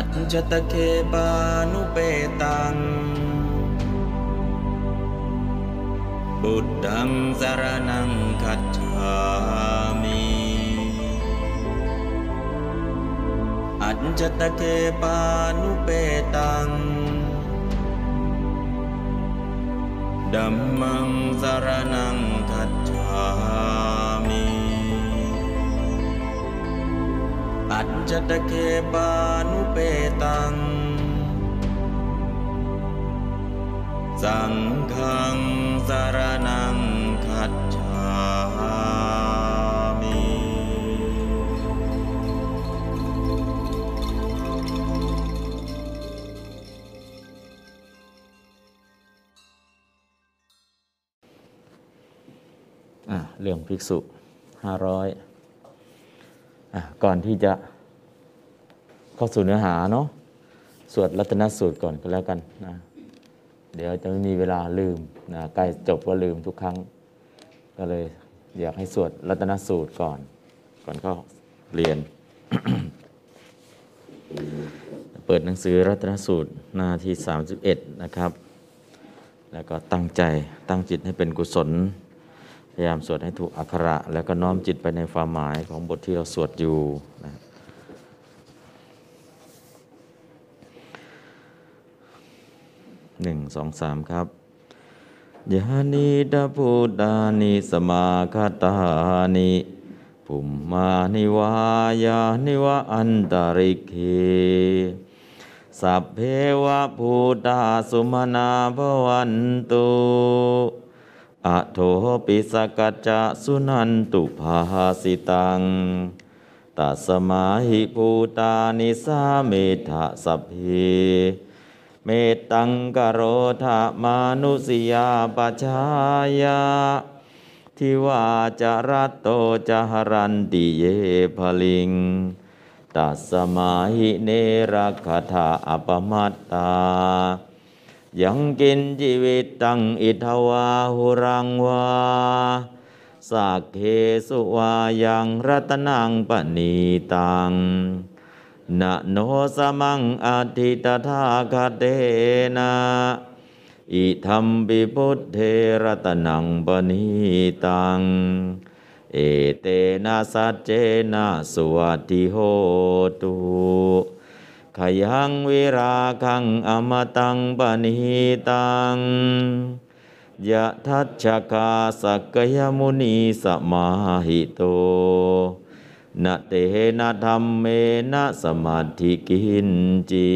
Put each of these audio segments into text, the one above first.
อัจจตเคปานุเปตัง บุตตังสารนังคัจฉามิอัจจตเคปานุเปตังดัมมังสารนังคัจฉามิอัจจตเคปานุ เปตัง สังฆังสารนังคัจฉามิอะเรื่องภิกษุห้าร้อยอะก่อนที่จะ เข้าสู่เนื้อหาเนาะสวดรัตนสูตรก่อนก็แล้วกันนะเดี๋ยวจะไม่มีเวลาลืมนะใกล้จบก็ลืมทุกครั้ง ก็เลยอยากให้สวดรัตนสูตรก่อน ก่อนเข้าเรียน เปิดหนังสือรัตนสูตรหน้าที่ 31 นะครับ แล้วก็ตั้งใจตั้งจิตให้เป็นกุศล พยายามสวดให้ถูกอักขระ แล้วก็น้อมจิตไปในความหมายของบทที่เราสวดอยู่นะ หนึ่งสองสามครับยานิดาพุดานิสมาคาตานิปุมมานิวายานิวะอันตริกเขสัพเพวะภูตาสุมนาภวันตุอะโทปิสกัจจะสุนันตุภาสิตังตัสมาหิภูตานิสาเมธะสัพเพ เมตตังกโรธามานุสยาปชายาทิวาจารตโตจหรันติเยภลิง ตัสมาหิเนรักขถาอปมัตตา ยังกินชีวิตตังอิทวาหุรังวาสักเคสุวายังรัตนังปณีตัง นะโนสมังอธิตถาคเตนะอิธรรมปิพุทเทรตนังปณีตัง เอเตนะสัจเจนะสวัสดิโหตุขยังวิราคังอมตังปณีตังยะทัชกาสักยมุนีสมาหิโต นะเตนะธรรมเมนะสมาธิกินจิ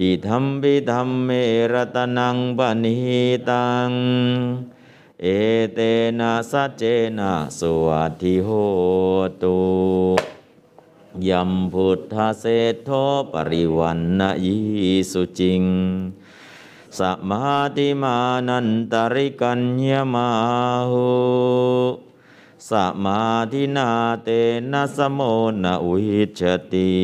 อิธรรมปิธรรมเมรตนังปณิตัง เอเตนะสัจเจนะสวัสดิโหตุยัมพุทธเศรษโทปริวันนะยิสุจิงสมาธิมานันตริกัญญมาหุ สมาธินาเตนะสโมนะวิชติ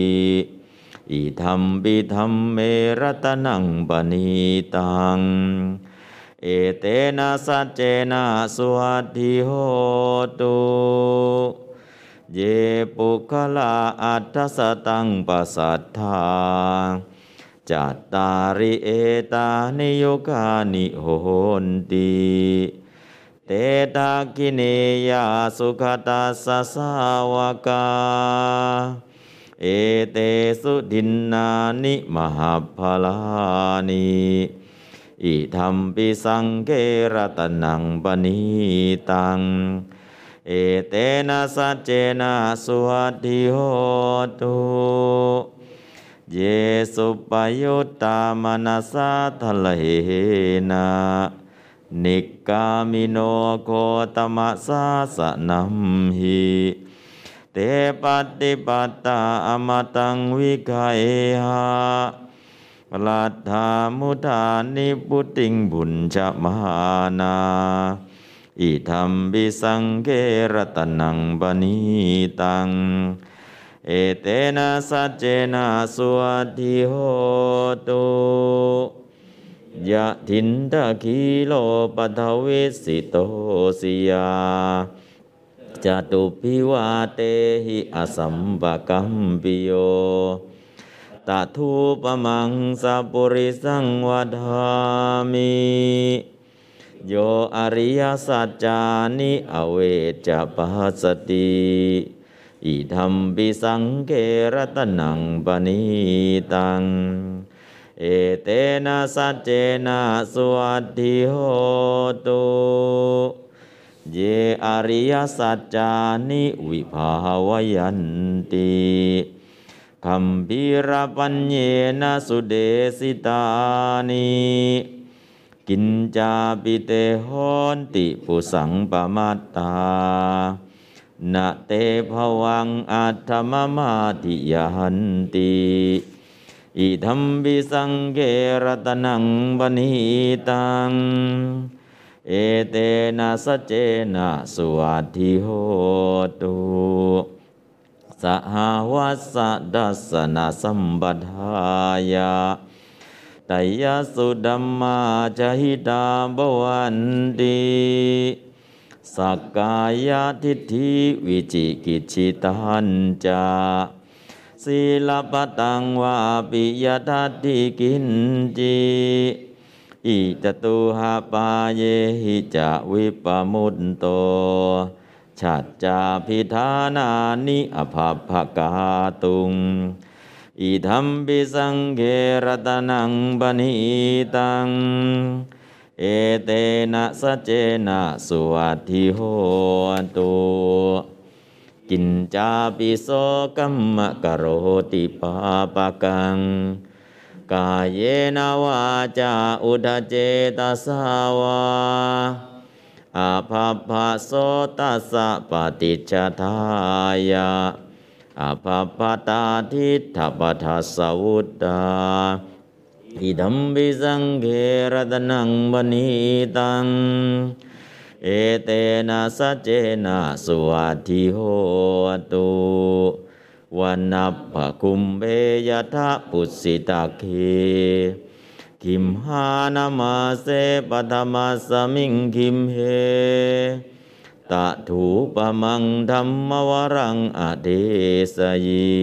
อิธรรมปิธรรมเมรตนังปณีตัง เอเตนะสัจเจนะสวัสดิโหตุเยปุคละอัตถสตังปัสสัทธาจัตตาริเอตานิโยกานิโหนติ เตตากิเนยาสุขตัสสาวกา เอเตสุดินนานิมหาภลานิอิธรรมปิสังเกรตนังปณีตัง เอเตนะสัจเจนะสวัสดิโหตุเยสุปยุตตามนัสสะทะเลนะ นิกามิโนโคตมะสาสนัมหิเตปฏิปัตตาอมตังวิกาเอหะลัทธามุทานิพุติงบุญจะมานาอิธรรมบิสังเกรตนังปณีตัง เอเตนะสัจเจนะสวัสดิโหตุ ยะทินทะคีโลปัทวิสิโตสิยาจตุพิวาเตหิอสัมปกัมปิโยตทูปมังสัปุริสังวดามิโยอริยสัจจานิอเวจปัสติอิธรรมปิสังเกรตนังปณิตัง เอเตนะสัจเจนะสวัสดิโหตุเยอริยสัจจานิวิภาวยันติคัมภีรปัญเยนะสุเดสิตานิกินจาปิเตหอนติปุสังปมัตานะเตภวังอัตถมมาติยันติ อิธัมบิสังเกรตนังบณิตัง เอเตนะสเจนะสุวัสดิโหตุสหวัสดัสนะสัมปทายาตยสุดัมมาจหิตาบวันติสักกายทิฏฐิวิจิกิจิตันจา ศีลปตังวาปิยทัตติกินจิอิจตุหาปาเยหิจวิปมุตโตชัจจาพิธานานิอภพภกาตุงอิธรรมปิสังเกรตนังปณิตัง เอเตนะสเจนะสุวัติโหตุ กินจาปิโสกัมมะกะโรติปาปะกัง กายเยนวาจาอุดเจตสาวาอาภัพพโสตัสสะปฏิจทายาอาภัพตาทิฏฐปทัสวุตตาอิดัมบิสังเกรตนังบณิตัง เอเตนะสัจเจนะสวัสดิโหตุวันนับภคุมเบยทะปุสิตาเคคิมหานามาเสปธรรมสมิงคิมเฮตะถูปมังธรรมวรังอเดสยิ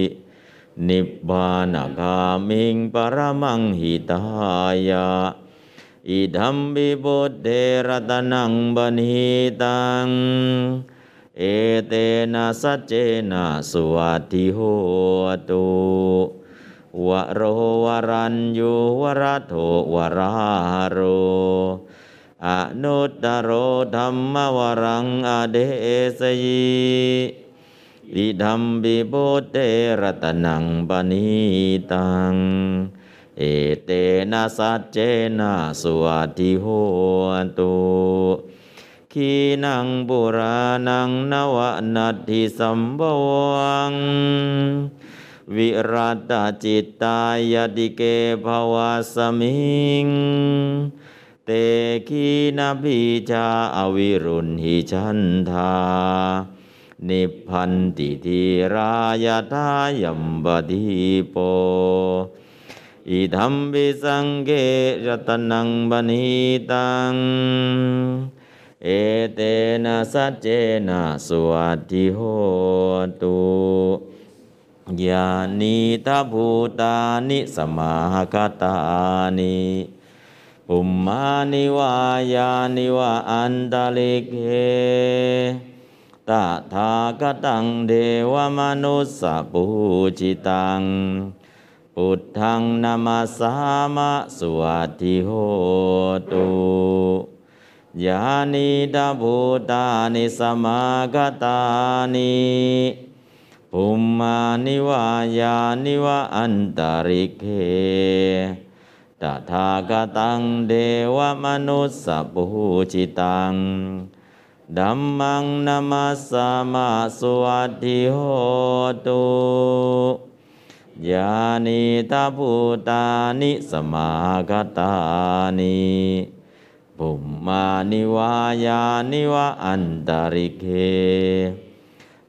นิบบานากามิงปรมังหิตายา อิดัมบิบุตเดรตนังบณิตัง เอเตนะสัจเจนะสวัสดิโหตุวะโรวรัญยูวรัตโถวราโรอนุตตโรธรรมวรังอเดสยิอิดัมบิบุตเตรตนังปณิตัง เอเตนะสัจเจนะสวัสดิโหตุขีนังบุรานังนวนัตถิสัมบวัง วิรัตจิตตายติเกภวาสมิง เตขีนาพิจาอวิรุณหิชันธา นิพพันติทีรายทายัมบดีโป อิธรรมปิสังเกรตนังบณิตัง เอเตนะสัจเจนะสวัสดิโหตุยานิตาภูตานิสมาคตานิปุมมานิวายานิวาอันตลิกเกตถาคตังเทวมนุสสปูจิตัง พุทธังนามาสามะสวัสดิโหตุยานิดาภูตานิสมาคตานิภูมมานิวายานิวะอันตริเคตถาคตังเดวมนุสสะปูจิตังดัมมังนามาสามะสวัสดิโหตุ ยานิตาภูตานิสมาคตานิปุมมานิวายานิวะอันตริเค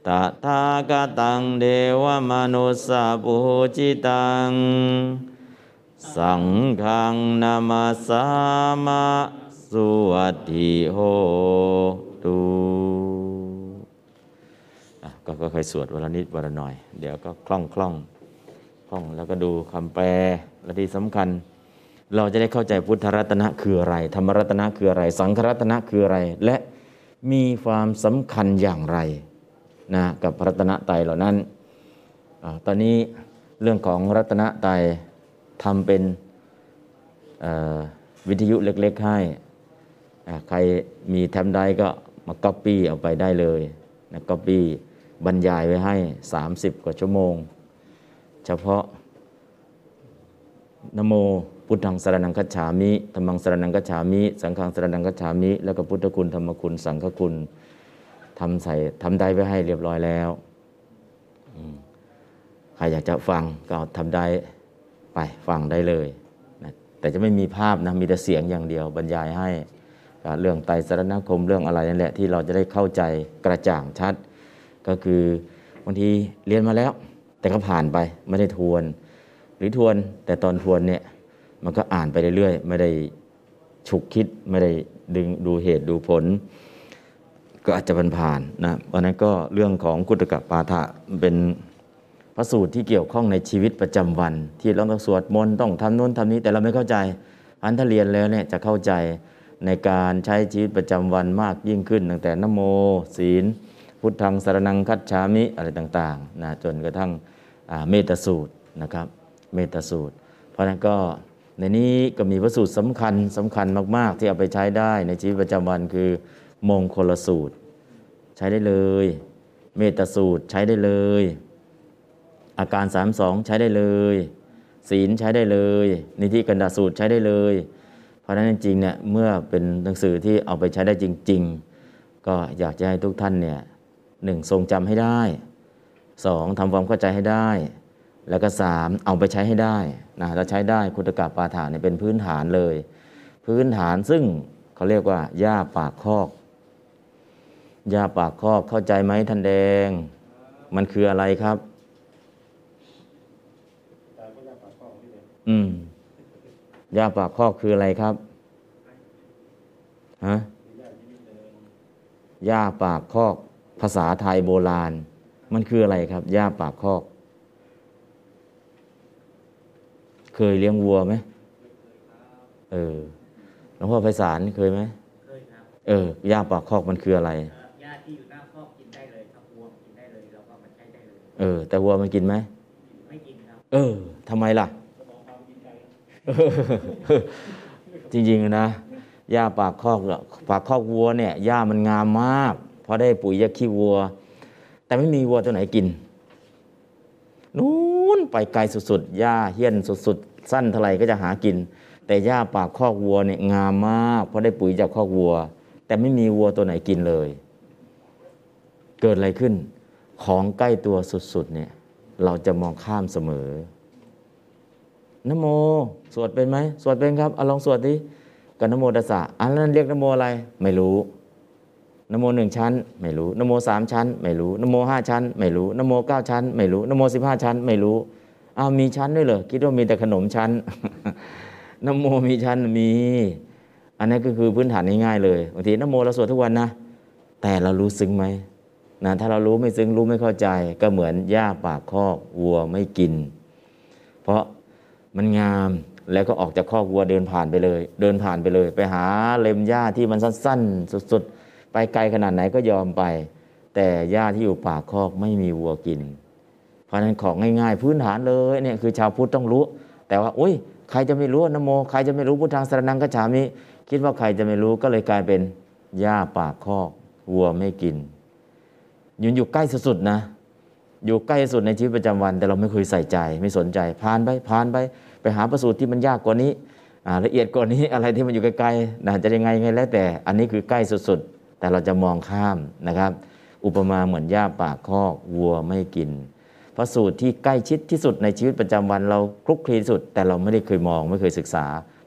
ตถาคตังเดวมนุสสปูจิตัง สังฆังนามาสามะสุวัสดิโหตุก็ค่อยๆสวดวันละนิดวันละหน่อย เดี๋ยวก็คล่องคล่อง ๆท่องแล้วก็ดูคำแปลและที่สำคัญ เราจะได้เข้าใจพุทธรัตนะคืออะไร ธรรมรัตนะคืออะไร สังฆรัตนะคืออะไร และมีความสำคัญอย่างไรนะกับรัตนตรัยเหล่านั้นอตอนนี้เรื่องของรัตนตรัยทำเป็นวิทยุเล็กๆให้ใครมีแทมได้ก็มาก๊อปปี้เอาไปได้เลยนะก๊อปปี้บรรยายไว้ให้ 30 กว่าชั่วโมง เฉพาะนโมพุทธังสรนังคัจฉามิธรรมังสรนังคัจฉามิ สังฆังสรนังคัจฉามิ แล้วก็พุทธคุณธรรมคุณ สังฆคุณทำใส่ทำได้ไว้ให้เรียบร้อยแล้วใครอยากจะฟังก็ทำได้ไปฟังได้เลยนะแต่จะไม่มีภาพนะมีแต่เสียงอย่างเดียวบรรยายให้เรื่องไตรสรณคมเรื่องอะไรนั่นแหละที่เราจะได้เข้าใจกระจ่างชัด ก็คือบางทีเรียนมาแล้ว แต่ก็ผ่านไปไม่ได้ทวน หรือทวนแต่ตอนทวนเนี่ยมันก็อ่านไปเรื่อยๆ ไม่ได้ฉุกคิดไม่ได้ดึงดูเหตุดูผล ก็อาจจะผ่านผ่านนะวันนั้นก็เรื่องของกุตกปาฐะเป็นพระสูตรที่เกี่ยวข้องในชีวิตประจำวัน ที่เราต้องสวดมนต์ต้องทำโน้นทำนี้แต่เราไม่เข้าใจอันถ้าเรียนแล้วเนี่ยจะเข้าใจในการใช้ชีวิตประจำวันมากยิ่งขึ้น ตั้งแต่นโมศีล พุทธังสารนังคัจฉามิอะไรต่างๆนะจนกระทั่งเมตสูตรนะครับเมตสูตร เพราะนั้นก็ในนี้ก็มีพระสูตรสำคัญสำคัญมาก ๆ ที่เอาไปใช้ได้ในชีวิตประจำวันคือมงคลสูตร ใช้ได้เลย เมตสูตรใช้ได้เลย อาการ32ใช้ได้เลย ศีลใช้ได้เลย นิธิกันดาสูตรใช้ได้เลย เพราะฉะนั้นจริงเนี่ยเมื่อเป็นหนังสือที่เอาไปใช้ได้จริง ๆ ก็อยากจะให้ทุกท่านเนี่ย หนึ่งทรงจำให้ได้สองทำความเข้าใจให้ได้ แล้วก็สามเอาไปใช้ให้ได้นะถ้าใช้ได้คุตกะปาฐานเนี่ยเป็นพื้นฐานเลย พื้นฐานซึ่งเขาเรียกว่าหญ้าปากคอกหญ้าปากคอกเข้าใจไหมท่านแดง มันคืออะไรครับอืมหญ้าปากคอกคืออะไรครับฮะหญ้าปากคอก ภาษาไทยโบราณ มันคืออะไรครับหญ้าปากคอก เคยเลี้ยงวัวไหมเออหลวงพ่อไพศาลเคยไหมเคยครับเออหญ้าปากคอกมันคืออะไรเอ่อหญ้าที่อยู่หน้าคอกกินได้เลยครับวัวกินได้เลยเราก็เอามาใช้ได้เลยเออ แต่วัวมันกินไหมไม่กินครับเออทำไมล่ะจริงๆนะหญ้าปากคอกอะปากคอกวัวเนี่ยหญ้ามันงามมากเพราะได้ปุ๋ยยาขี้วัว แต่ไม่มีวัวตัวไหนกินนู้นไปไกลสุดๆหญ้าเหี้ยนสุดๆ สั้นเท่าไหร่ก็จะหากิน แต่หญ้าปากคอกวัวเนี่ยงามมากเพราะได้ปุ๋ยจากคอกวัว แต่ไม่มีวัวตัวไหนกินเลย เกิดอะไรขึ้น ของใกล้ตัวสุดๆเนี่ยเราจะมองข้ามเสมอนโม สวดเป็นไหม สวดเป็นครับเอาลองสวดดิกับนโมตัสสะอันนั้นเรียกนโมอะไร ไม่รู้ นโมหนึ่งชั้น ไม่รู้นโมสามชั้น ไม่รู้นโมห้าชั้น ไม่รู้นโมเก้าชั้น ไม่รู้นโมสิบห้าชั้น ไม่รู้อ้าวมีชั้นด้วยเหรอคิดว่ามีแต่ขนมชั้นนโมมีชั้นมี อันนั้ก็คือพื้นฐานง่ายๆเลยบางทีนโมเราสวดทุกวันนะ แต่เรารู้ซึ้งไหมนะถ้าเรารู้ไม่ซึ้งรู้ไม่เข้าใจ ก็เหมือนหญ้าปากคอกวัวไม่กิน เพราะมันงามแล้วก็ออกจากคอกวัวเดินผ่านไปเลย เดินผ่านไปเลย ไปหาเล็มหญ้าที่มันสั้นๆ สุดๆ ไปไกลขนาดไหนก็ยอมไป แต่หญ้าที่อยู่ปากคอกไม่มีวัวกิน เพราะฉะนั้นของง่ายๆพื้นฐานเลยเนี่ยคือชาวพุทธต้องรู้ แต่ว่าอุ้ยใครจะไม่รู้นโม ใครจะไม่รู้พุทธังสรนังกัจฉามิคิดว่าใครจะไม่รู้ก็เลยกลายเป็นหญ้าปากคอกวัวไม่กินยืนอยู่ใกล้สุดๆนะ อยู่ใกล้สุดในชีวิตประจำวัน แต่เราไม่เคยใส่ใจไม่สนใจผ่านไปผ่านไป ไปหาประสูตรที่มันยากกว่านี้อ่าละเอียดกว่านี้อะไรที่มันอยู่ไกลๆนะจะยังไงยังไงแล้วแต่ อันนี้คือใกล้สุดๆ แต่เราจะมองข้ามนะครับ อุปมาเหมือนหญ้าปากคอกวัวไม่กินพระสูตรที่ใกล้ชิดที่สุดในชีวิตประจำวันเราคลุกคลีที่สุด แต่เราไม่ได้เคยมองไม่เคยศึกษา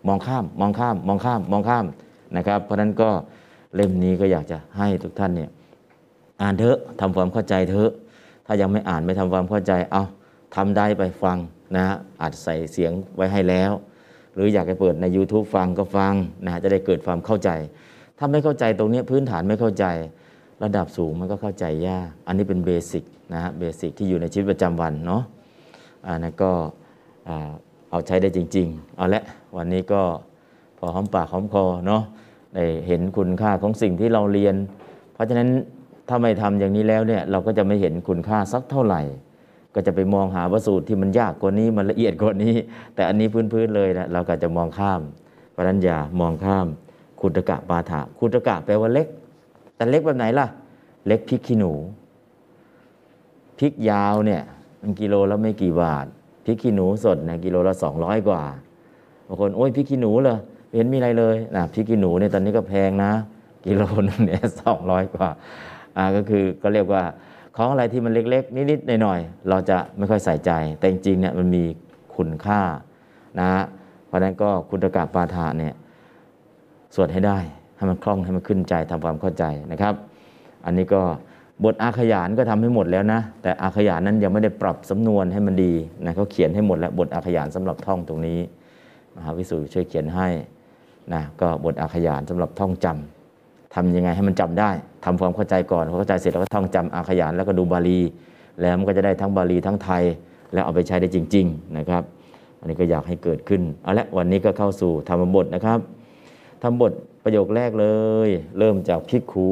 มองข้าม มองข้าม มองข้าม มองข้ามนะครับ เพราะฉะนั้นก็เล่มนี้ก็อยากจะให้ทุกท่านเนี่ยอ่านเถอะทำความเข้าใจเถอะ ถ้ายังไม่อ่านไม่ทำความเข้าใจเอาทำได้ไปฟังนะฮะอาจใส่เสียงไว้ให้แล้ว หรืออยากจะเปิดใน YouTube ฟังก็ฟังนะจะได้เกิดความเข้าใจ ถ้าไม่เข้าใจตรงนี้พื้นฐานไม่เข้าใจ ระดับสูงมันก็เข้าใจยาก อันนี้เป็นเบสิกนะฮะเบสิกที่อยู่ในชีวิตประจำวันเนาะอันนั้นก็เอาใช้ได้จริง ๆ เอาละวันนี้ก็พอหอมปากหอมคอเนาะได้เห็นคุณค่าของสิ่งที่เราเรียน เพราะฉะนั้นถ้าไม่ทำอย่างนี้แล้วเนี่ยเราก็จะไม่เห็นคุณค่าสักเท่าไหร่ ก็จะไปมองหาวัสดุที่มันยากกว่านี้มันละเอียดกว่านี้ แต่อันนี้พื้นๆเลยนะเราก็จะมองข้ามเพราะนั้นอย่ามองข้าม คุตกะปาฐะคุตกะแปลว่าเล็ก แต่เล็กแบบไหนล่ะ เล็กพริกขี้หนูพริกยาวเนี่ยมันกิโลละไม่กี่บาทพริกขี้หนูสดเนี่ยกิโลละสองร้อยกว่าบางคนโอ้ยพริกขี้หนูเหรอเห็นมีอะไรเลยนะพริกขี้หนูเนี่ยตอนนี้ก็แพงนะ กิโลนึงเนี่ยสองร้อยกว่าอ่าก็คือก็เรียกว่าของอะไรที่มันเล็กๆ นิดๆหน่อยๆเราจะไม่ค่อยใส่ใจ แต่จริงๆเนี่ยมันมีคุณค่านะเพราะนั้นก็คุณตกะปาฐะเนี่ย สวดให้ได้ให้มันคล่องให้มันขึ้นใจทำความเข้าใจนะครับ อันนี้ก็บทอาขยานก็ทำให้หมดแล้วนะ แต่อาขยานนั้นยังไม่ได้ปรับสำนวนให้มันดีนะเขาเขียนให้หมดแล้วบทอาขยานสำหรับท่องตรงนี้มหาวิสุทธ์ช่วยเขียนให้นะก็บทอาขยานสำหรับท่องจำทำยังไงให้มันจำได้ทำความเข้าใจก่อนเข้าใจเสร็จแล้วก็ท่องจำอาขยานแล้วก็ดูบาลี แล้วมันก็จะได้ทั้งบาลีทั้งไทย แล้วเอาไปใช้ได้จริง ๆนะครับ อันนี้ก็อยากให้เกิดขึ้นเอาละวันนี้ก็เข้าสู่ธรรมบทนะครับ ทำบทประโยคแรกเลย เริ่มจากพิกขู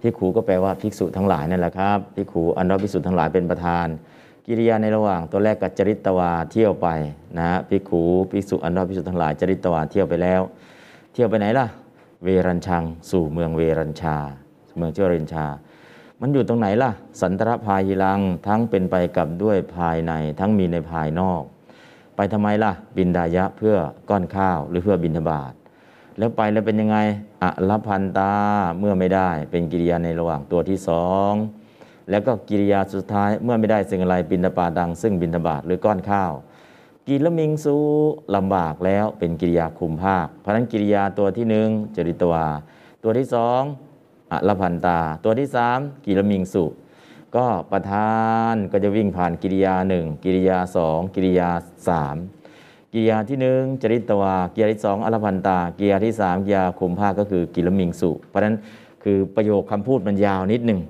พิกขูก็แปลว่าภิกษุทั้งหลายนั่นแหละครับพิกขูอันว่าภิกษุทั้งหลายเป็นประธาน กิริยาในระหว่างตัวแรกกับจริตวาเที่ยวไปนะฮะพิกขูภิกษุอันว่าภิกษุทั้งหลายจริตวาเที่ยวไปแล้ว เที่ยวไปไหนล่ะ เวรัญชัง สู่เมืองเวรัญชา เมืองเจ้าเรนชา มันอยู่ตรงไหนล่ะ สันตรพายิลังทั้งเป็นไปกับด้วยภายในทั้งมีในภายนอก ไปทำไมล่ะ บินดายะเพื่อก้อนข้าวหรือเพื่อบินทบาทแล้วไปแล้วเป็นยังไงอะละพันตาเมื่อไม่ได้ เป็นกิริยาในระหว่างตัวที่สองแล้วก็กิริยาสุดท้ายเมื่อไม่ได้สิ่งอะไรบินทบาดัง ซึ่งบินทบาทหรือก้อนข้าวกิละมิงสูลำบากแล้วเป็นกิริยาคุมภาค เพราะนั้นกิริยาตัวที่หนึ่งจริตวา ตัวที่สองอะละพันตา ตัวที่สามกิละมิงสุ ก็ประธานก็จะวิ่งผ่านกิริยาหนึ่งกิริยาสองกิริยาสามกิริยาที่หนึ่งจริตวา กิริยาที่สองอรพันตา กิริยาที่สามกิริยาคุมภาคก็คือกิลมิงสุ เพราะฉะนั้นคือประโยคคำพูดมันยาวนิดหนึ่ง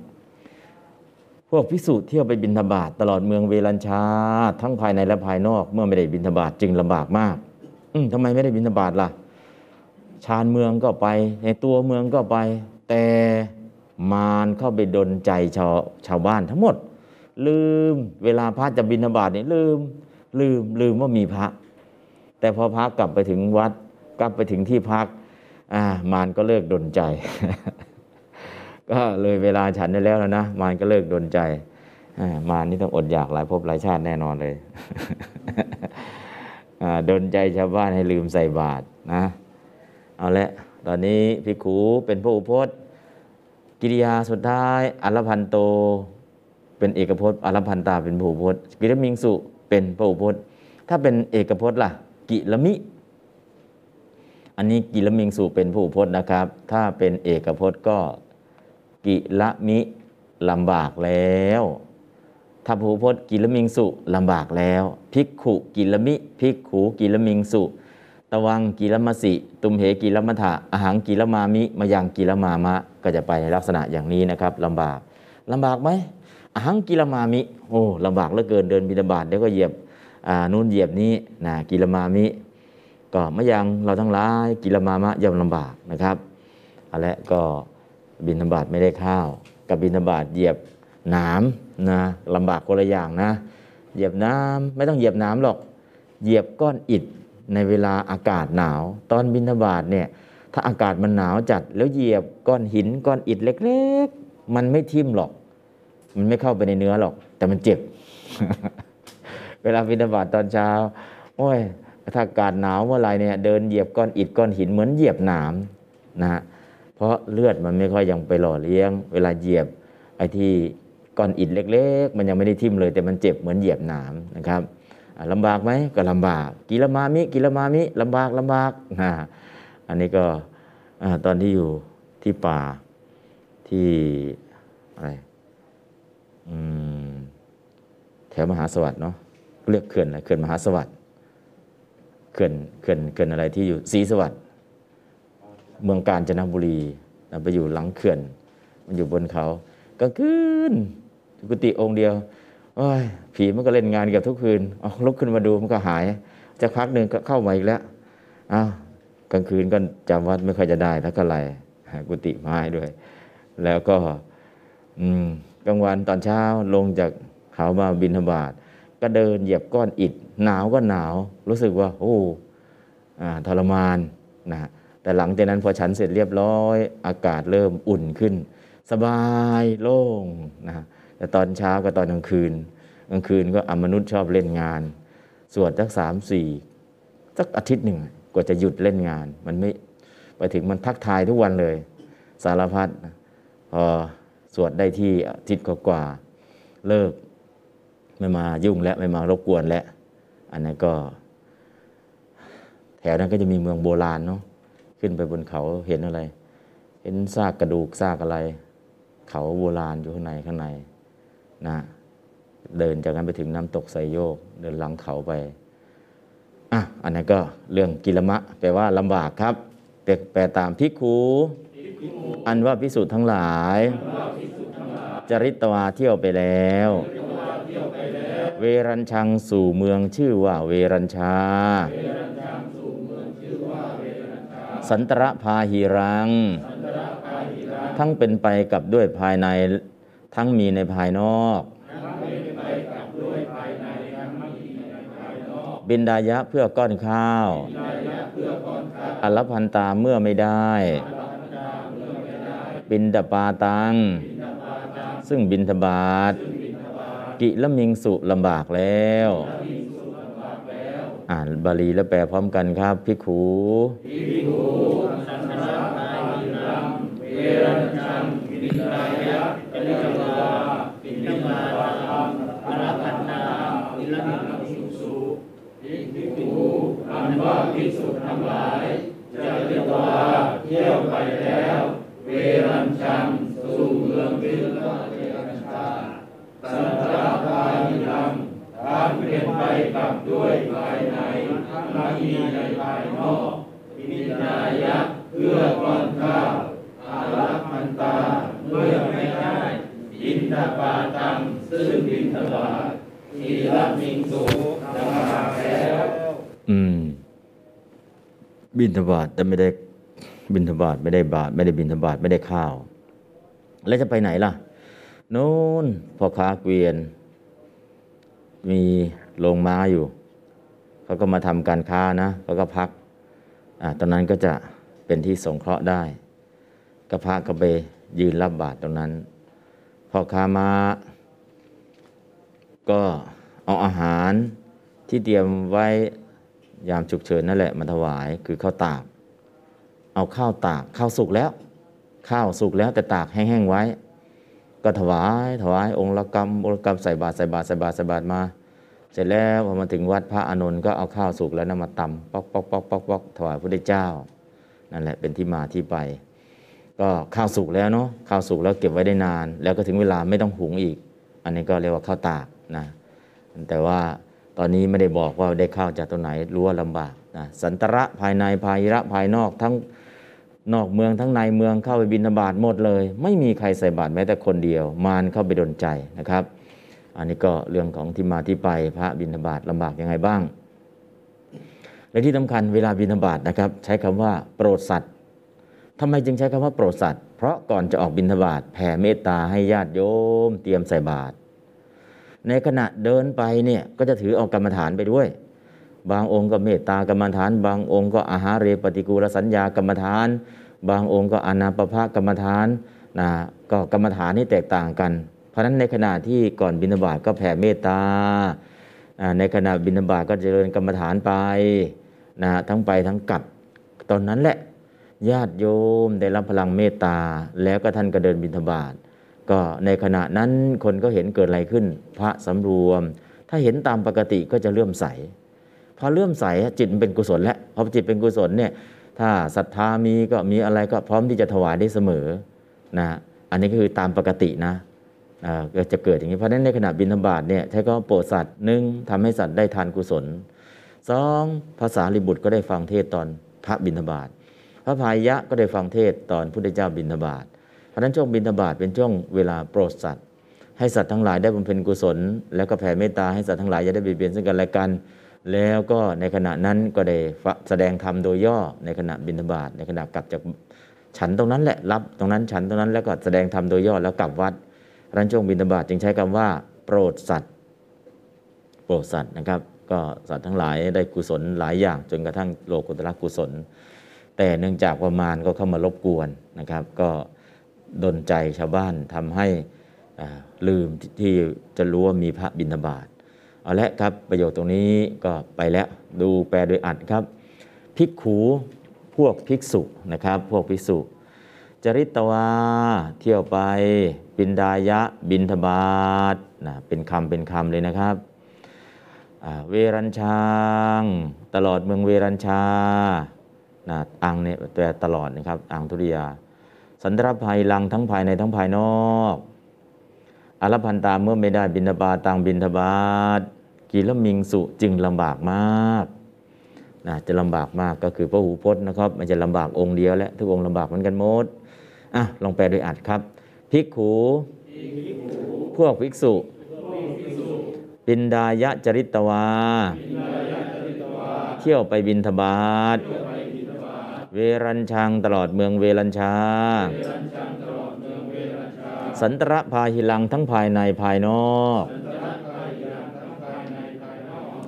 พวกพิสุเที่ยวไปบินทบาทตลอดเมืองเวลัญชา ทั้งภายในและภายนอก เมื่อไม่ได้บินทบาทจึงลำบากมาก อืมทำไมไม่ได้บินทบาทล่ะ ชานเมืองก็ไป ในตัวเมืองก็ไป แต่ มารเข้าไปดนใจชาวชาวบ้านทั้งหมด ลืมเวลาพระจะบินบาตนี่ลืม ลืมลืมว่ามีพระ แต่พอพระกลับไปถึงวัด กลับไปถึงที่พักอ่ามารก็เลิกดนใจ ก็เลยเวลาฉันได้แล้วนะมารก็เลิกดนใจอ่ามารนี่ต้องอดอยากหลายภพหลายชาติแน่นอนเลยอ่าดนใจชาวบ้านให้ลืมใส่บาตรนะ เอาละตอนนี้พิกขูเป็นผู้อุพจน์ กิริยาสุดท้ายอลภันโต เป็นเอกพจน์อลภันตาเป็นพหูพจน์ กิรมิงสุเป็นผู้อุพจน์ ถ้าเป็นเอกพจน์ล่ะ กิลมิ อันนี้กิลมิงสุเป็นผู้อุพจน์นะครับ ถ้าเป็นเอกพจน์ก็กิละมิลำบากแล้วถ้าพหูพจน์กิลมิงสุลำบากแล้ว ภิกขุกิลมิ ภิกขูกิลมิงสุ ตวังกิลมสิ ตุมเหกิลมัทะอาหังกิลมามิมายังกิลมามะ ก็จะไปในลักษณะอย่างนี้นะครับลำบากลำบากไหมอาหังกิลมามิ โอ้ลำบากเหลือเกินเดินบิณฑบาตเดี๋ยวก็เหยียบอ่านู่นเหยียบนี้นะกิลมามิ ก็มายังเราทั้งหลายกิลมามะย่อมลำบากนะครับเอาละก็บินธบาตไม่ได้ข้าว กับบินธบาตเหยียบหน้ำนะลำบากคนละอย่างนะ เหยียบน้ำไม่ต้องเหยียบน้ำหรอก เหยียบก้อนอิฐ ในเวลาอากาศหนาว ตอนบินธบาตเนี่ยถ้าอากาศมันหนาวจัดแล้วเหยียบก้อนหินก้อนอิฐเล็ก ๆ มันไม่ทิ่มหรอก มันไม่เข้าไปในเนื้อหรอก แต่มันเจ็บ เวลาบินธบาตตอนเช้า โอ้ยถ้าอากาศหนาวเมื่อไรเนี่ยเดินเหยียบก้อนอิฐก้อนหินเหมือนเหยียบหนามนะฮะเพราะเลือดมันไม่ค่อยยังไปหล่อเลี้ยง เวลาเหยียบไอ้ที่ก้อนอิฐเล็ก ๆ มันยังไม่ได้ทิ่มเลย แต่มันเจ็บเหมือนเหยียบหนามนะครับ ลำบากไหมก็ลำบาก กิลมามิกิลมามิลำบากลำบากนะอันนี้ก็อตอนที่อยู่ที่ป่าที่อะไรแถวมหาสวัสดิ์เนาะเรียกเขื่อนอะไรเขื่อนมหาสวัสดิ์เขื่อนเขื่อนเขื่อนอะไรที่อยู่ศรีสวัสดิ์เมืองกาญจนบุรีไปอยู่หลังเขื่อน มันอยู่บนเขากลางคืนกุฏิองค์เดียว ผีมันก็เล่นงานเกับทุกคืนเอาลุกขึ้นมาดูมันก็หายจะพักหนึ่งก็เข้ามาอีกแล้วอ้าวกลางคืนก็จำวัดไม่ค่อยจะได้แล้วก็ไรกุฏิไม้ด้วย แล้วก็กลางวันตอนเช้าลงจากเขามาบินธบาตก็เดินเหยียบก้อนอิฐหนาวก็หนาว รู้สึกว่าโอ้อทรมานนะแต่หลังจากนั้นพอฉันเสร็จเรียบร้อย อากาศเริ่มอุ่นขึ้น สบายโล่งนะ แต่ตอนเช้ากับตอนกลางคืนกลางคืนก็อมนุษย์ชอบเล่นงาน สวดสักสามสี่สักอาทิตย์หนึ่งกว่าจะหยุดเล่นงาน มันไม่ไปถึงมันทักทายทุกวันเลย สารพัดพอสวดได้ที่อาทิตย์กว่าเลิกไม่มายุ่งและไม่มารบกวนแล้วอันนั้นก็ แถวนั้นก็จะมีเมืองโบราณเนาะขึ้นไปบนเขาเห็นอะไร เห็นซากกระดูกซากอะไร เขาโบราณอยู่ข้างในข้างใน นะเดินจากนั้นไปถึงน้ำตกไซโยก เดินลังเขาไปอะอันนั้นก็เรื่องกิลมะ แปลว่าลำบากครับแต่แปลตามพิคูอันว่าพิสูจน์ทั้งหลาย จริตวาเที่ยวไปแล้ว เวรัญชังสู่เมืองชื่อว่าเวรัญชา สันตระพาหิรัง ทั้งเป็นไปกับด้วยภายใน ทั้งมีในภายนอก บินดายะเพื่อก้อนข้าว อัลพันตาเมื่อไม่ได้ บินดาปาตัง ซึ่งบินทบาท กิละมิงสุลำบากแล้วอ่านบาลีแล้วแปลพร้อมกันครับพิ นิจวาปิณิมาวาอรหันนาอิลมิสุสุอิทิภูอันว่าภิกษุทั้งหลายจะเรียกว่าเที่ยวไปแล้ว เวรัญชันสู่เมืองวิลาเวรัญชาสันตราภายิลังทานเป็นไปกับด้วยภายในทั้งมีในภายนอกมินายะเพื่อก้อนข้าว อืม บินทบาทแต่ไม่ได้บินทบาทไม่ได้บาทไม่ได้บินทบาทไม่ได้ข้าว แล้วจะไปไหนล่ะโน่นพ่อค้าเกวียน มีโรงม้าอยู่ เขาก็มาทำการค้านะเขาก็พัก อ่าตอนนั้นก็จะเป็นที่สงเคราะห์ได้ ก็พระก็ไปยืนรับบาตรตรงนั้นพ่อค้ามาก็เอาอาหารที่เตรียมไว้ยามฉุกเฉินนั่นแหละมาถวายคือข้าวตาก เอาข้าวตากข้าวสุกแล้ว ข้าวสุกแล้วแต่ตากแห้งๆไว้ ก็ถวายถวายองค์ละกรรมองค์ละกรรมใส่บาตรใส่บาตรใส่บาตรใส่บาตรมา เสร็จแล้วพอมาถึงวัดพระอานนท์ก็เอาข้าวสุกแล้วนำมาตำปอกปอกปอกปอกปอกถวายพระเจ้า นั่นแหละเป็นที่มาที่ไป ก็ข้าวสุกแล้วเนาะข้าวสุกแล้วเก็บไว้ได้นาน แล้วก็ถึงเวลาไม่ต้องหุงอีก อันนี้ก็เรียกว่าข้าวตากนะแต่ว่าตอนนี้ไม่ได้บอกว่าได้ข้าวจากตัวไหนรู้ว่าลำบากนะสันตระภายในภายระภายนอกทั้งนอกเมืองทั้งในเมืองเข้าไปบินบาตหมดเลย ไม่มีใครใส่บาตรแม้แต่คนเดียว มารเข้าไปดนใจนะครับ อันนี้ก็เรื่องของที่มาที่ไปพระบินบาตลำบากยังไงบ้าง และที่สำคัญเวลาบินบาตนะครับ ใช้คำว่าโปรดสัตว์ ทำไมจึงใช้คำว่าโปรดสัตว์ เพราะก่อนจะออกบินบาตแผ่เมตตาให้ญาติโยม เตรียมใส่บาตร ในขณะเดินไปเนี่ยก็จะถือเอากรรมฐานไปด้วย บางองค์ก็เมตตากรรมฐาน บางองค์ก็อาหารเรปฏิกูลสัญญากรรมฐาน บางองค์ก็อนาปภะกรรมฐานนะก็กรรมฐานนี่แตกต่างกัน เพราะฉะนั้นในขณะที่ก่อนบิณฑบาตก็แผ่เมตตาอ่าในขณะบิณฑบาตก็เจริญกรรมฐานไปนะทั้งไปทั้งกลับ ตอนนั้นแหละ ญาติโยมได้รับพลังเมตตา แล้วก็ท่านก็เดินบิณฑบาตก็ในขณะนั้นคนก็เห็นเกิดอะไรขึ้น พระสำรวม ถ้าเห็นตามปกติก็จะเลื่อมใส พอเลื่อมใสจิตมันเป็นกุศลแล้วพอจิตเป็นกุศลเนี่ยถ้าศรัทธามีก็มีอะไรก็พร้อมที่จะถวายได้เสมอนะอันนี้ก็คือตามปกตินะก็จะเกิดอย่างนี้เพราะฉะนั้นในขณะบิณฑบาตเนี่ยใช้ก็โปรดสัตว์หนึ่งทำให้สัตว์ได้ทานกุศลสองภาษาลิบุตรก็ได้ฟังเทศตอนพระบิณฑบาต พระพายะก็ได้ฟังเทศตอนพุทธเจ้าบิณฑบาตเพราะฉะนั้นช่วงบิณฑบาตเป็นช่วงเวลาโปรดสัตว์ให้สัตว์ทั้งหลายได้บำเพ็ญกุศล แล้วก็แผ่เมตตาให้สัตว์ทั้งหลายจะได้เบียดเบียนซึ่งกันและกัน แล้วก็ในขณะนั้นก็ได้แสดงธรรมโดยย่อในขณะบิณฑบาตในขณะกลับจากฉันตรงนั้นแหละรับตรงนั้นฉันตรงนั้นแล้วก็แสดงธรรมโดยย่อแล้วกลับวัดรันช่วงบิณฑบาตจึงใช้คำว่า โปรดสัตว์โปรดสัตว์นะครับ ก็สัตว์ทั้งหลายได้กุศลหลายอย่างจนกระทั่งโลกุตระกุศล แต่เนื่องจากประมาณก็เข้ามารบกวนนะครับ ก็ดนใจชาวบ้านทำให้ลืมที่ที่จะรู้ว่ามีพระบิณฑบาตเอาละครับประโยคตรงนี้ก็ไปแล้วดูแปลโดยอัดครับภิกขูพวกภิกษุนะครับ พวกภิกษุ จริตวาเที่ยวไป บินดายะ บินทบาทนะเป็นคำเป็นคำเลยนะครับ เวรัญชาง ตลอดเมืองเวรัญชา นะอังเนี่ยแปลตลอดนะครับอังทุริยา สันตรภัยลังทั้งภายในทั้งภายนอกอรพันตาเมื่อไม่ได้บินทบาตตังบินทบาทกีละมิงสุจึงลำบากมากนะจะลำบากมากก็คือพระหูพจน์นะครับ มันจะลำบากองค์เดียวและทุกองค์ลำบากเหมือนกันหมดอะลองแปลโดยอัดครับภิกขูพวกภิกษุ ปินดายะจริตวา เที่ยวไปบินทบาท เวรัญชังตลอดเมืองเวรัญชา สันตระพาหิลังทั้งภายในภายนอก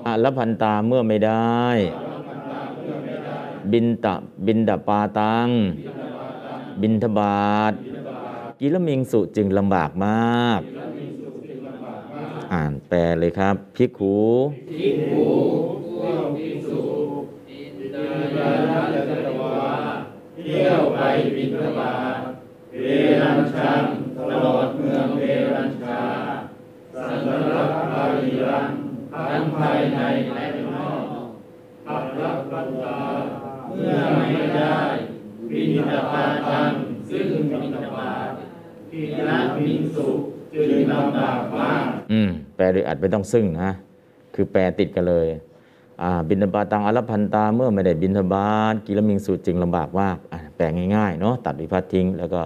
อลพันตาเมื่อไม่ได้ บินตะบินดาปาตัง บินทบาท กิลมิงสุจึงลำบากมาก อ่านแปลเลยครับ พิกขู เที่ยวไปบินทบาทเวรัญชังตลอดเมืองเวรัญชา สันตรภาริรังทั้งภายในและนอกอัปรับปัตตาเมื่อไม่ได้บินทบาตังซึ่งบินทบาททีละบินสุจึงลำบากมากอืมแปลโดยอัดไม่ต้องซึ่งนะ คือแปลติดกันเลย บินทบาตังอรพันตาเมื่อไม่ได้บินทบาทกิลมิงสุจึงลำบากมากอะแปลง่ายๆเนาะตัดวิพัฒน์ทิ้ง แล้วก็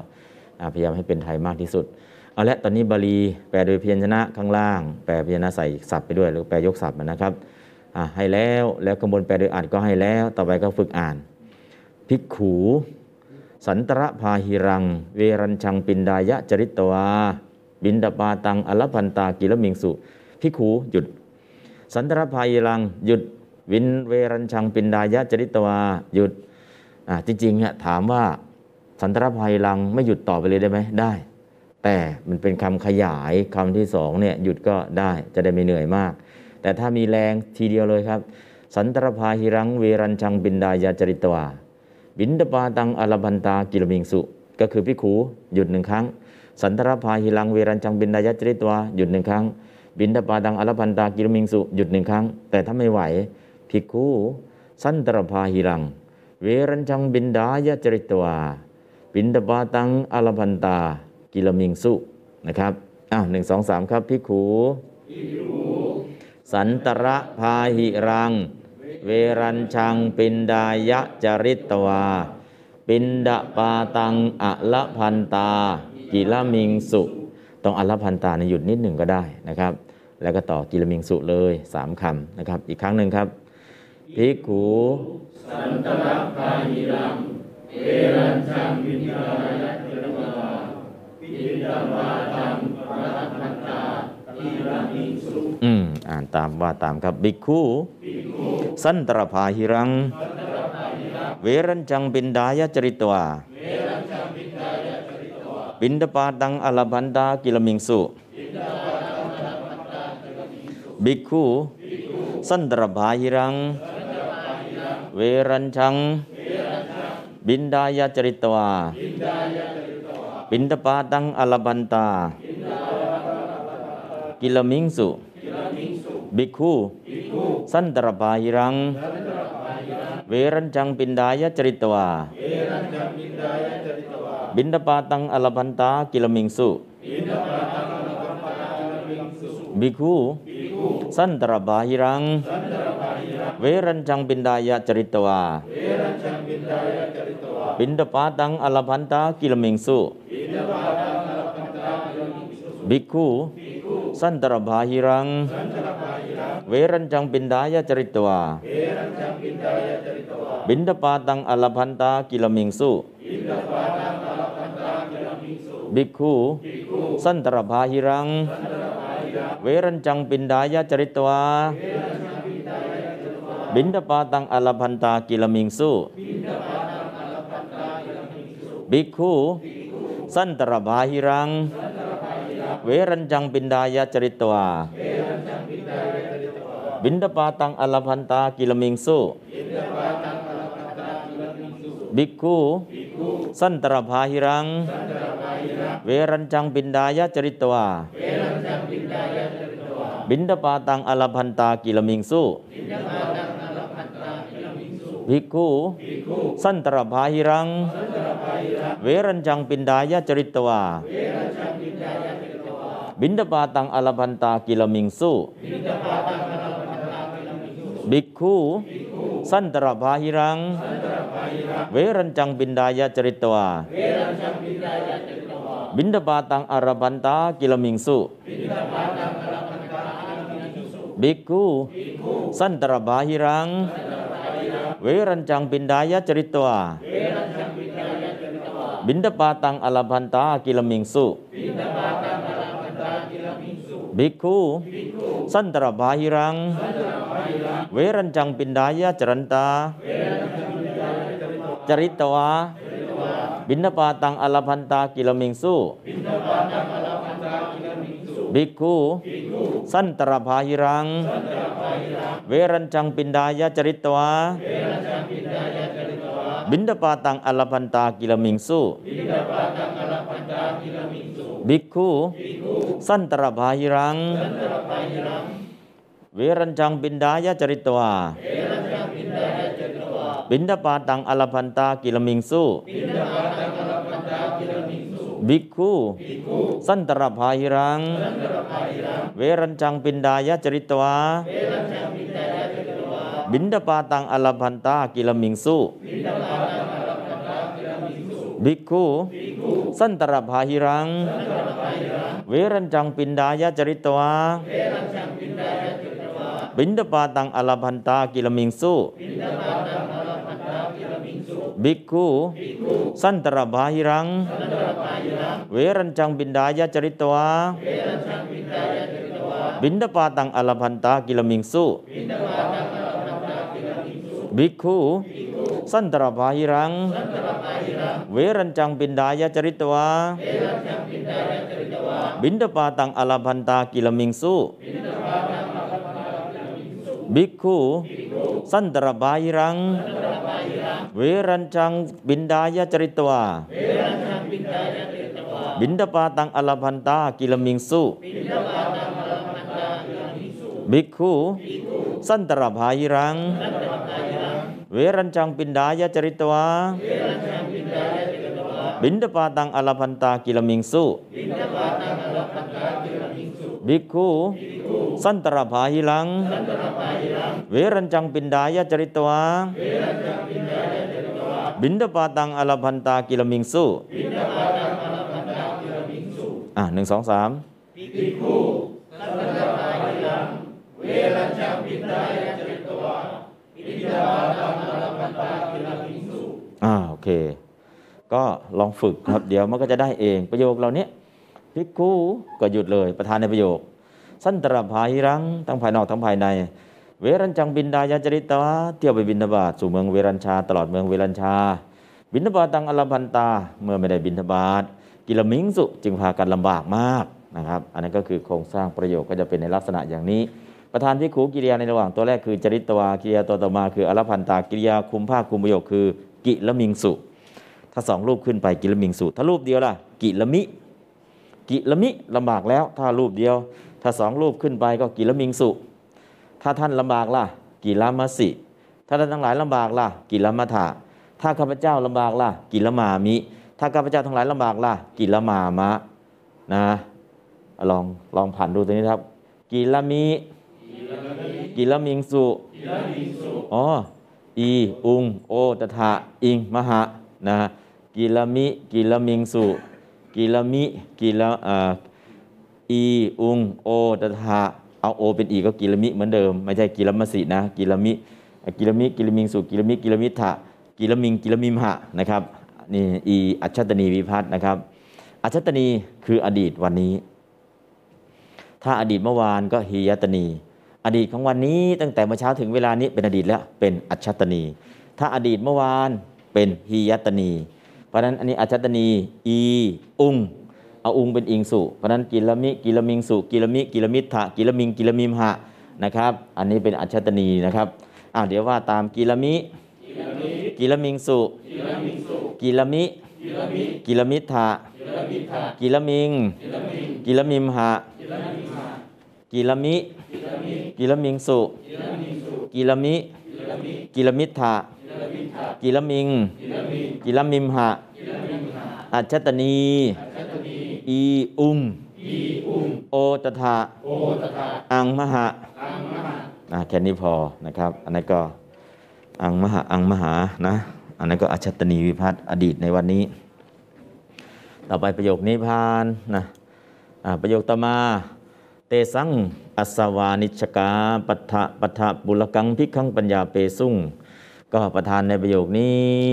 พยายามให้เป็นไทยมากที่สุดเอาละตอนนี้บาลีแปลโดยเพียรชนะข้างล่าง แปลพยัญชนะใส่ศัพท์ไปด้วยหรือแปลยกศัพท์นะครับให้แล้วแล้วข้างบนแปลโดยอัดก็ให้แล้ว ต่อไปก็ฝึกอ่านภิกขูสันตระพาหิรัง เวรัญชังปินดายะจริตวา บินดาปาตังอลพันตากิลมิงสุภิกขูหยุด สันตระพาหิรังหยุด วินเวรัญชังปินดายะจริตวาหยุดอ่าจริงๆเนี่ยถามว่าสันตระพาหิรังไม่หยุดต่อไปเลยได้ไหมได้ แต่มันเป็นคำขยายคำที่สองเนี่ยหยุดก็ได้จะได้ไม่เหนื่อยมาก แต่ถ้ามีแรงทีเดียวเลยครับ สันตระพาหิรังเวรัญชังปินดายะจริตวาบินดาปาตังอลพันตากิลมิงสุ ก็คือภิกขูหยุดหนึ่งครั้ง สันตระพาหิรังเวรัญชังปิณฑายะจริตวาหยุดหนึ่งครั้ง ปิณฑะปาตังอลภันตากิลมิงสุหยุดหนึ่งครั้ง แต่ถ้าไม่ไหว ภิกขูสันตระพาหิรัง เวรัญชังปิณฑายะจริตวาปิณฑะปาตังอลภันตา กิลมิงสุนะครับอ้าวหนึ่งสองสามครับภิกขูสันตระพาหิรัง เวรัญชังปิณฑายะจริตวา ปิณฑะปาตังอลภันตา กิลมิงสุ ตรงอลภันตาเนี่ยหยุดนิดหนึ่งก็ได้นะครับ แล้วก็ต่อกิลมิงสุเลยสามคำนะครับ อีกครั้งหนึ่งครับ ภิกขูสันตระพาหิรังเวรัญชังบินทบาทจริตวาบินทบาตังอรหันตาทีละมิงสุอืมอ่านตามว่าตามครับภิกขูสันตรพาหิรัง เวรัญจังปินดายะจริตวาปิณฑะปาตังอลภันตากิลมิงสุ ภิกขูสันตระพาหิรัง เวรัญชัง ปิณฑายะจริตวาปิณฑะปาตังอลภันตา กิลมิงสุ ภิกขูสันตระพาหิรัง เวรัญชังปิณฑายะจริตวา ปิณฑะปาตังอลภันตากิลมิงสุภิกขู สันตระพาหิรัง เวรัญชังปิณฑายะจริตวาปิณฑะปาตังอลภันตากิลมิงสุ ภิกขูสันตระพาหิรัง เวรัญชังปิณฑายะจริตวาบินดาปาตังอลพันตากิลมิงสุภิกขุสันตรบาหิรัง เวรัญจังปินดายะจริตวา บินดาปาตังอลพันตากิลมิงสุภิกขุสันตระบาหิรัง เวรัญจังปินดายะจริตวา บินดาปาตังอลพันตากิลมิงสุ ภิกขุสันตรภาหิรัง เวรัญจังปินดายะจริตวาบินดาปาตังอลพันตากิลมิงสุภิกขุสันตรภาหิรัง เวรัญจังปินดายะจริตวาบินดาปาตังอลพันตากิลมิงสุ ภิกขุ สันตรภาหิรัง เวรัญจังบินดายะจริตวาบินดาปาตังอรพันตากิลมิงสุภิกขุ สันตรภาหิรัง เวรัญจังบินดายะจริตวาบินดาปาตังอลพันตากิลมิงสุ ภิกขุสันตรภาหิรังเวรัญจั งปินดายะจรันตาจริตวาบินปาตังอลพันตากิลมิงสุภิกขุสันตรภาหิรัง เวรัญจังปินดายะจริตวาบินปาตังอลพันตากิลมิงสุภิกขุสันตรภาหิรังเวรัญจังบินดายะจริตวา บินดาปาตังอลพันตากิลมิงสุภิกขุสันตรภาหิรังเวรัญจังบินดายะจริตวาบินดาปาตังอลพันตากิลมิงสุภิกขุสันตรภาหิรัง เวรัญจังปินดายะจริตวาบินดาปาตังอลพันตากิลมิงสุ ภิกขุสันตรภาหิรัง เวรัญจังบินดายะจริตวาบินดาปาตังอลาพันตากิลมิงสุภิกขุสันตรภาหิรัง เวรัญจังบินดายะจริตวาบินดาปาตังอลาพันตากิลมิงสุ ภิกขุสันตรภาหิรัง เวรัญจังบินดายะจริตวาบินดาปาตังอลพันตากิลมิงสุภิกขุสันตรภาหิรัง เวรัญจังบินดายะจริตวาบินดาปาตังอลพันตากิลมิงสุภิกขุสันตรภาหิรังเวรัญจังบินดายะจริ ตวาบินดาปาตังอลพันตากิลมิงสุอะหนึ่งสองสามอ่าโอเค ก็ลองฝึกครับ เดี๋ยวมันก็จะได้เองประโยคเหล่านี้พิกคูก็หยุดเลยประธานในประโยค สันตรภาหิรังทั้งภายนอกทั้งภายใน เวรัญชังปิณฑายะจริตวาเที่ยวไปบิณฑบาตสู่เมืองเวรัญชา ตลอดเมืองเวรัญชา ปิณฑะปาตังอลภันตา เมื่อไม่ได้บิณฑบาตกิลมิงสุจึงพากันลำบากมากนะครับ อันนั้นก็คือโครงสร้างประโยคก็จะเป็นในลักษณะอย่างนี้ ประธานภิกขูกิริยาในระหว่างตัวแรกคือจริตวากิริยาตัวต่อมาคืออลภันตากิริยาคุมพากย์คุมประโยคคือ กิละมิงสุ ถ้าสองรูปขึ้นไปกิละมิงสุ ถ้ารูปเดียวล่ะ กิละมิ กิละมิลำบากแล้ว ถ้ารูปเดียว ถ้าสองรูปขึ้นไปก็กิละมิงสุ ถ้าท่านลำบากล่ะ กิละมัสิ ถ้าท่านทั้งหลายลำบากล่ะ กิละมัทะถ้าข้าพเจ้าลำบากล่ะ กิละมามิ ถ้าข้าพเจ้าทั้งหลายลำบากล่ะ กิละมามะนะลองลองผ่านดูตัวนี้ครับ กิละมิ กิละมิงสุอ๋ออีอุงโอตถะอิงมหะนะกิละมิกิละมิงสุกิละมิกิละอ่าอีอุงโอตถาเอาโอเป็นอีก็กิลมิเหมือนเดิม ไม่ใช่กิลมสินะกิลมิกิลมิกิลมิงสุกิลมิกิลมิทะกิลมิงกิลมิมหะนะครับนี่อีอัจฉตนีวิพัฒน์นะครับ อัจฉตนีคืออดีตวันนี้ ถ้าอดีตเมื่อวานก็ฮียตนี อดีตของวันนี้ตั้งแต่เมื่อเช้าถึงเวลานี้เป็นอดีตแล้วเป็นอัจฉตนี ถ้าอดีตเมื่อวานเป็นหิยัตตนี เพราะนั้นอันนี้อัชชัตตนีอีอุงเอาอุงเป็นอิงสุเพราะนั้นกิลมิกิลมิงสุกิลมิกิลมิตถะกิลมิงกิลมิมหานะครับ อันนี้เป็นอัชชัตตนีนะครับอ่าเดี๋ยวว่าตามกิลมิกิลมิงสุกิลมิกิลมิตถะกิลมิงกิลมิมหา กิลมิกิลมิงสุกิลมิกิลมิตถะกิลมิง กิลมิมหา อัชชัตตนี อีอุงโอตถะอังมหาอ่าแค่นี้พอนะครับ อันนั้นก็อังมหาอังมหานะ อันนั้นก็อัชชัตตนีวิภัตติอดีตในวันนี้ ต่อไปประโยคนี้พานนะอ่าประโยคต่อมา เตสังอัสวานิชกาปัฏฐะปัฏฐะบุลกังพิกขังปัญญาเปสุ่ง ก็ประธานในประโยคนี้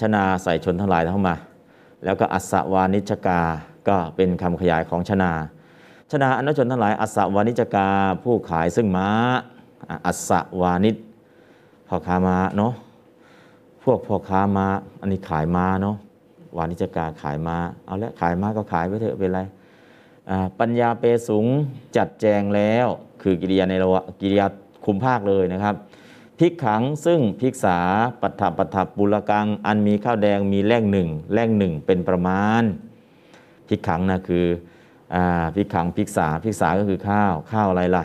ชนาใส่ชนทั้งหลายเข้ามา แล้วก็อัสวานิชกาก็เป็นคำขยายของชนา ชนาอนุชนทั้งหลายอัสวานิชกาผู้ขายซึ่งม้าอะอัสวานิชพ่อค้าม้าเนาะพวกพ่อค้าม้าอันนี้ขายม้าเนาะวานิชกาขายม้าเอาละขายม้าก็ขายไปเถอะเป็นไร ปัญญาเปสูงจัดแจงแล้ว คือกิริยาในระว่ากิริยาคุมภาคเลยนะครับพิกขังซึ่งพิกษาปัฏฐปัฏฐบุรกัง อันมีข้าวแดงมีแร่งหนึ่งแร่งหนึ่งเป็นประมาณพิกขังนะคืออพิกขังพิกษาพิกษาก็คือข้าวข้าวอะไรล่ะ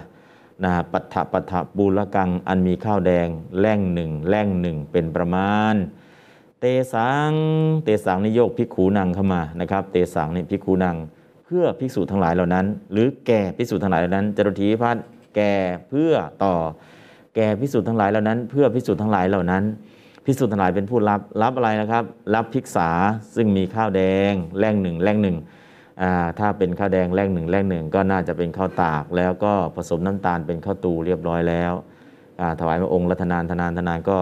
นะปัฏฐปัฏฐบุรกัง อันมีข้าวแดงแร่งหนึ่งแร่งหนึ่งเป็นประมาณ เตสังเตสังนิโยกภิกขูนังเข้ามานะครับ เตสังนี่ภิกขูนัง พื่อภิกษุทั้งหลายเหล่านั้น หรือแก่ภิกษุทั้งหลายเหล่านั้นจรุทีพัฒน์แก่เพื่อต่อ แก่ภิกษุทั้งหลายเหล่านั้น เพื่อภิกษุทั้งหลายเหล่านั้นภิกษุทั้งหลายเป็นผู้รับรับอะไรนะครับ รับภิกษาซึ่งมีข้าวแดงแร่งหนึ่งแร่งหนึ่งถ้าเป็นข้าวแดงแร่งหนึ่งแร่งหนึ่งก็น่าจะเป็นข้าวตาก แล้วก็ผสมน้ำตาลเป็นข้าวตูเรียบร้อยแล้วถวายพระองค์รัตนานธนานธนานก็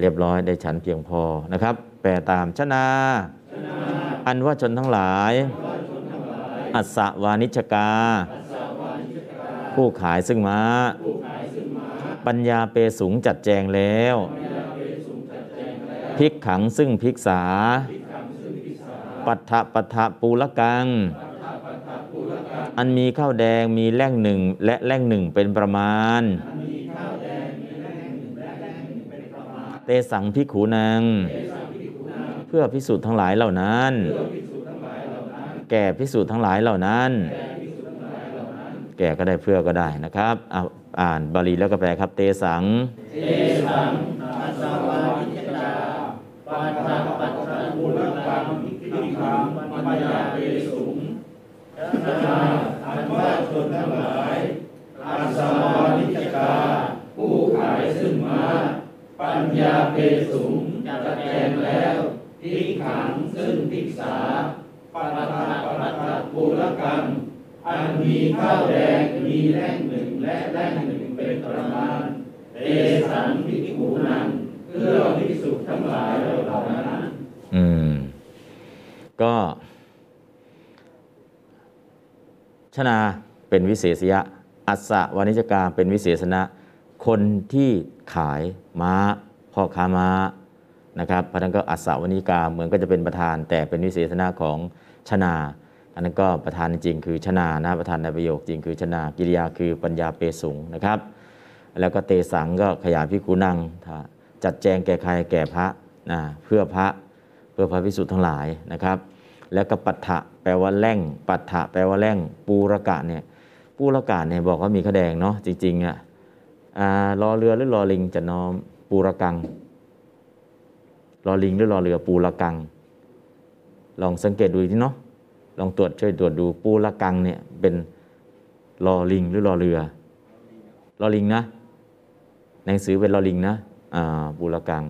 เรียบร้อยได้ฉันเพียงพอนะครับ แปลตามชนาอันว่าชนทั้งหลาย อัสสวานิชกา ผู้ขายซึ่งม้า ปัญญาเปสูงจัดแจงแล้ว พิกขังซึ่งพิกษา ปัฏฐปัฏฐปูละกัง อันมีข้าวแดงมีแร่งหนึ่งและแร่งหนึ่งเป็นประมาณ เตสังพิกขูนัง เพื่อพิสูจน์ทั้งหลายเหล่านั้น แก่พิสูจน์ทั้งหลายเหล่านั้น แก่ก็ได้เพื่อก็ได้นะครับเอาอ่านบาลีแล้วก็แปลครับ เตสังอันว่าชนทั้งหลายอาสวานิจกาผู้ขายซึ่งม้าปัญญาเปสูงจัดแจงแล้วพิกขังซึ่งพิกษา ปัตตะปัตตะปูรกังอันมีข้าวแดงมีแร่งหนึ่งและแร่งหนึ่งเป็นประมาณเตสังพิกขุนังเพื่อภิกษุทั้งหลายเหล่านั้นอืม ก็ชนาเป็นวิเศษยะ อัสสะวานิจกาเป็นวิเศษณะ คนที่ขายม้าพ่อค้าม้า นะครับเพราะนั้นก็อัสสะวานิกาเหมือนก็จะเป็นประธาน แต่เป็นวิเศษณะของชนา อันนั้นก็ประธานจริงคือชนานะประธานในประโยคจริงคือชนากิริยาคือปัญญาเปสุงนะครับ แล้วก็เตสังก็ขยายพิคุนังจัดแจงแก่ใครแก่พระนะเพื่อพระเพื่อพระพิสุทธ์ทั้งหลายนะครับ แล้วก็ปัฏฐะแปลว่าแร่ง ปัฏฐะแปลว่าแร่งปูรกะเนี่ยปูรกะเนี่ยบอกว่ามีขแดงเนาะจริงๆอะอ่ารอเรือหรือรอลิงจะน้อมปูรกัง รอลิงหรือรอเรือปูรกัง ลองสังเกตดูที่เนาะลองตรวจช่วยตรวจดูปูรกังเนี่ยเป็นรอลิงหรือรอเรือลอลิงนะหนังสือเป็นลอลิงนะอ่าบูรกัง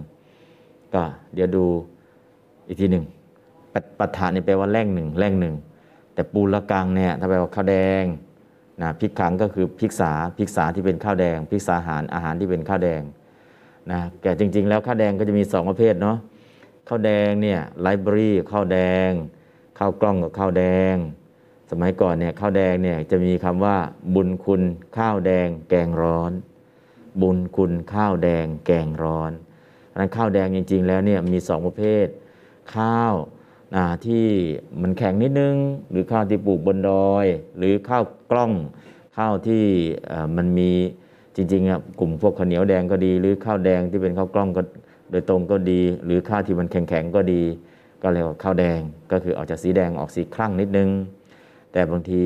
ก็เดี๋ยวดูอีกทีหนึ่งปัฏปัฏฐานนี่แปลว่าแร่งหนึ่งแร่งหนึ่งแต่แต่ปูละกังเนี่ยถ้าแปลว่าข้าวแดงนะพริกขังก็คือพริกษาพริกษาที่เป็นข้าวแดงพริกษาอาหารอาหารที่เป็นข้าวแดง นะแต่จริง ๆ แล้วข้าวแดงก็จะมีสองประเภทเนาะข้าวแดงเนี่ยไลบรารีข้าวแดงข้าวกล้องกับข้าวแดง สมัยก่อนเนี่ยข้าวแดงเนี่ยจะมีคำว่า บุญคุณข้าวแดงแกงร้อน บุญคุณข้าวแดงแกงร้อนเพราะฉะนั้นข้าวแดงจริง ๆ แล้วเนี่ยมีสองประเภท ข้าวนะที่มันแข็งนิดนึง หรือข้าวที่ปลูกบนดอย หรือข้าวกล้องข้าวที่มันมี ริงๆอะกลุ่มพวกข้าวเหนียวแดงก็ดี หรือข้าวแดงที่เป็นข้าวกล้องก็โดยตรงก็ดี หรือข้าวที่มันแข็งๆก็ดี ก็เรียกว่าข้าวแดงก็คือออกจากสีแดงออกสีคลั่งนิดนึง แต่บางที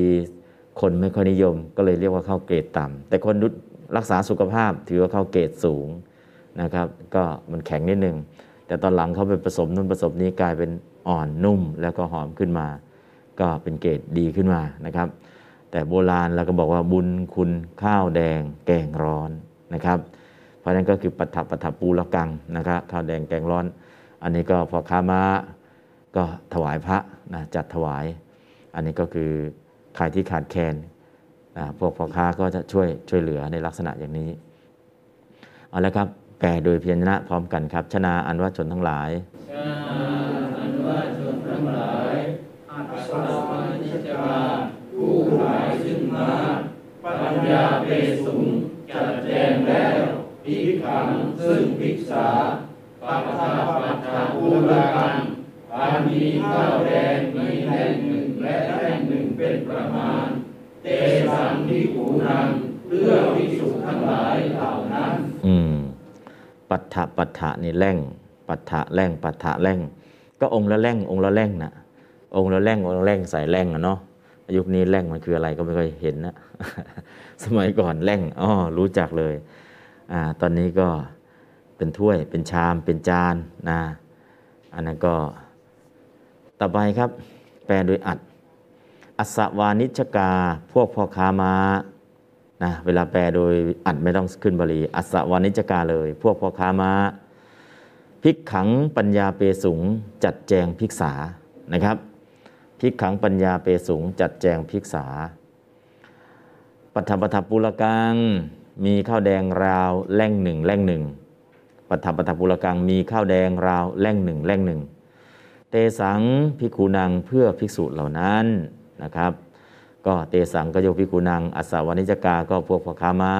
คนไม่ค่อยนิยม ก็เลยเรียกว่าข้าวเกรดต่ำแต่คนรักษาสุขภาพถือว่าข้าวเกรดสูงนะครับก็มันแข็งนิดนึง แต่ตอนหลังเขาไปผสมนู่นผสมนี้กลายเป็นอ่อนนุ่มแล้วก็หอมขึ้นมา ก็เป็นเกรดดีขึ้นมานะครับ แต่โบราณเราก็บอกว่าบุญคุณข้าวแดงแกงร้อนนะครับ เพราะฉะนั้นก็คือปัทถปัทถปูละกังนะครับข้าวแดงแกงร้อน อันนี้ก็พอค้ามาก็ถวายพระนะจัดถวาย อันนี้ก็คือใครที่ขาดแคลนพวกพ่อค้าก็จะช่วยช่วยเหลือในลักษณะอย่างนี้เอาละครับแปลโดยพยัญชนะพร้อมกันครับ ชนาอันว่าชนทั้งหลายาเปสุงจัดแจงแล้วพิกขังซึ่งพิกษาปัทาปัทาภูรกันอันมีข้าวแดงมีแห่งหนึ่งและแห่งหนึ่งเป็นประมาณ เตสังที่หูนังเพื่อภิกษุทั้งหลายเหล่านั้น อืม ปัฏฐะปัฏฐะนี่แร่ง ปัฏฐะแร่งปัฏฐะแร่ง ก็องค์ละแร่งองค์ละแร่งนะองค์ละแร่งองค์ละแร่งใส่แร่งอะเนาะยุคนี้แร่งมันคืออะไรก็ไม่เคยเห็นนะ สมัยก่อนแร่งอ๋อรู้จักเลยอ่าตอนนี้ก็เป็นถ้วยเป็นชามเป็นจานนะอันนั้นก็ต่อไปครับ แปลโดยอัดอสวานิชกา พวกพ่อค้าม้านะเวลาแปลโดยอัดไม่ต้องขึ้นบาลีอสวานิชกาเลย พวกพ่อค้าม้าพิกขังปัญญาเปสุงจัดแจงพิกษานะครับพิกขังปัญญาเปสุงจัดแจงพิกษา ปัทถปทปุรกัง มีข้าวแดงราวแล่งหนึ่งแล่งหนึ่งปัทถปทปุรกังมีข้าวแดงราวแล่งหนึ่งแล่งหนึ่งเตสังพิคูนังเพื่อภิกษุเหล่านั้นนะครับ ก็เตสังก็โยพิคูนังอัสสวานิจกาก็พวกพคามา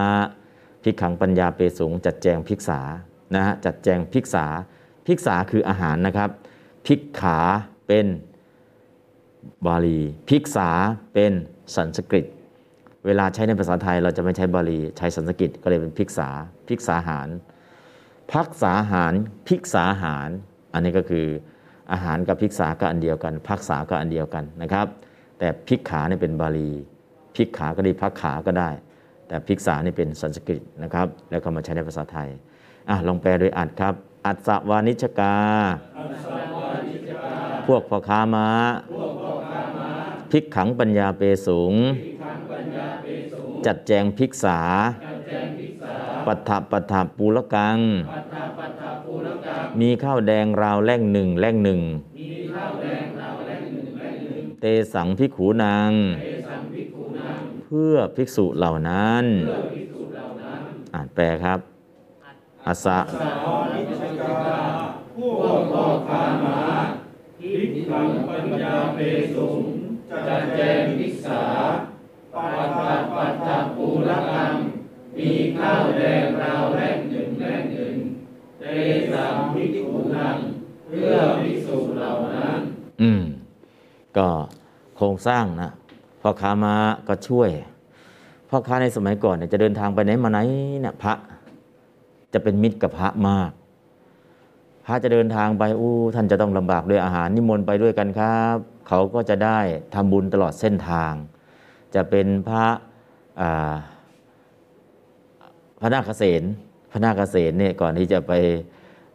พิกขังปัญญาเปสุงจัดแจงภิกษานะฮะจัดแจงภิกษาภิกษาคืออาหารนะครับภิกขาเป็นบาลี ภิกษาเป็นสันสกฤต เวลาใช้ในภาษาไทยเราจะไม่ใช้บาลีใช้สันสกฤตก็เลยเป็นภิกษาภิกษาหารพักษาหารภิกษาหาร อันนี้ก็คืออาหารกับภิกษาก็อันเดียวกันพักษาก็อันเดียวกันนะครับ แต่ภิกขาเนี่ยเป็นบาลีภิกขาก็ได้พักขาก็ได้ แต่ภิกษานี่เป็นสันสกฤตนะครับ แล้วก็มาใช้ในภาษาไทยอะลองแปลโดยอัดครับ อัศวานิชกา พวกพ่อค้าม้าภิกขังปัญญาเปสูง จัดแจงภิกษา ปัฏฐปัฏฐปูลกัง มีข้าวแดงราวแล่งหนึ่งแล่งหนึ่ง เตสังพิกขูนางเพื่อภิกษุเหล่านั้น อ่านแปลครับอาสะพวกพ่อค้าม้าพิกขังปัญญาเปสุงจัดแจงภิกษา รงสร้างนะพ่อค้ามาก็ช่วยพ่อค้าในสมัยก่อนเนี่ยจะเดินทางไปไหนมาไหนเนี่ยพระ จะเป็นมิตรกับพระมาก พระจะเดินทางไปอู้ท่านจะต้องลำบากด้วยอาหารนิมนต์ไปด้วยกันครับ เขาก็จะได้ทำบุญตลอดเส้นทาง จะเป็นพระพระนาคเษนพระนาคเษนเนี่ยก่อนที่จะไป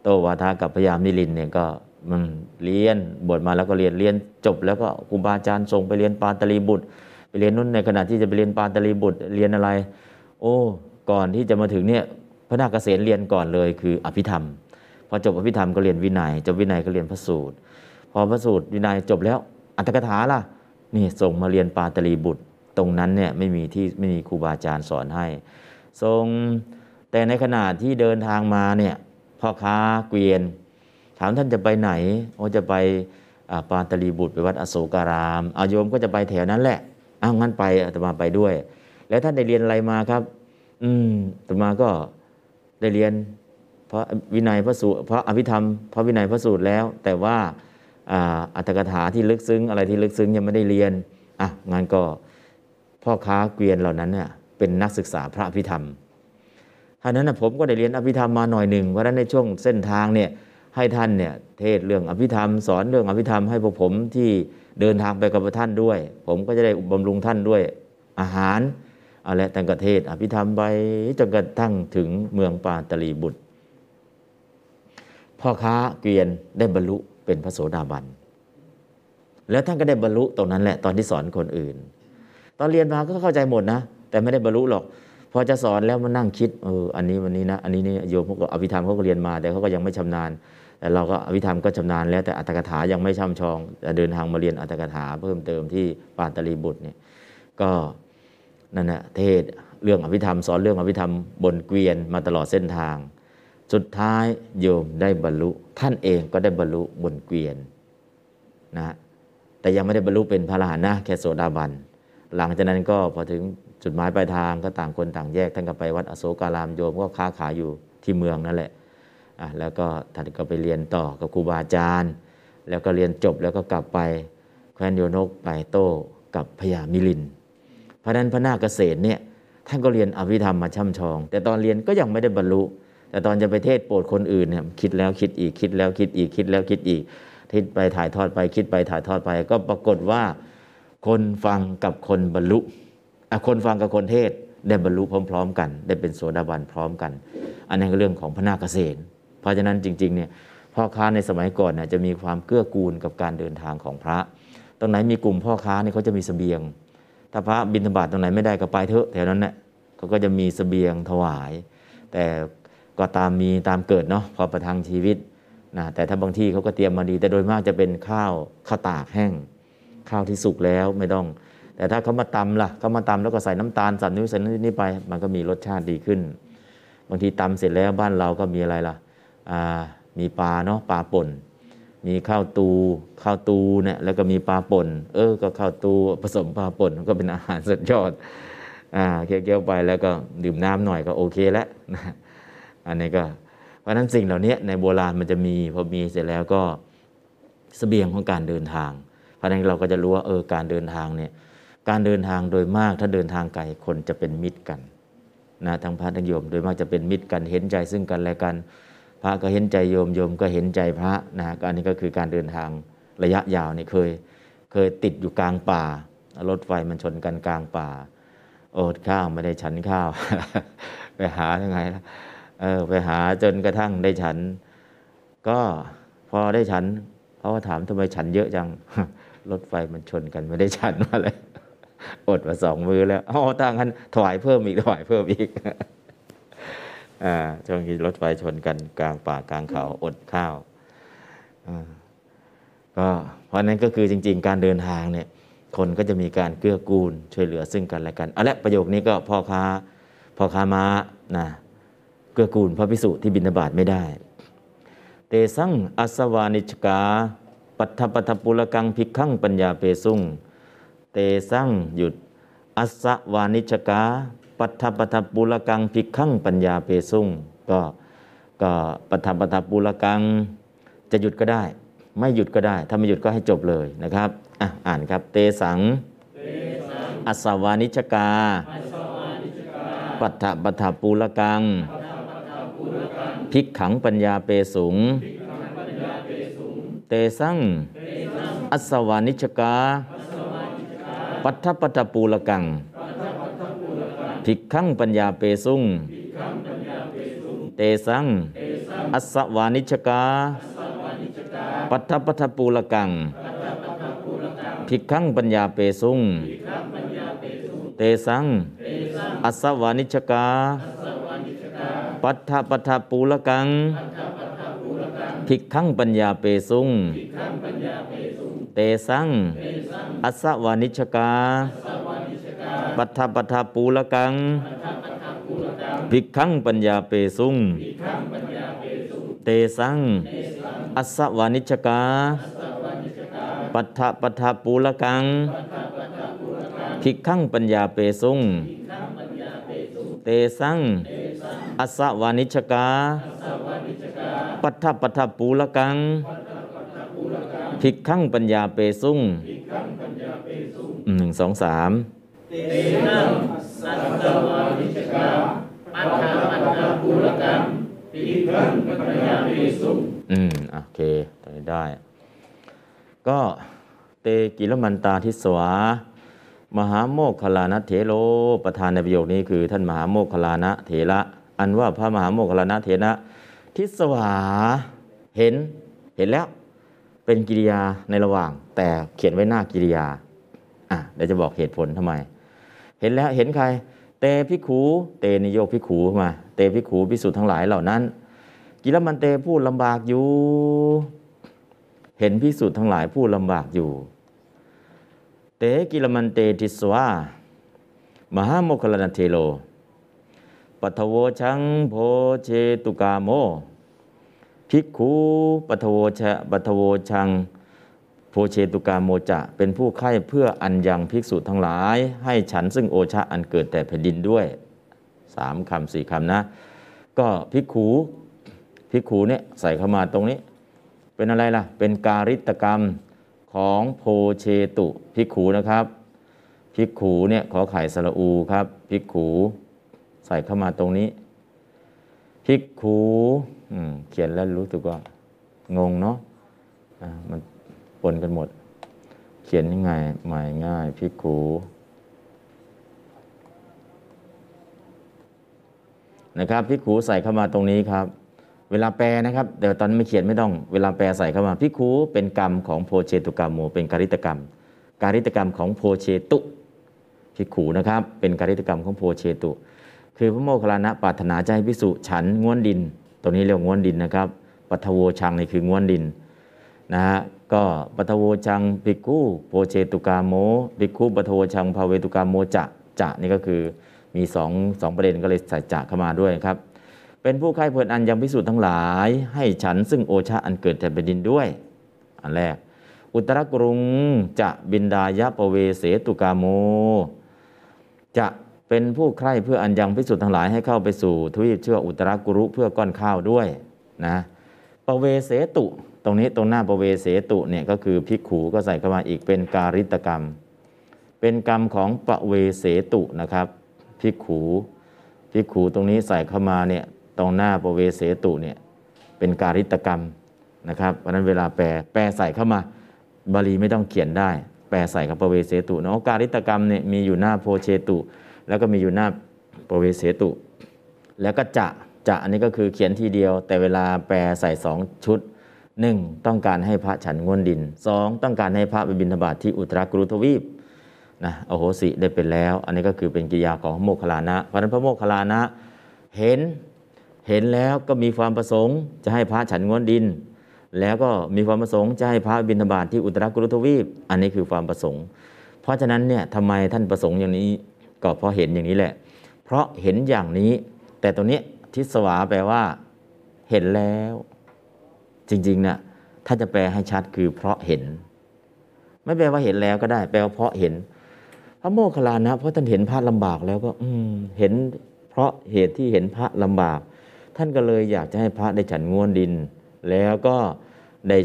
โตวาทากับพยามนิลินเนี่ยก็ มันเรียนบวชมาแล้วก็เรียนเรียนจบ แล้วก็ครูบาอาจารย์ส่งไปเรียนปาตรีบุตร ไปเรียนนู่นในขณะที่จะไปเรียนปาตรีบุตรเรียนอะไร โอ้ก่อนที่จะมาถึงเนี่ยพระนาคเษนเรียนก่อนเลยคืออภิธรรมพอจบอภิธรรมก็เรียนวินัย จบวินัยก็เรียนพระสูตร พอพระสูตรวินัยจบแล้วอัตถกถาล่ะนี่ส่งมาเรียนปาตลีบุตร ตรงนั้นเนี่ยไม่มีที่ไม่มีครูบาอาจารย์สอนให้ทรงแต่ในขณะที่เดินทางมาเนี่ยพ่อค้าเกวียน ถามท่านจะไปไหนโอ้จะไปปาตลีบุตรไปวัดอโศการามอาโยมก็จะไปแถวนั้นแหละอ้าวงั้นไปอาตมาไปด้วย แล้วท่านได้เรียนอะไรมาครับ อืมอาตมาก็ได้เรียนพระวินัยพระสูตรพระอภิธรรม พระวินัยพระสูตรแล้ว แต่ว่าอัตถกถาที่ลึกซึ้งอะไรที่ลึกซึ้งยังไม่ได้เรียนอะงั้นก็พ่อค้าเกวียนเหล่านั้นเนี่ยเป็นนักศึกษาพระอภิธรรมท่านั้นนะผมก็ได้เรียนอภิธรรมมาหน่อยหนึ่งเพราะฉะนั้นในช่วงเส้นทางเนี่ย ให้ท่านเนี่ยเทศเรื่องอภิธรรม สอนเรื่องอภิธรรมให้พวกผมที่เดินทางไปกับท่านด้วย ผมก็จะได้บำรุงท่านด้วยอาหารอะไรแต่งกระเทศ อภิธรรมไปจนกระทั่งถึงเมืองปาตลีบุตร พ่อค้าเกวียนได้บรรลุเป็นพระโสดาบัน แล้วท่านก็ได้บรรลุตรงนั้นแหละตอนที่สอนคนอื่น ตอนเรียนมาก็เข้าใจหมดนะ แต่ไม่ได้บรรลุหรอกพอจะสอนแล้วมานั่งคิดเอออันนี้วันนี้นะ อันนี้นี่โยมพวกอภิธรรมเขาก็เรียนมา แต่เขาก็ยังไม่ชำนาญ แต่เราก็อภิธรรมก็ชำนาญแล้วแต่อัตถกถายังไม่ช่ำชองแต่เดินทางมาเรียนอัตถกถาเพิ่มเติมที่ปาตลีบุตรเนี่ยก็นั่นแหละเทศเรื่องอภิธรรมสอนเรื่องอภิธรรมบนเกวียนมาตลอดเส้นทาง สุดท้ายโยมได้บรรลุ ท่านเองก็ได้บรรลุบนเกวียนนะแต่ยังไม่ได้บรรลุเป็นพระอรหันต์นะแค่โสดาบัน หลังจากนั้นก็พอถึงจุดหมายปลายทางก็ต่างคนต่างแยกท่านก็ไปวัดอโศการามโยมก็ค้าขายอยู่ที่เมืองนั่นแหละ อะแล้วก็ท่านก็ไปเรียนต่อกับครูบาอาจารย์ แล้วก็เรียนจบแล้วก็กลับไปแคว้นโยนกไปโต้กับพญามิลิน เพราะนั้นพระนาคเกษตรเนี่ยท่านก็เรียนอภิธรรมมาช่ำชอง แต่ตอนเรียนก็ยังไม่ได้บรรลุ แต่ตอนจะไปเทศโปรดคนอื่นเนี่ยคิดแล้วคิดอีกคิดแล้วคิดอีกคิดแล้วคิดอีกทิศไปถ่ายทอดไปคิดไปถ่ายทอดไป ก็ปรากฏว่าคนฟังกับคนบรรลุคนฟังกับคนเทศได้บรรลุพร้อม ๆ กัน ได้เป็นโสดาบันพร้อมกัน อันนั้นก็เรื่องของพระนาคเกษตร เพราะฉะนั้นจริงๆเนี่ยพ่อค้าในสมัยก่อนเนี่ยจะมีความเกื้อกูลกับการเดินทางของพระ ตรงไหนมีกลุ่มพ่อค้าเนี่ยเขาจะมีเสบียง ถ้าพระบิณฑบาตตรงไหนไม่ได้ก็ไปเถอะแถวนั้นเนี่ยเขาก็จะมีเสบียงถวาย แต่ก็ตามมีตามเกิดเนาะพอประทังชีวิตนะแต่ถ้าบางที่เขาก็เตรียมมาดี แต่โดยมากจะเป็นข้าวข้าวตากแห้ง ข้าวที่สุกแล้วไม่ต้อง แต่ถ้าเขามาตำล่ะเขามาตำแล้วก็ใส่น้ำตาลใส่นิ้วใส่นิ้วนี่ไป มันก็มีรสชาติดีขึ้น บางทีตำเสร็จแล้วบ้านเราก็มีอะไรล่ะอ่า มีปลาเนาะปลาป่น มีข้าวตูข้าวตูเนี่ยแล้วก็มีปลาป่น เออ ก็ข้าวตูผสมปลาป่นก็เป็นอาหารสุดยอดอ่าเคี้ยวๆไปแล้วก็ดื่มน้ำหน่อยก็โอเคแล้วนะอันนี้ก็เพราะฉะนั้นสิ่งเหล่านี้ในโบราณมันจะมีพอมีเสร็จแล้วก็เสบียงของการเดินทาง เพราะฉะนั้นเราก็จะรู้ว่าเออการเดินทางเนี่ยการเดินทางโดยมากถ้าเดินทางไกลคนจะเป็นมิตรกันนะทั้งพระทั้งโยมโดยมากจะเป็นมิตรกันเห็นใจซึ่งกันและกัน พระก็เห็นใจโยมโยมก็เห็นใจพระนะฮะก็อันนี้ก็คือการเดินทางระยะยาวนี่เคยเคยติดอยู่กลางป่ารถไฟมันชนกันกลางป่า อดข้าวไม่ได้ฉันข้าว ไปหายังไงล่ะเออไปหาจนกระทั่งได้ฉัน ก็พอได้ฉันเขาก็ถามทำไมฉันเยอะจัง รถไฟมันชนกันไม่ได้ฉันมาเลยอดมาสองมือแล้วอ๋อตั้งกันถวายเพิ่มอีกถวายเพิ่มอีก ช่วงที่รถไฟชนกันกลางป่ากลางเขาอดข้าวก็เพราะนั้นก็คือจริง ๆ การเดินทางเนี่ยคนก็จะมีการเกื้อกูลช่วยเหลือซึ่งกันและกันเอาละประโยคนี้ก็พ่อค้าพ่อค้าม้านะเกื้อกูลพระพิสุที่บิณฑบาตไม่ได้ เตสังอัสวานิชกา ปัทปัทปุลกังภิกขังปัญญาเปสุงเตสังหยุดอัสวานิชกา ปัทปัทปุลกังภิกขังปัญญาเปสุงก็ก็ปัทปัทปุลกังจะหยุดก็ได้ ไม่หยุดก็ได้ ถ้าไม่หยุดก็ให้จบเลยนะครับอะอ่านครับเตสังอัสวานิชกา ปัทถปัทถปูลกังภิกขังปัญญาเปสุงเตสังอัสวานิชกา ปัทถปัทถปูลกัง ภิกขังปัญญาเปสุงเตสัง อัสวานิชกา ปัทถปัทถปูลกัง ภิกขังปัญญาเปสุง เตสัง อัสสวานิชกา ปัทถปัทถปูลกัง ภิกขังปัญญาเปสุง เตสังออัสสวานิชกา ปัทธปัทธปูละกังภิกขังปัญญาเปสุงเตสัง อัสสวานิชกา ปัทธปัทธปูละกังภิกขังปัญญาเปสุงเตสัง อัสสวานิชกา ปัทธปัทธปูละกังภิกขังปัญญาเปสุงหนึ่งสองสามเตนังสัตตวานิชกาปัฏฐาปัฏฐาภูรกรรมปิขังปัญญาปิสุอืมโอเคตอนนี้ได้ ก็เตกิลมันตาทิสวามหาโมคคลานะเถโลประธานในประโยคนี้คือท่านมหาโมคคลานะเถระอันว่าพระมหาโมคคลานะเถระทิสวาเห็นเห็นแล้วเป็นกิริยาในระหว่าง แต่เขียนไว้หน้ากิริยาอะเดี๋ยวจะบอกเหตุผลทำไม เห็นแล้วเห็นใคร เตพิขูเตนิโยพิขูมา เตพิขูพิสุทธ์ทั้งหลายเหล่านั้น กิลมันเตผู้ลำบากอยู่ เห็นพิสุทธ์ทั้งหลายผู้ลำบากอยู่ เตกิลมันเตทิสวามหาโมคลนาเทโลปัทโวชังโพเชตุกาโมภิกขุปัทโวชะปัทโวชัง โพเชตุกาโมจะเป็นผู้ไข้เพื่ออันยังภิกษุทั้งหลาย ให้ฉันซึ่งโอชะอันเกิดแต่แผ่นดินด้วยสามคำสี่คำนะ ก็ภิกขุภิกขุเนี่ยใส่เข้ามาตรงนี้ เป็นอะไรล่ะ เป็นการิตกรรมของโพเชตุภิกขุนะครับภิกขุเนี่ยขอไข่สระอูครับภิกขุใส่เข้ามาตรงนี้ภิกขุอืมเขียนแล้วรู้สึกว่างงเนาะมัน ปนกันหมด เขียนยังไงหม่ง่ายภิกขุนะครับภิกขุใส่เข้ามาตรงนี้ครับ เวลาแปลนะครับเดี๋ยวตอนไม่เขียนไม่ต้อง เวลาแปลใส่เข้ามาพิคูเป็นกรรมของโพเชตุกรรมโมเป็นการิตกรรม การิตกรรมของโพเชตุพิขูนะครับเป็นการิตกรรมของโพเชตุ คือพระโมคคัลลานะปรารถนาจะให้พิสุฉันง้วนดิน ตัวนี้เรียกง้วนดินนะครับปัทโวชังนี่คือง้วนดินนะฮะ ก็ปัทโวชังภิกขุโพเชตุกาโมภิกขุปัทโวชังภาเวตุกาโมจะจะนี่ก็คือมีสองสองประเด็นก็เลยใส่จะเข้ามาด้วยครับ เป็นผู้ใคร่เพลินอันยังพิสูจน์ทั้งหลาย ให้ฉันซึ่งโอชาอันเกิดแต่แผ่นดินด้วย อันแรก อุตรกรุงจะบินดายะปะเวเสตุกาโม จะเป็นผู้ใคร่เพื่ออันยังพิสูจน์ทั้งหลายให้เข้าไปสู่ทวีปเชื่ออุตรกุรุเพื่อก้อนข้าวด้วยนะปะเวเสตุ ตรงนี้ตรงหน้าปะเวเสตุเนี่ยก็คือพิกขูก็ใส่เข้ามาอีกเป็นการิตกรรม เป็นกรรมของปะเวเสตุนะครับพิกขูพิกขูตรงนี้ใส่เข้ามาเนี่ยตรงหน้าปะเวเสตุเนี่ยเป็นการิตกรรมนะครับเพราะนั้นเวลาแปลแปลใส่เข้ามาบาลีไม่ต้องเขียนได้ แปลใส่กับปะเวเสตุเนาะการิตกรรมเนี่ยมีอยู่หน้าโพเชตุ แล้วก็มีอยู่หน้าปะเวเสตุ แล้วก็จะจะอันนี้ก็คือเขียนทีเดียว แต่เวลาแปลใส่สองชุด หนึ่งต้องการให้พระฉันงวนดินสองต้องการให้พระไปบิณฑบาตที่อุตรากรุทวีปนะโอโหสิได้เป็นแล้ว อันนี้ก็คือเป็นกิริยาของพระโมคคัลลานะ เพราะนั้นพระโมคคัลลานะเห็นเห็นแล้วก็มีความประสงค์ จะให้พระฉันงวนดิน แล้วก็มีความประสงค์จะให้พระบิณฑบาตที่อุตรากรุทวีป อันนี้คือความประสงค์ เพราะฉะนั้นเนี่ยทำไมท่านประสงค์อย่างนี้ก็เพราะเห็นอย่างนี้แหละ เพราะเห็นอย่างนี้ แต่ตัวนี้ทิศวาแปลว่า เห็นแล้ว จริงๆนะ่ะถ้าจะแปลให้ชัดคือเพราะเห็น ไม่แปลว่าเห็นแล้วก็ได้ แปลว่าเพราะเห็น พระโมคคัลลานะเพราะท่านเห็นพระลำบากแล้วก็ อืมเห็น เพราะเหตุที่เห็นพระลำบาก ท่านก็เลยอยากจะให้พระได้ฉันง่วนดิน แล้วก็ได้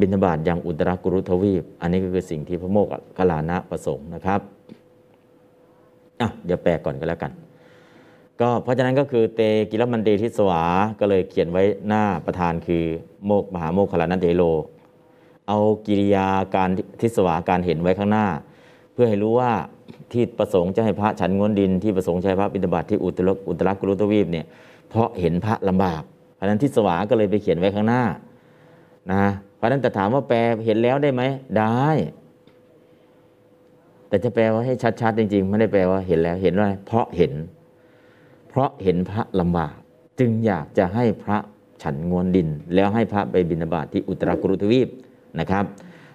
บิณฑบาตอย่างอุตรากุรุทวีป อันนี้ก็คือสิ่งที่พระโมคคัลลานะประสงค์นะครับอะเดี๋ยวแปลก่อนก็แล้วกัน ก็เพราะฉะนั้นก็คือเตกิลมันเตทิสวา ก็เลยเขียนไว้หน้าประธานคือโมกมหาโมคคลานะเทโล เอากิริยาการทิสวาการเห็นไว้ข้างหน้า เพื่อให้รู้ว่าที่ประสงค์จะให้พระฉันงวนดินที่ประสงค์ให้พระบิณฑบาตที่อุตรอุตรกุรุทวีปเนี่ยเพราะเห็นพระลำบากเพราะนั้นทิสวาก็เลยไปเขียนไว้ข้างหน้านะเพราะนั้นแต่ถามว่าแปลเห็นแล้วได้ไหมได้ แต่จะแปลว่าให้ชัดๆจริงๆ ไม่ได้แปลว่าเห็นแล้วเห็นว่าเพราะเห็น เพราะเห็นพระลำบาก จึงอยากจะให้พระฉันงวนดิน แล้วให้พระไปบิณฑบาตที่อุตรกุรุทวีปนะครับ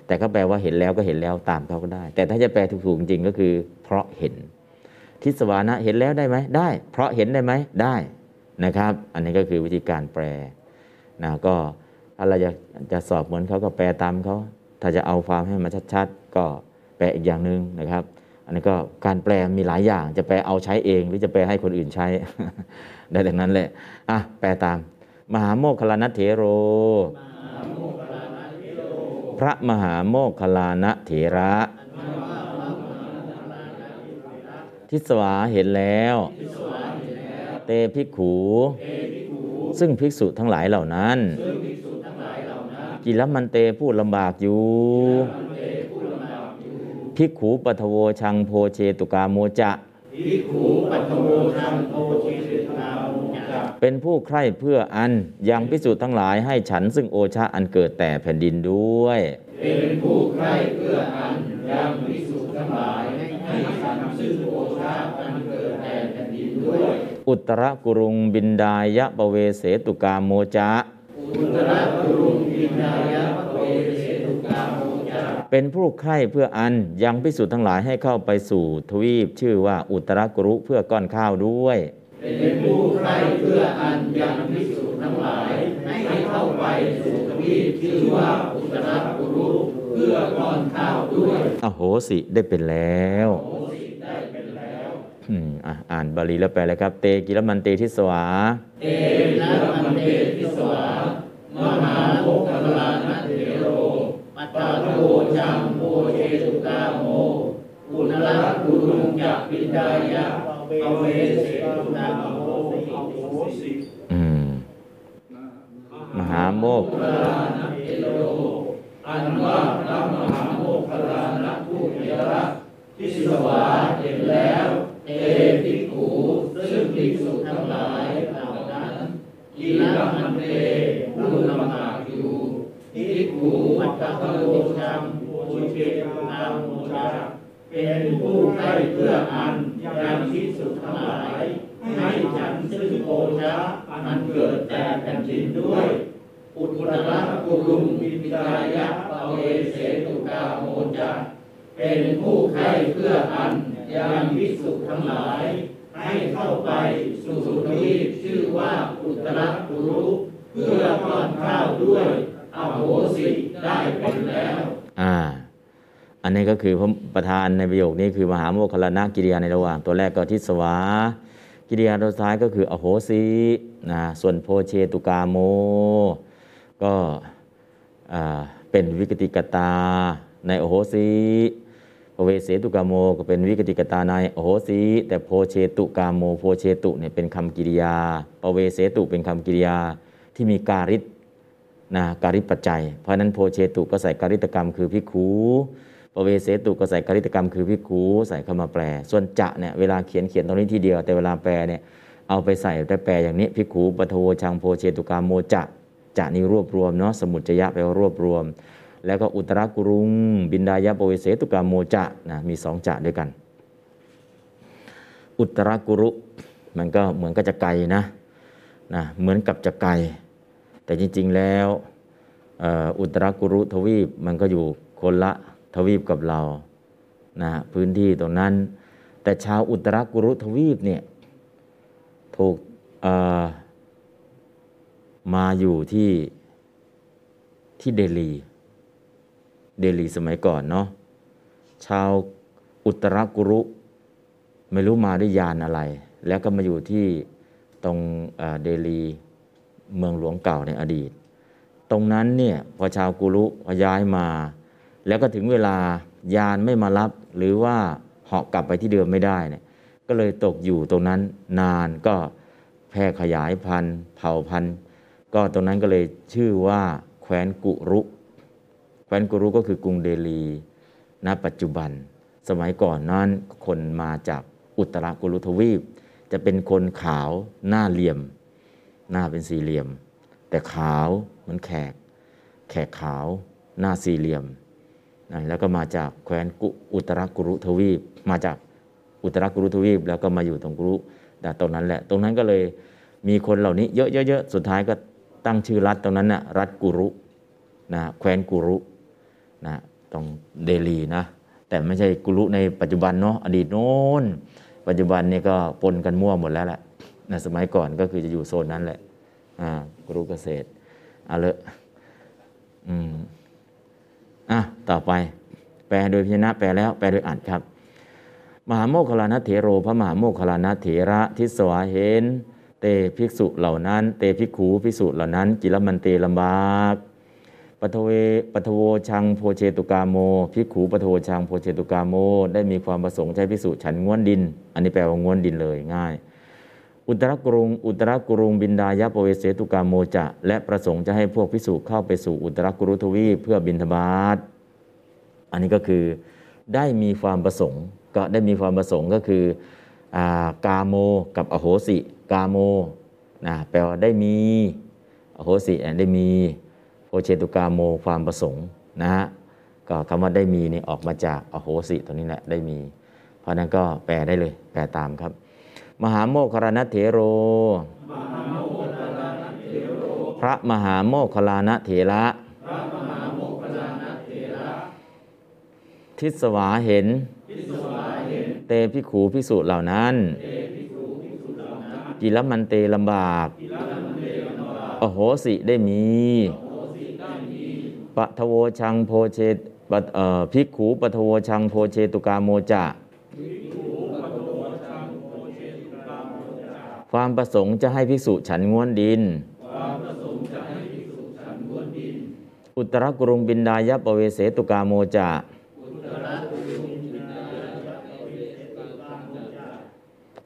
แต่ก็แปลว่าเห็นแล้วก็เห็นแล้วตามเขาก็ได้ แต่ถ้าจะแปลถูกๆจริงก็คือ เพราะเห็น ทิศวานะเห็นแล้วได้ไหมได้ เพราะเห็นได้ไหมได้นะครับ อันนี้ก็คือวิธีการแปลนะก็ถ้าเราจะจะสอบเหมือนเขาก็แปลตามเขาถ้าจะเอาความให้มันชัดๆ ก็แปลอีกอย่างหนึ่งนะครับ อันนี้ก็การแปลมีหลายอย่าง จะแปลเอาใช้เอง หรือจะแปลให้คนอื่นใช้ ได้ดังนั้นแหละอะแปลตาม มหาโมคคลานะเถโร พระมหาโมคคลานะเถระ ทิศวาเห็นแล้ว เตภิกขู ซึ่งภิกษุทั้งหลายเหล่านั้น กิลมันเตพูดลำบากอยู่ ภิกขูปัทโวชังโพเชตุกาโมจะภิกขุปัทโวชังโพชิตตามุจะเป็นผู้ใคร่เพื่ออันยังพิสูจน์ทั้งหลายให้ฉันซึ่งโอชาอันเกิดแต่แผ่นดินด้วย เป็นผู้ใคร่เพื่ออันยังวิสุทธ์ทั้งหลายให้ฉันซึ่งโอชาอันเกิดแต่แผ่นดินด้วย อุตรกุรุงบินดายะปะเวเสตุกาโมจะอุตรกุรุงวินายะป เป็นผู้ใคร่เพื่ออันยังพิสูจน์ทั้งหลายให้เข้าไปสู่ทวีปชื่อว่าอุตรกุรุเพื่อก้อนข้าวด้วย เป็นผู้ใคร่เพื่ออันยังวิสุทธ์ทั้งหลายให้เข้าไปสู่ทวีปชื่อว่าอุตรกุรุเพื่อก้อนข้าวด้วยอโหสิได้เป็นแล้วอืมอะอ่านบาลีแล้วแปลเลยครับ เตกิลมันเตทิสวา เตนะมันเตทิสวามหาโมคคลานะเถโร ปัตาโตจังโมเชตุกาโมอุณละกุรุงจักปิดายะปเวเสตุกาโมอืมมหาโมกคลานะเถโรอันว่าพระมหาโมคคลานะผู้เถระทิสวาเห็นแล้วเอภิกขุซึ่งภิกษุทั้งหลายเหล่านั้นอีละมันเตผู้ลำบา กอยู่ภิกขุมัตตะโตชังปุเชตาโมชาเป็นผู้ใคร่เพื่ออันยังภิกษุทั้งหลายให้ฉันซึ่งโอชะอันเกิดแต่แผ่นดินด้วย อุตระกุลุงวิปิตายะปเวเสตุกาโมจะเป็นผู้ใครเพื่ออันยังวิสุทั้งหลาย ให้เข้าไปสู่ทวีปชื่อว่าอุตระกุรุเพื่อป้อนข้าวด้วย อโหสิได้เป็นแล้ว อ่า อันนี้ก็คือพระประธานในประโยคนี้คือมหาโมคคัลลานะกิริยาในระหว่าง ตัวแรกก็ทิสวา กิริยาตัวท้ายก็คืออโหสินะส่วนโภเชตุกาโม ก็เป็นวิกติกัตตาในอโหสิปเวเสตุกาโมก็เป็นวิกติกัตตาในอโหสิแต่โภเชตุกาโมโภเชตุเนี่ยเป็นคำกิริยาปเวเสตุเป็นคำกิริยาที่มีการิต นะการิตปัจจัย เพราะนั้นโภเชตุก็ใส่การิตกรรมคือภิกขูปเวเสตุก็ใส่การิตกรรมคือพิกขูใส่เข้ามาแปล ส่วนจะเนี่ยเวลาเขียนเขียนตรงนี้ทีเดียว แต่เวลาแปลเนี่ยเอาไปใส่แต่แปลอย่างนี้พิกขูปทโวชังโพเชตุกามโมจะจะนี่รวบรวมเนาะสมุจจยะแปลว่ารวบรวม แล้วก็อุตรากุรุง บินดายะปเวเสตุกามโมจะนะมีสองจะด้วยกัน อุตรากุรุมันก็เหมือนกับจะไกลนะนะเหมือนกับจะไกล แต่จริง ๆ แล้วอุตรกุรุทวีปมันก็อยู่คนละทวีปกับเรานะพื้นที่ตรงนั้น แต่ชาวอุตรกุรุทวีปเนี่ยถูกมาอยู่ที่ที่เดลี เดลีสมัยก่อนเนาะชาวอุตรกุรุ ไม่รู้มาด้วยยานอะไร แล้วก็มาอยู่ที่ตรงเอ่อเดลี เมืองหลวงเก่าในอดีต ตรงนั้นเนี่ยพอชาวกุรุพอย้ายมา แล้วก็ถึงเวลายานไม่มารับ หรือว่าเหาะกลับไปที่เดิมไม่ได้เนี่ยก็เลยตกอยู่ตรงนั้นนานก็แพร่ขยายพันธุ์เผ่าพันธุ์ ก็ตรงนั้นก็เลยชื่อว่าแคว้นกุรุ แคว้นกุรุก็คือกรุงเดลีณปัจจุบัน สมัยก่อนนั้นคนมาจากอุตรกุรุทวีป จะเป็นคนขาวหน้าเหลี่ยม หน้าเป็นสี่เหลี่ยม แต่ขาวเหมือนแขก แขกขาวหน้าสี่เหลี่ยมนะแล้วก็มาจากแคว้นกุอุตรกุรุทวีป มาจากอุตรกุรุทวีป แล้วก็มาอยู่ตรงกุรุแต่ตรงนั้นแหละ ตรงนั้นก็เลยมีคนเหล่านี้เยอะๆๆสุดท้ายก็ตั้งชื่อรัฐตรงนั้นนะรัฐกุรุนะแคว้นกุรุนะต้องเดลีนะแต่ไม่ใช่กุลุในปัจจุบันเนาะอดีตโน้น ปัจจุบันนี่ก็ปนกันมั่วหมดแล้วแหละ นะสมัยก่อนก็คือจะอยู่โซนนั้นแหละอ่ากุลุเกษตรเอาเลยอืมอะต่อไป แปลโดยพยัญนะแปลแล้ว แปลโดยอ่านครับ มหาโมคคลานะเถโรพระมหาโมคคลานะเถระทิสวาเห็นเตภิกษุเหล่านั้น เตภิกขูภิกษุเหล่านั้น จิรมันเตลำบากปทเวปทโวชังโพเชตุกาโมภิกขูปทโวชังโพเชตุกาโม ได้มีความประสงค์ใช้ภิกษุฉันง้วนดิน อันนี้แปลว่าง้วนดินเลยง่าย อุตรกรุง อุตรกรุงบินดายะปเวเสตุกาโมจะ และประสงค์จะให้พวกภิกษุเข้าไปสู่อุตรกุรุทวีเพื่อบินทบาทอันนี้ก็คือได้มีความประสงค์ ก็ได้มีความประสงค์ก็คืออากาโมกับอโหสิกาโมนะแปลว่าได้มีอโหสิได้มีโพเชตุกาโมความประสงค์นะฮะก็คำว่าได้มีนี่ออกมาจากอโหสิตัวนี้แหละได้มี เพราะนั้นก็แปลได้เลย แปลตามครับ มหาโมคคารณเถโร พระมหาโมคคลานเถระ ทิศวาเห็น เตพิขูพิสุเหล่านั้น กิลมันเตลำบาก อโหสิได้มี ปะทโวชังโพเชตปะเอ่อภิกขูปะทโวชังโพเชตุกาโมจะ ความประสงค์จะให้ภิกษุฉันง้วนดิน อุตรกรุงบินดายะปเวเสตุกาโมจะ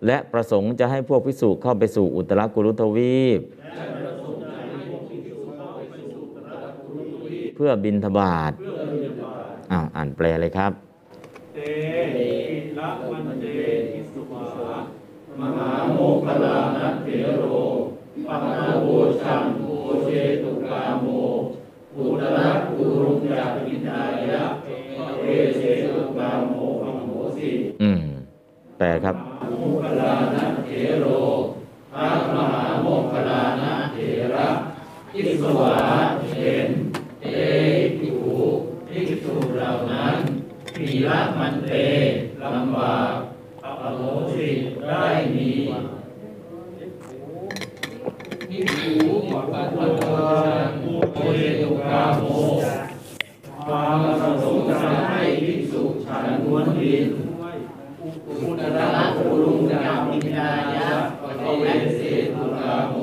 และประสงค์จะให้พวกภิกษุเข้าไปสู่อุตรกุรุทวีป เพื่อบินทบาทอ้าวอ่านแปลเลยครับ เตละมันเต มหาโมคคลานะเถโรปัตตโวชังโพเชตุกาโมอุตระกุรุงจักวินดายะเอเชตุกาโมอังโหสิอืมแปลครับโมคคลานะเถโรพระมหาโมคคลานะเถระทิสวาเห็นเตภิกขุภิกษุเหล่านั้นมีละมันเตลำบาก อโหสิได้มีภิกขุปัตตวชังโพเชตุกาโมความประสงค์จะให้ภิกษุฉันล้วนดินอุตระกุรุงจากวิญายะปะเวเสตุกาโม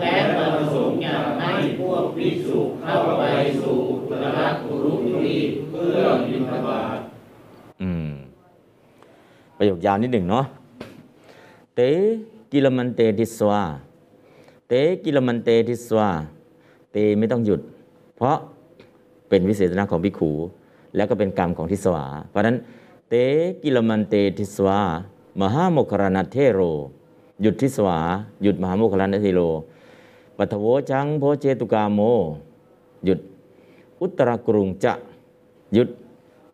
และประสงค์อยากให้พวกภิกษุเข้าไปสู่อุตระกุรุทีเพื่อบิณฑบาต ประโยคยาวนิดหนึ่งเนาะเตกิลมันเตทิสวาเตกิลมันเตทิสวาเตไม่ต้องหยุด เพราะเป็นวิเสสนะของภิกขู แล้วก็เป็นกรรมของทิสวา เพราะนั้นเตกิลมันเตทิสวามหาโมคคัลลานัตเถโร หยุดทิสวา หยุดมหาโมคคัลลานัตเถโรปฐโวชังโภเชตุกาโม หยุดอุตตรกุรุงจะหยุด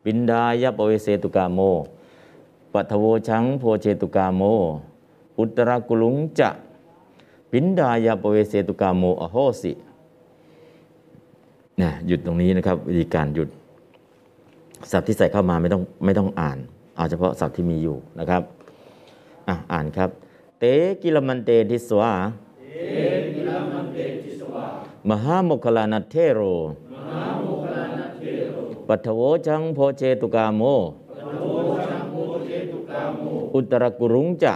ปิณฑายะปเวเสตุกาโม ปัทโวชังโพเชตุกาโม อุตรกุลุงจะปินดายะปเวเสตุกาโมอโหสินะหยุดตรงนี้นะครับวิธีการหยุดศัพท์ที่ใส่เข้ามาไม่ต้องไม่ต้องอ่าน เอาเฉพาะศัพท์ที่มีอยู่นะครับอะอ่านครับ เตกิลมันเตทิสวามหาโมคคลานัทเทโร ปัทโวชังโพเชตุกาโม อุตรกุรุงจะ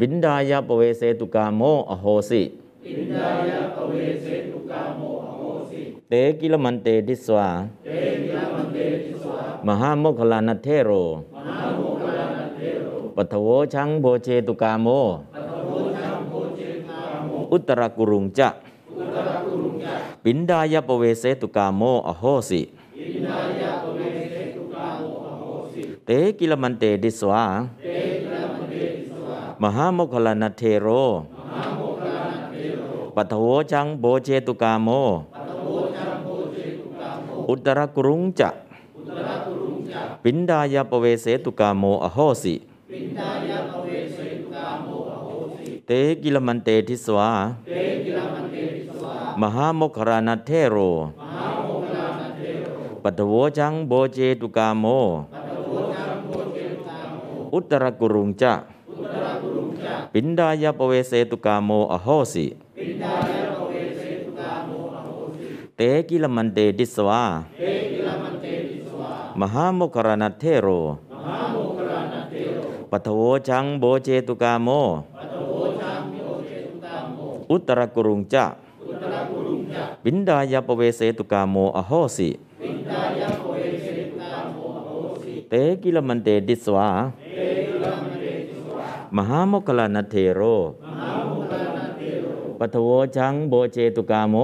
บินดายะปเวเสตุกาโมอโหสิเตกิลมันเตทิสวามหาโมคคลานัทเทโรปัทโวชังโพเชตุกาโม อุตรกุรุงจะปิณฑายะปเวเสตุกาโมอโหสิ เตกิลมันเตทิสวามหาโมคคัลลานัตเถโรปฐโวชังโภเชตุกาโม อุตตรกุรุงจะปิณฑายะปเวเสตุกาโมอโหสิ เตกิลมันเตทิสวามหาโมคคัลลานัตเถโรปฐโวชังโภเชตุกาโม อุตตรกุรุงจะปิณฑายะปเวเสตุกาโมอโหสิเตกิลมันเตทิสวามหาโมคคัลลานัตเถโรปัทโวจังโบเจตุกาโม อุตรกุรุงจะปินดายะปเวเสตุกาโมอโหสิเตกิลมันเตดิสวา มหาโมคคลานัตเทโร ปัทโวจังโบเจตุกาโม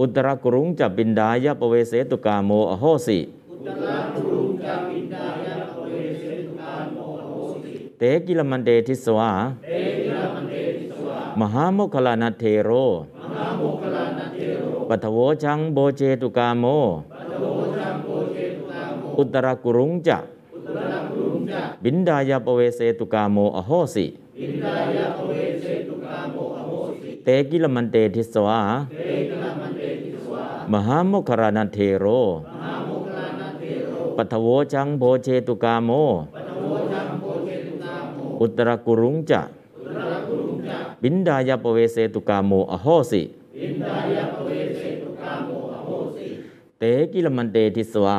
อุตรกุรุงจะปินดายะปเวเสตุกาโมอโหสิเตกิลมันเตทิสวามหาโมคคัลลานัตเถโร ปฐโวชังโภเชตุกาโม อุตตรกุรุงจะ ปิณฑายะปเวเสตุกาโมอโหสิเตกิลมันเตทิสวามหาโมคคัลลานัตเถโรปัทโวจังโบเจตุกาโม อุตรกุรุงจะบินดายาปเวเสตุกาโมอโหสิเตกิลมันเตทิสวา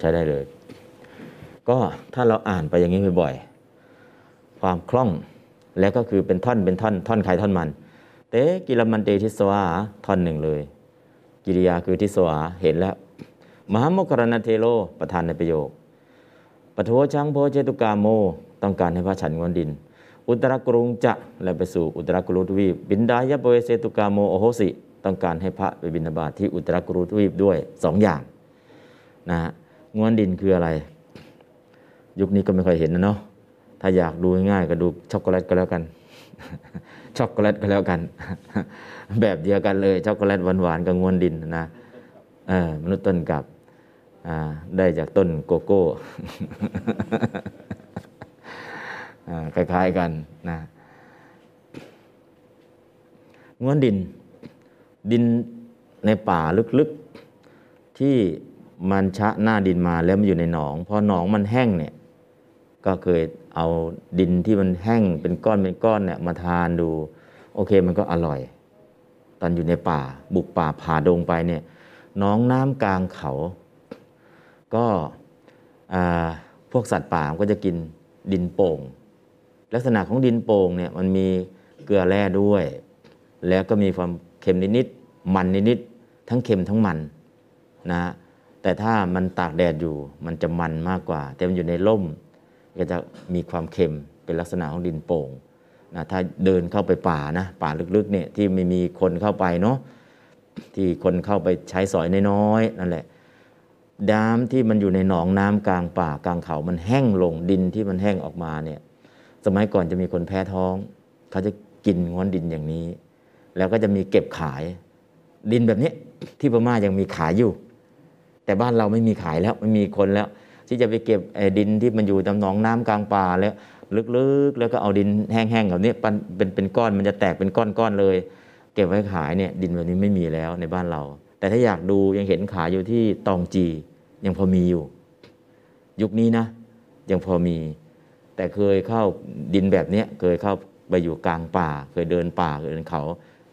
ใช้ได้เลย ก็ถ้าเราอ่านไปอย่างนี้บ่อยๆ ความคล่องแล้วก็คือเป็นท่อนเป็นท่อน ท่อนใครท่อนมัน เตกิลมันเตทิสวาท่อนหนึ่งเลย กิริยาคือทิสวาเห็นแล้ว มหามคคารณเทโลประธานในประโยคปทโวชังโพเจตุกาโม ต้องการให้พระฉันงวนดิน อุตรกรุงจะและไปสู่อุตรกุรุทวีปบินดายะปเวเสตุกาโมโอโหสิ ต้องการให้พระไปบิณฑบาตที่อุตรกุรุทวีปด้วยสองอย่างนะฮะ งวนดินคืออะไร ยุคนี้ก็ไม่ค่อยเห็นนะเนาะถ้าอยากดูง่ายก็ดูช็อกโกแลตก็แล้วกัน ช็อกโกแลตก็แล้วกัน แบบเดียวกันเลยช็อกโกแลตหวานๆกับงวนดินนะเออมนุษย์ต้นกับอ่าได้จากต้นโกโก้อ่าคล้าย ๆกันนะงวนดิน ดินในป่าลึกๆที่ มันชะหน้าดินมาแล้วมันอยู่ในหนองพอหนองมันแห้งเนี่ย ก็เคยเอาดินที่มันแห้งเป็นก้อนเป็นก้อนเนี่ยมาทานดู โอเคมันก็อร่อย ตอนอยู่ในป่า บุกป่าผ่าดงไปเนี่ยหน้องน้ำกลางเขา ก็พวกสัตว์ป่ามันก็จะกินดินโป่ง ลักษณะของดินโป่งเนี่ยมันมีเกลือแร่ด้วย แล้วก็มีความเค็มนิดๆมันนิดๆทั้งเค็มทั้งมันนะ แต่ถ้ามันตากแดดอยู่มันจะมันมากกว่า แต่มันอยู่ในร่ม ก็จะมีความเค็มเป็นลักษณะของดินโป่งนะถ้าเดินเข้าไปป่านะป่าลึกๆเนี่ยที่ไม่มีคนเข้าไปเนาะที่คนเข้าไปใช้สอยน้อยๆนั่นแหละน้ำที่มันอยู่ในหนองน้ำกลางป่ากลางเขามันแห้งลงดินที่มันแห้งออกมาเนี่ยสมัยก่อนจะมีคนแพ้ท้อง เขาจะกินง้อนดินอย่างนี้ แล้วก็จะมีเก็บขายดินแบบนี้ที่พม่ายังมีขายอยู่ แต่บ้านเราไม่มีขายแล้วไม่มีคนแล้ว ที่จะไปเก็บดินที่มันอยู่ตามหนองน้ำกลางป่าแล้วลึกๆ แล้วก็เอาดินแห้งๆแบบนี้ปั้นเป็นเป็นก้อนมันจะแตกเป็นก้อนๆเลย เก็บไว้ขายเนี่ยดินแบบนี้ไม่มีแล้วในบ้านเรา แต่ถ้าอยากดูยังเห็นขายอยู่ที่ตองจี ยังพอมีอยู่ ยุคนี้นะ ยังพอมี แต่เคยเข้าดินแบบเนี้ยเคยเข้าไปอยู่กลางป่า เคยเดินป่าเคยเดินเขา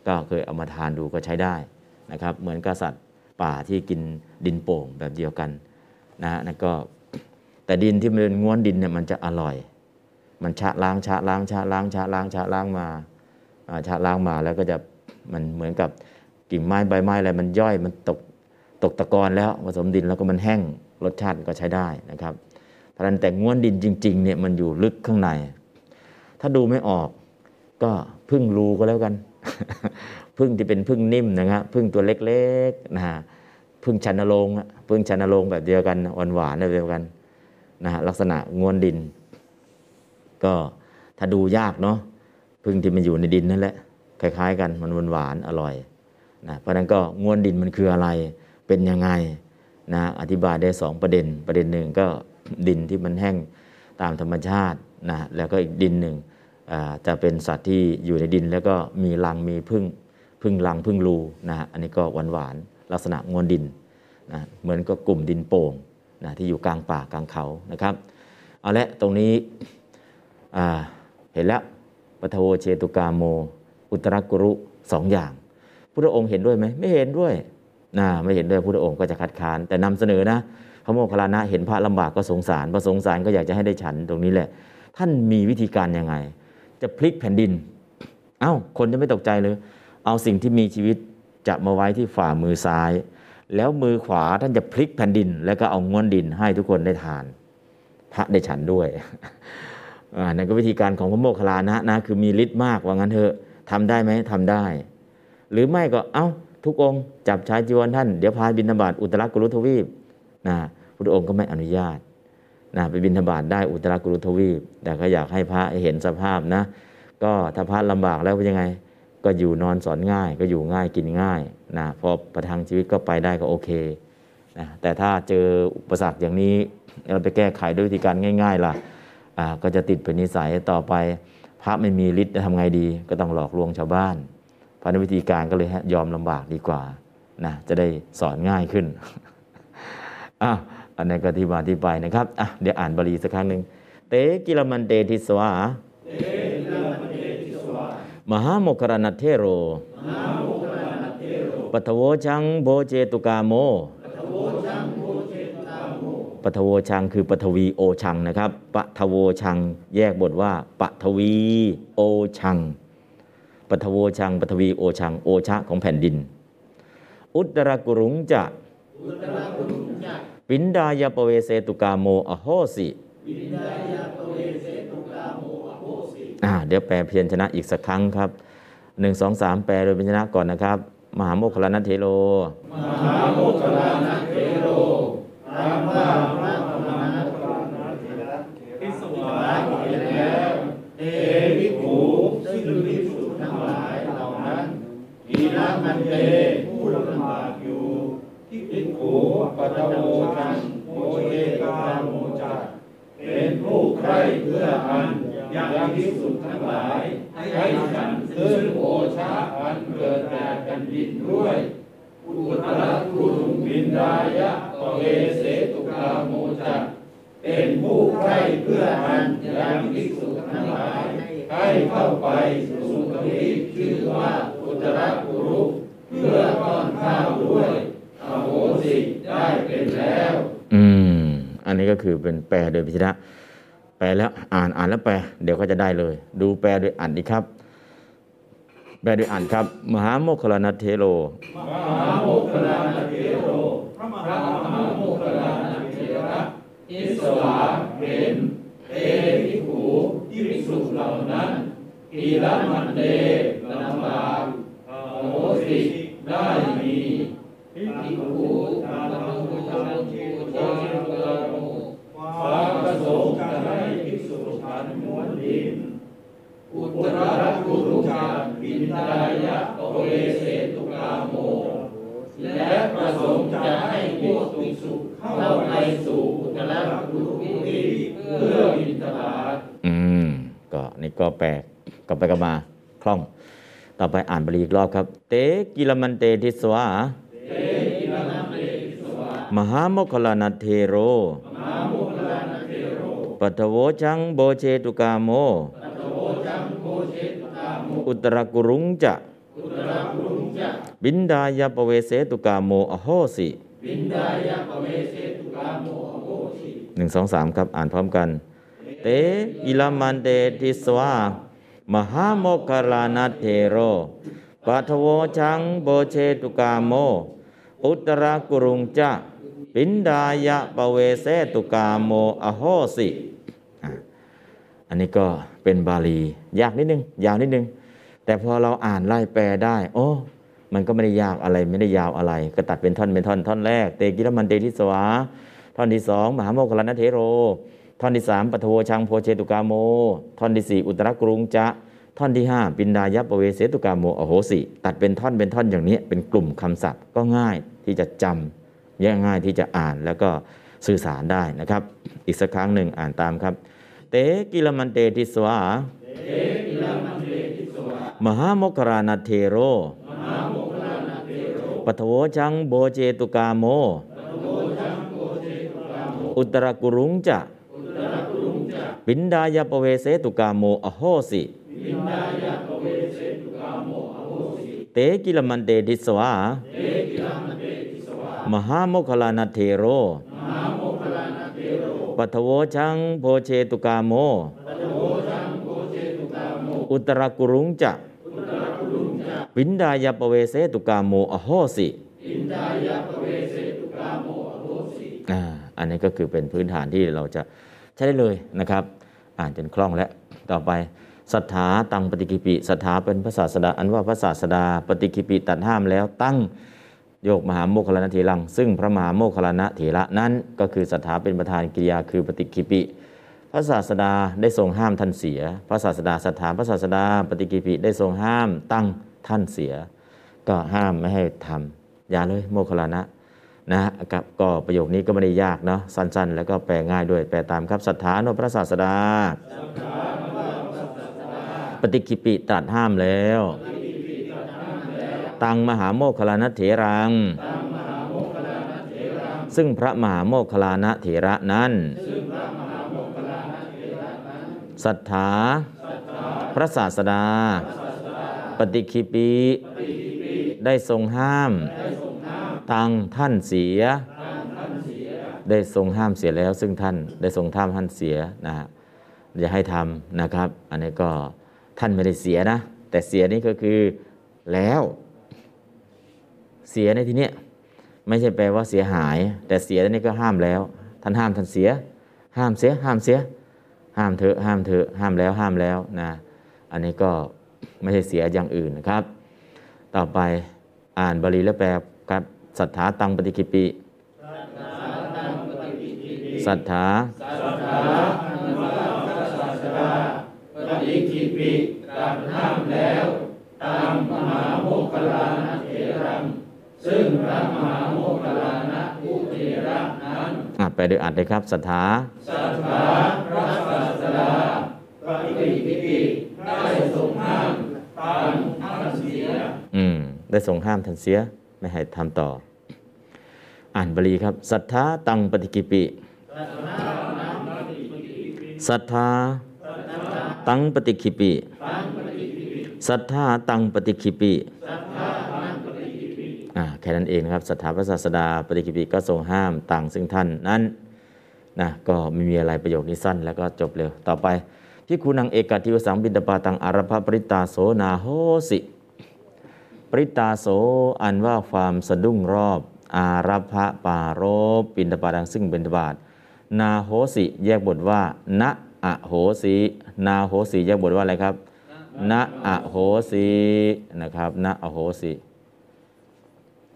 ก็เคยเอามาทานดูก็ใช้ได้นะครับ เหมือนกับสัตว์ ป่าที่กินดินโป่งแบบเดียวกันนะฮะก็แต่ดินที่มันเป็นง้วนดินเนี่ยมันจะอร่อย มันชะล้างชะล้างชะล้างชะล้างชะล้างมาชะล้างมาแล้วก็จะมันเหมือนกับกิ่งไม้ใบไม้อะไรมันย่อยมันตกตกตะกอนแล้วผสมดินแล้วก็มันแห้งรสชาติก็ใช้ได้นะครับเพราะนั้นแต่ง้วนดินจริงๆเนี่ยมันอยู่ลึกข้างใน ถ้าดูไม่ออกก็พึ่งรูก็แล้วกัน พึ่งที่เป็นพึ่งนิ่มนะครับพึ่งตัวเล็กๆนะฮะพึ่งชันนรงพึ่งชันนรงแบบเดียวกันหวานหวานๆแบบเดียวกันนะฮะลักษณะงวนดิน ก็ถ้าดูยากเนาะพึ่งที่มันอยู่ในดินนั่นแหละคล้าย ๆ กันมันหวานหวานๆอร่อยนะเพราะนั้นก็งวนดินมันคืออะไรเป็นยังไงนะอธิบายได้สองประเด็น ประเด็นหนึ่งก็ดินที่มันแห้งตามธรรมชาตินะแล้วก็อีกดินหนึ่งจะเป็นสัตว์ที่อยู่ในดินแล้วก็มีรังมีพึ่ง พึ่งรังพึ่งรูนะอันนี้ก็หวานหวานลักษณะงวนดินนะเหมือนกับกลุ่มดินโป่งนะที่อยู่กลางป่ากลางเขานะครับเอาละตรงนี้เห็นแล้วปทโวเชตุกาโม อุตรกุรุสองอย่างพุทธองค์เห็นด้วยไหมไม่เห็นด้วยนะไม่เห็นด้วยพุทธองค์ก็จะคัดค้าน แต่นำเสนอนะพระโมคคัลลานะเห็นพระลำบากก็สงสารพระสงสารก็อยากจะให้ได้ฉันตรงนี้แหละ ท่านมีวิธีการยังไง จะพลิกแผ่นดิน เอ้าคนจะไม่ตกใจเลย เอาสิ่งที่มีชีวิตจะมาไว้ที่ฝ่ามือซ้าย แล้วมือขวาท่านจะพลิกแผ่นดิน แล้วก็เอาง้วนดินให้ทุกคนได้ทาน พระได้ฉันด้วยอ่านั่นก็วิธีการของพระโมคคัลลานะนะคือมีฤทธิ์มากว่างั้นเถอะทำได้ไหมทำได้ หรือไม่ก็เอ้าทุกองค์จับชายจีวรท่าน เดี๋ยวพาบินธบาตอุตรกุรุทวีปนะพระองค์ก็ไม่อนุญาตนะไปบินธบาตได้อุตรกุรุทวีป แต่ก็อยากให้พระเห็นสภาพนะ ก็ถ้าพระลำบากแล้วเป็นยังไง ก็อยู่นอนสอนง่าย ก็อยู่ง่ายกินง่ายนะพอประทังชีวิตก็ไปได้ก็โอเคนะแต่ถ้าเจออุปสรรคอย่างนี้เราไปแก้ไขด้วยวิธีการง่าย ๆล่ะอ่าก็จะติดเป็นนิสัยต่อไป พระไม่มีฤทธิ์จะทำไงดีก็ต้องหลอกลวงชาวบ้านพราะนวิธีการก็เลยยอมลำบากดีกว่านะจะได้สอนง่ายขึ้นอะอันนี้ก็ที่มาที่ไปนะครับอะเดี๋ยวอ่านบาลีสักครั้งหนึ่งเตกิลมันเตทิสวา มหาโมคคัลลานัตเถโรปฐโวชังโภเชตุกาโมปฐโวชังคือปฐวีโอชังนะครับปฐโวชังแยกบทว่าปฐวีโอชังปฐโวชังปฐวีโอชัง โอชะของแผ่นดิน อุตตรกุรุงจะ ปินดายปเวเสตุกาโมอโหสิอ่าเเดี๋ยวแปลเพียรชนะอีกสักครั้งครับหนึ่งสองสามแปลโดยเพียรชนะก่อนนะครับ มหาโมคคลานัเทโล มหาโมคคลานะเทโรตามาพระมหาโมคคลลานะเทระพิสวาเห็นแล้วเอวิขูซึ่งภิกษุทั้งหลายเหล่านั้นอีระมันเตผู้ลำบากอยู่ที่ภิกขุปัตโวชันโมเอกาโมจักเป็นผู้ใคร่เพื่ออันยังภิกษุทั้งหลาย ให้ฉันซึ่งโอชาอันเกิดแต่แผ่นดินด้วย อุตรกุลุบิน ดายะปเวเสตุกาโมจักเป็นผู้ใคร่เพื่ออันยังภิกษุทั้งหลายให้เข้าไปสู่ทวีชื่อว่าอุตรกุรุเพื่อต้อนข้าวด้วยอโหสิได้เป็นแล้ว อืม อันนี้ก็คือเป็นแปลโดยพิชนะแปลแล้วอ่านอ่านแล้วแปล เดี๋ยวก็จะได้เลย ดูแปลโดยอ่านดีครับ แปลโดยอ่านครับ มหาโมคคลานเทโลมหาโมคคลานเทโร พระมหาโมคคลานเทระอิสวาเห็นเอภิกขุที่ภิกษุเหล่านั้นอีละมันเดลำบากอโหสิได้มีภิกขุตามังคุตังจิตตังตุลาโมฟ้าประสงค์จะให้ภิกษุฉันม้วนดิน อุตรกุรุจาปินดายะโอเวเสตุกาโม และประสงค์จะให้พวกภิกษุเข้าไปสู่อุตรกุรุทีเพื่อบิณฑบาตอืม ก็นี่ก็แปลกลับไปกลับมาคล่อง ต่อไปอ่านบาลีอีกรอบครับ เตกิลมันเตทิสวามหาโมคคลานัเทโรปัทโวชังโบเชตุกาโม อุตรกุรุงจะบินดายปเวเสตุกาโมอโหสิบินดายะปเวเสตุกาโมอโหสิหนึ่งสองสามครับอ่านพร้อมกัน เตอิลามันเตทิสวามหาโมคคลานัเทโรปัทโวชังโบเชตุกาโม อุตรกุรุงจะปินดายะปเวเสตุกาโมอโหสิอะอันนี้ก็ เป็นบาลี ยากนิดนึง ยาวนิดนึง แต่พอเราอ่านไล่แปลได้ โอ้ มันก็ไม่ได้ยากอะไรไม่ได้ยาวอะไร ก็ตัดเป็นท่อนเป็นท่อนท่อนแรก เตกิรมันเตทิสวา ท่อนที่สองมหาโมคคลานเทโร ท่อนที่สามปโทชังโพเชตุกาโม ท่อนที่สี่อุตรกรุงจะ ท่อนที่ห้าปินดายปเวเสตุกาโมอโหสิ ตัดเป็นท่อนเป็นท่อนอย่างนี้เป็นกลุ่มคำศัพท์ก็ง่ายที่จะจำยง่ายที่จะอ่านแล้วก็สื่อสารได้นะครับ อีกสักครั้งหนึ่งอ่านตามครับ เตกิลมันเตทิสวา มหาโมคคลานาเทโร ปทโวชังโบเจตุกาโม อุตรกุรุงจะ ปินดายาปเวเสตุกาโมอโหสิเตกิลมันเตดิสวามหามคคลานาเทโร ปัทโวชังโพเชตุกาโม อุตรกุรุงจะปินดายาปเวเสตุกาโมอโหสิอันนี้ก็คือเป็นพื้นฐานที่เราจะใช้ได้เลยนะครับ อ่านจนคล่องแล้วต่อไปสัทธาตังปฏิกิปิสัทธาเป็นพระศาสดาอันว่าพระศาสดาปฏิกิปิตัดห้ามแล้วตั้ง โยกมหาโมคคลานะเถรัง ซึ่งพระมหาโมคคลานะเถระนั้น ก็คือสัทธาเป็นประธานกิริยาคือปฏิกิปิพระศาสดาได้ทรงห้ามท่านเสีย พระศาสดาสัทธาพระศาสดาปฏิกิปิได้ทรงห้ามตั้งท่านเสีย ก็ห้ามไม่ให้ทำอย่าเลยโมคคลานะนะกับก็ประโยคนี้ก็ไม่ได้ยากเนาะสั้นๆ แล้วก็แปลง่ายด้วยแปลตามครับสัทธานพระศาสดา ปฏิกิปิตรัสห้ามแล้ว ตังมหาโมคคลานเถรัง ซึ่งพระมหาโมคคลานเถระนั้น ศรัทธา พระศาสดา ปฏิคิปี ได้ทรงห้าม ตังท่านเสีย ได้ทรงห้ามเสียแล้ว ซึ่งท่านได้ทรงห้ามท่านเสียนะฮะอย่าให้ทำนะครับ อันนี้ก็ท่านไม่ได้เสียนะ แต่เสียนี่ก็คือแล้ว เสียในที่นี้ไม่ใช่แปลว่าเสียหาย แต่เสียนี่ก็ห้ามแล้ว ท่านห้ามท่านเสีย ห้ามเสีย ห้ามเสีย ห้ามเถอะห้ามเถอะห้ามแล้วห้ามแล้วนะอันนี้ก็ไม่ใช่เสียอย่างอื่นนะครับ ต่อไปอ่านบาลีแล้วแปลครับศรัทธาตังปฏิกิปิศรัทธาปฏิกิปิตรัสห้ามแล้ว ตามมหาโมคคลลานะเถรัง ซึ่งพระมหาโมคคลลานะผู้เถระนั้นอะไปโดยอัดเลยครับศรัทธาสัทธาพระศาสดาปฏิกิปิได้ทรงห้ามตามท่านเสีย อืม ได้ทรงห้ามท่านเสีย ไม่ให้ทำต่อ อ่านบาลีครับศรัทธาตังปฏิกิปิศรัทธาตังปฏิกิปิศรัทธาตังปฏิกิปิอ่า แค่นั้นเองนะครับศรัทธาพระศาสดาปฏิกิปิก็ทรงห้ามตังซึ่งท่านนั้นนะก็ไม่มีอะไรประโยคนี้สั้นแล้วก็จบเร็วต่อไปที่คุณังเอกาทิวสังบินตปาตังอารภปริตาโสนาโหสิปริตาโสอันว่าความสะดุ้งรอบอารัพะปารบปินตบาตังซึ่งเป็นตบาทนาโหสิ แยกบทว่าณอโหสินาโหสิแยกบทว่าอะไรครับณอโหสินะครับณอโหสิ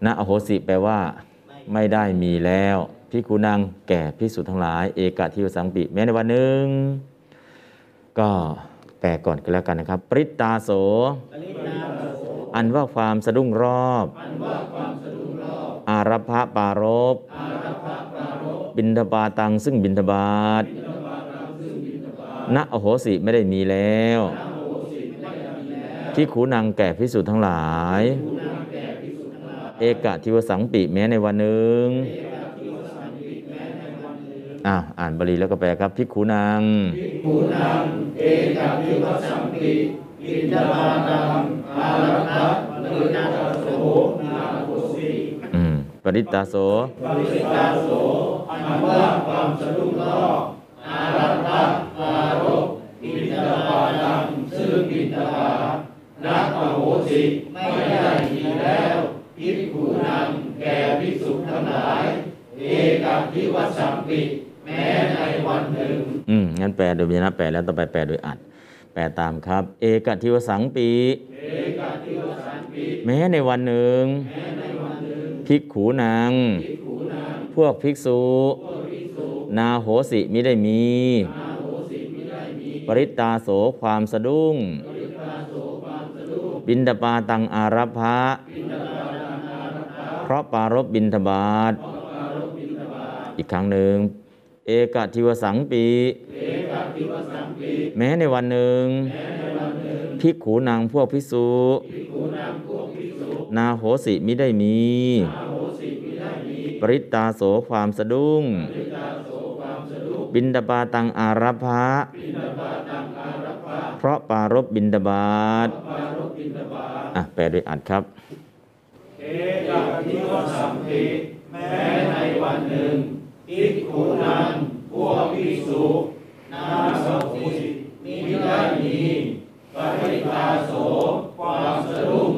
ณอโหสิแปลว่า ไม่ได้มีแล้วพิกุนังแก่พิสุทั้งหลาย เอกทิวสังปิแม้ในวันหนึ่ง ก็แปลก่อนก็แล้วกันนะครับ ปริตาโส อันว่าความสะดุ้งรอบอารัพะปารบบินทบาตังซึ่งบินทบาทณอโหสิไม่ได้มีแล้วที่ขูนังแก่พิสุทั้งหลาย เอกะทิวสังปิแม้ในวันหนึ่งอ้าวอ่านบาลีแล้วก็แปลครับพิกขูนังผู้นำเอกวิวัสสัมปิอินทบาตังอารักขะปริตาโสนาโหสิอืมปริตตาโสปริตาโสอันว่าความสะดุ้งรอบอารักขะปารบอินทบาตังซึ่งอินทบาทนักอโหสิไม่ได้มีแล้ว พิกขุนังแก่ภิกษุทั้งหลาย เอกวิวัสสัมปิแม้ในวันหนึ่ง อืม งั้นแปลโดยพยัญชนะแปลแล้วต่อไปแปลโดยอัด แปลตามครับ เอกทิวสังปีแม้ในวันหนึ่งภิกขูนางพวกภิกษุ นาโหสิมิได้มี ปริตตาโสความสะดุ้ง บินตปาตังอารัพะเพ ราะปารบบินทบาท อีกครั้งหนึ่ง เอกทิวสังปีแม้ในวันหนึ่งภิกขูนางพวกภิกษุนาโหสิมิได้มี ปริตตาโสความสะดุ้ง บินดาบาตังอารัพะเพราะปารบบินดาบาตอะแปลด้วยอัดครับ เอกทิวสัมภิแม้ในวันหนึ่งภิกขุนังพวกภิกษุนาสมุสิมิได้มีปริตาโสความสะดุ้ง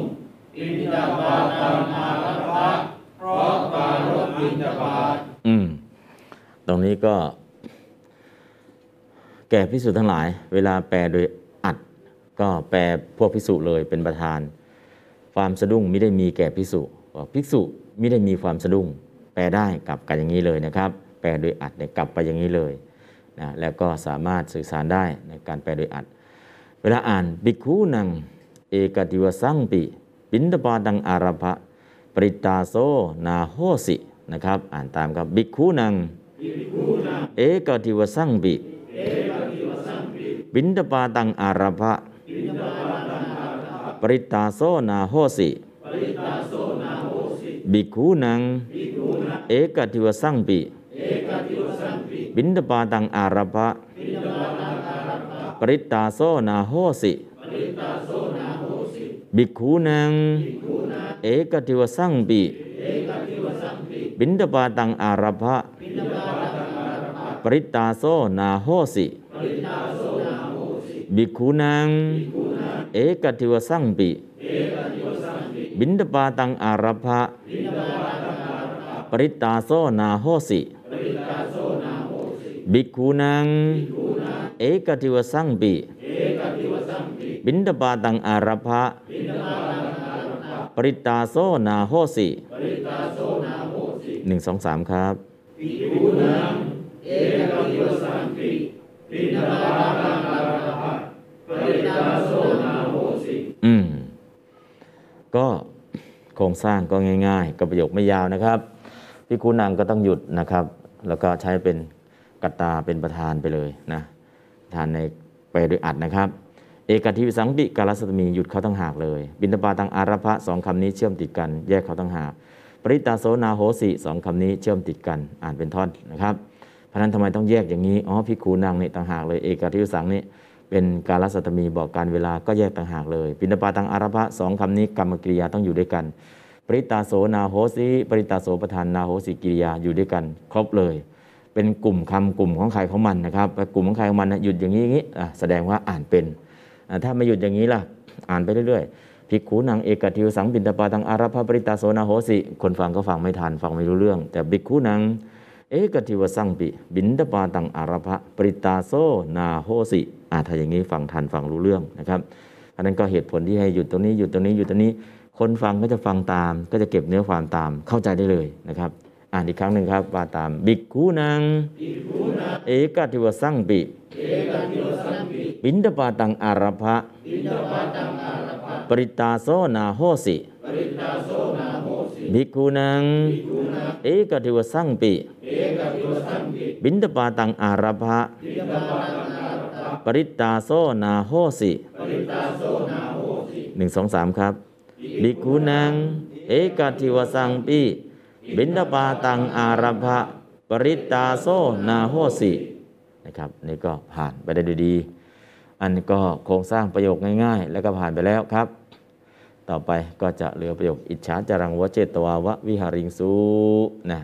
อินทบาตังอารัพะเพราะปารบบินทบาตอืม ตรงนี้ก็ แก่พิสุทั้งหลาย เวลาแปลโดยอัด ก็แปลพวกพิสุเลยเป็นประธาน ความสะดุ้งไม่ได้มีแก่พิสุภิกษุไม่ได้มีความสะดุ้ง แปลได้กลับกันอย่างนี้เลยนะครับ แปลโดยอัดเนี่ยกลับไปอย่างนี้เลยนะแล้วก็สามารถสื่อสารได้ในการแปลโดยอัด เวลาอ่านบิคูนัง เอกติวสังปิปินตปาดังอาราภะปริตาโซนาโหสินะครับ อ่านตามครับบิคูนัง เอกติวสังปิปินตปาตังอาราภะ ปริตาโซนาโหสิบิกคูนัง เอกติวสังปิ บินตปาตังอาราภะปริตตาโซนาโหสิบิกขูนัง เอกติวสังปิบินตปาตังอารัภะปริตตาโซนาโหสิบิกขูนัง เอกติวสังปิบินตปาตังอารัภะปริตตาโซนาโหสิบิกขูนังเอกติวสังปิบินดาบาตังอารัภะปริตตาโซนาโหสิหนึ่งสองสามครับอื อืม ก็โครงสร้างก็ง่ายๆก็ประโยคไม่ยาวนะครับพี่คุณนางก็ต้องหยุดนะครับ แล้วก็ใช้เป็นกตาเป็นประธานไปเลยนะประธานในไปโดยอัดนะครับ เอกทิวิสังปิกาลสตมีหยุดเขาตั้งหากเลย บินตปาตังอารัพะสองคำนี้เชื่อมติดกัน แยกเขาตั้งหากปริตาโสนาโหสิสองคำนี้เชื่อมติดกันอ่านเป็นท่อนนะครับเพราะนั้นทำไมต้องแยกอย่างนี้อ๋อพิคูนางนี่ต่างหากเลยเอกทิวิสังนี่ เป็นกาลสัตมีบอกการเวลาก็แยกต่างหากเลยบินปาตังอารพะสองคำนี้กรรมกิริยาต้องอยู่ด้วยกัน ปริตาโสนาโหสิปริตาโสประธานนาโหสิกิริยาอยู่ด้วยกัน ครบเลย เป็นกลุ่มคำกลุ่มของใครของมันนะครับกลุ่มของใครของมันนะหยุดอย่างนี้อย่างนี้แสดงว่าอ่านเป็นถ้าไม่หยุดอย่างนี้ล่ะอ่านไปเรื่อยๆภิกขุนางเอกทิวสังบินตปาตังอารัพปริตาโสนาโหสิคนฟังก็ฟังไม่ทันฟังไม่รู้เรื่อง แต่ภิกขุนางเอกทิวสังปิบินตปาตังอารัพปริตาโสนาโหสิ อะถ้าอย่างนี้ฟังทันฟังรู้เรื่องนะครับ อันนั้นก็เหตุผลที่ให้หยุดตรงนี้หยุดตรงนี้หยุดตรงนี้ คนฟังก็จะฟังตาม ก็จะเก็บเนื้อความตามเข้าใจได้เลยนะครับ อ่านอีกครั้งหนึ่งครับว่าตามบิกคูนัง เอกทิวสังปิบินดาปาตังอารัภะปริตาโซนาโหสิบิกคูนัง เอกทิวสังปิ บินดาปาตังอารัภะ ปริตาโซนาโหสิหนึ่งสองสามครับบิกคูนัง เอกทิวสังปิบินดาปาตังอารัภะปริตาโซนาโหสินะครับนี่ก็ผ่านไปได้ด้วยดี อันนี้ก็โครงสร้างประโยคง่าย ๆ แล้วก็ผ่านไปแล้วครับ ต่อไปก็จะเหลือประโยคอิจฉาจรังวเจตวาวะวิหาริงสูนะ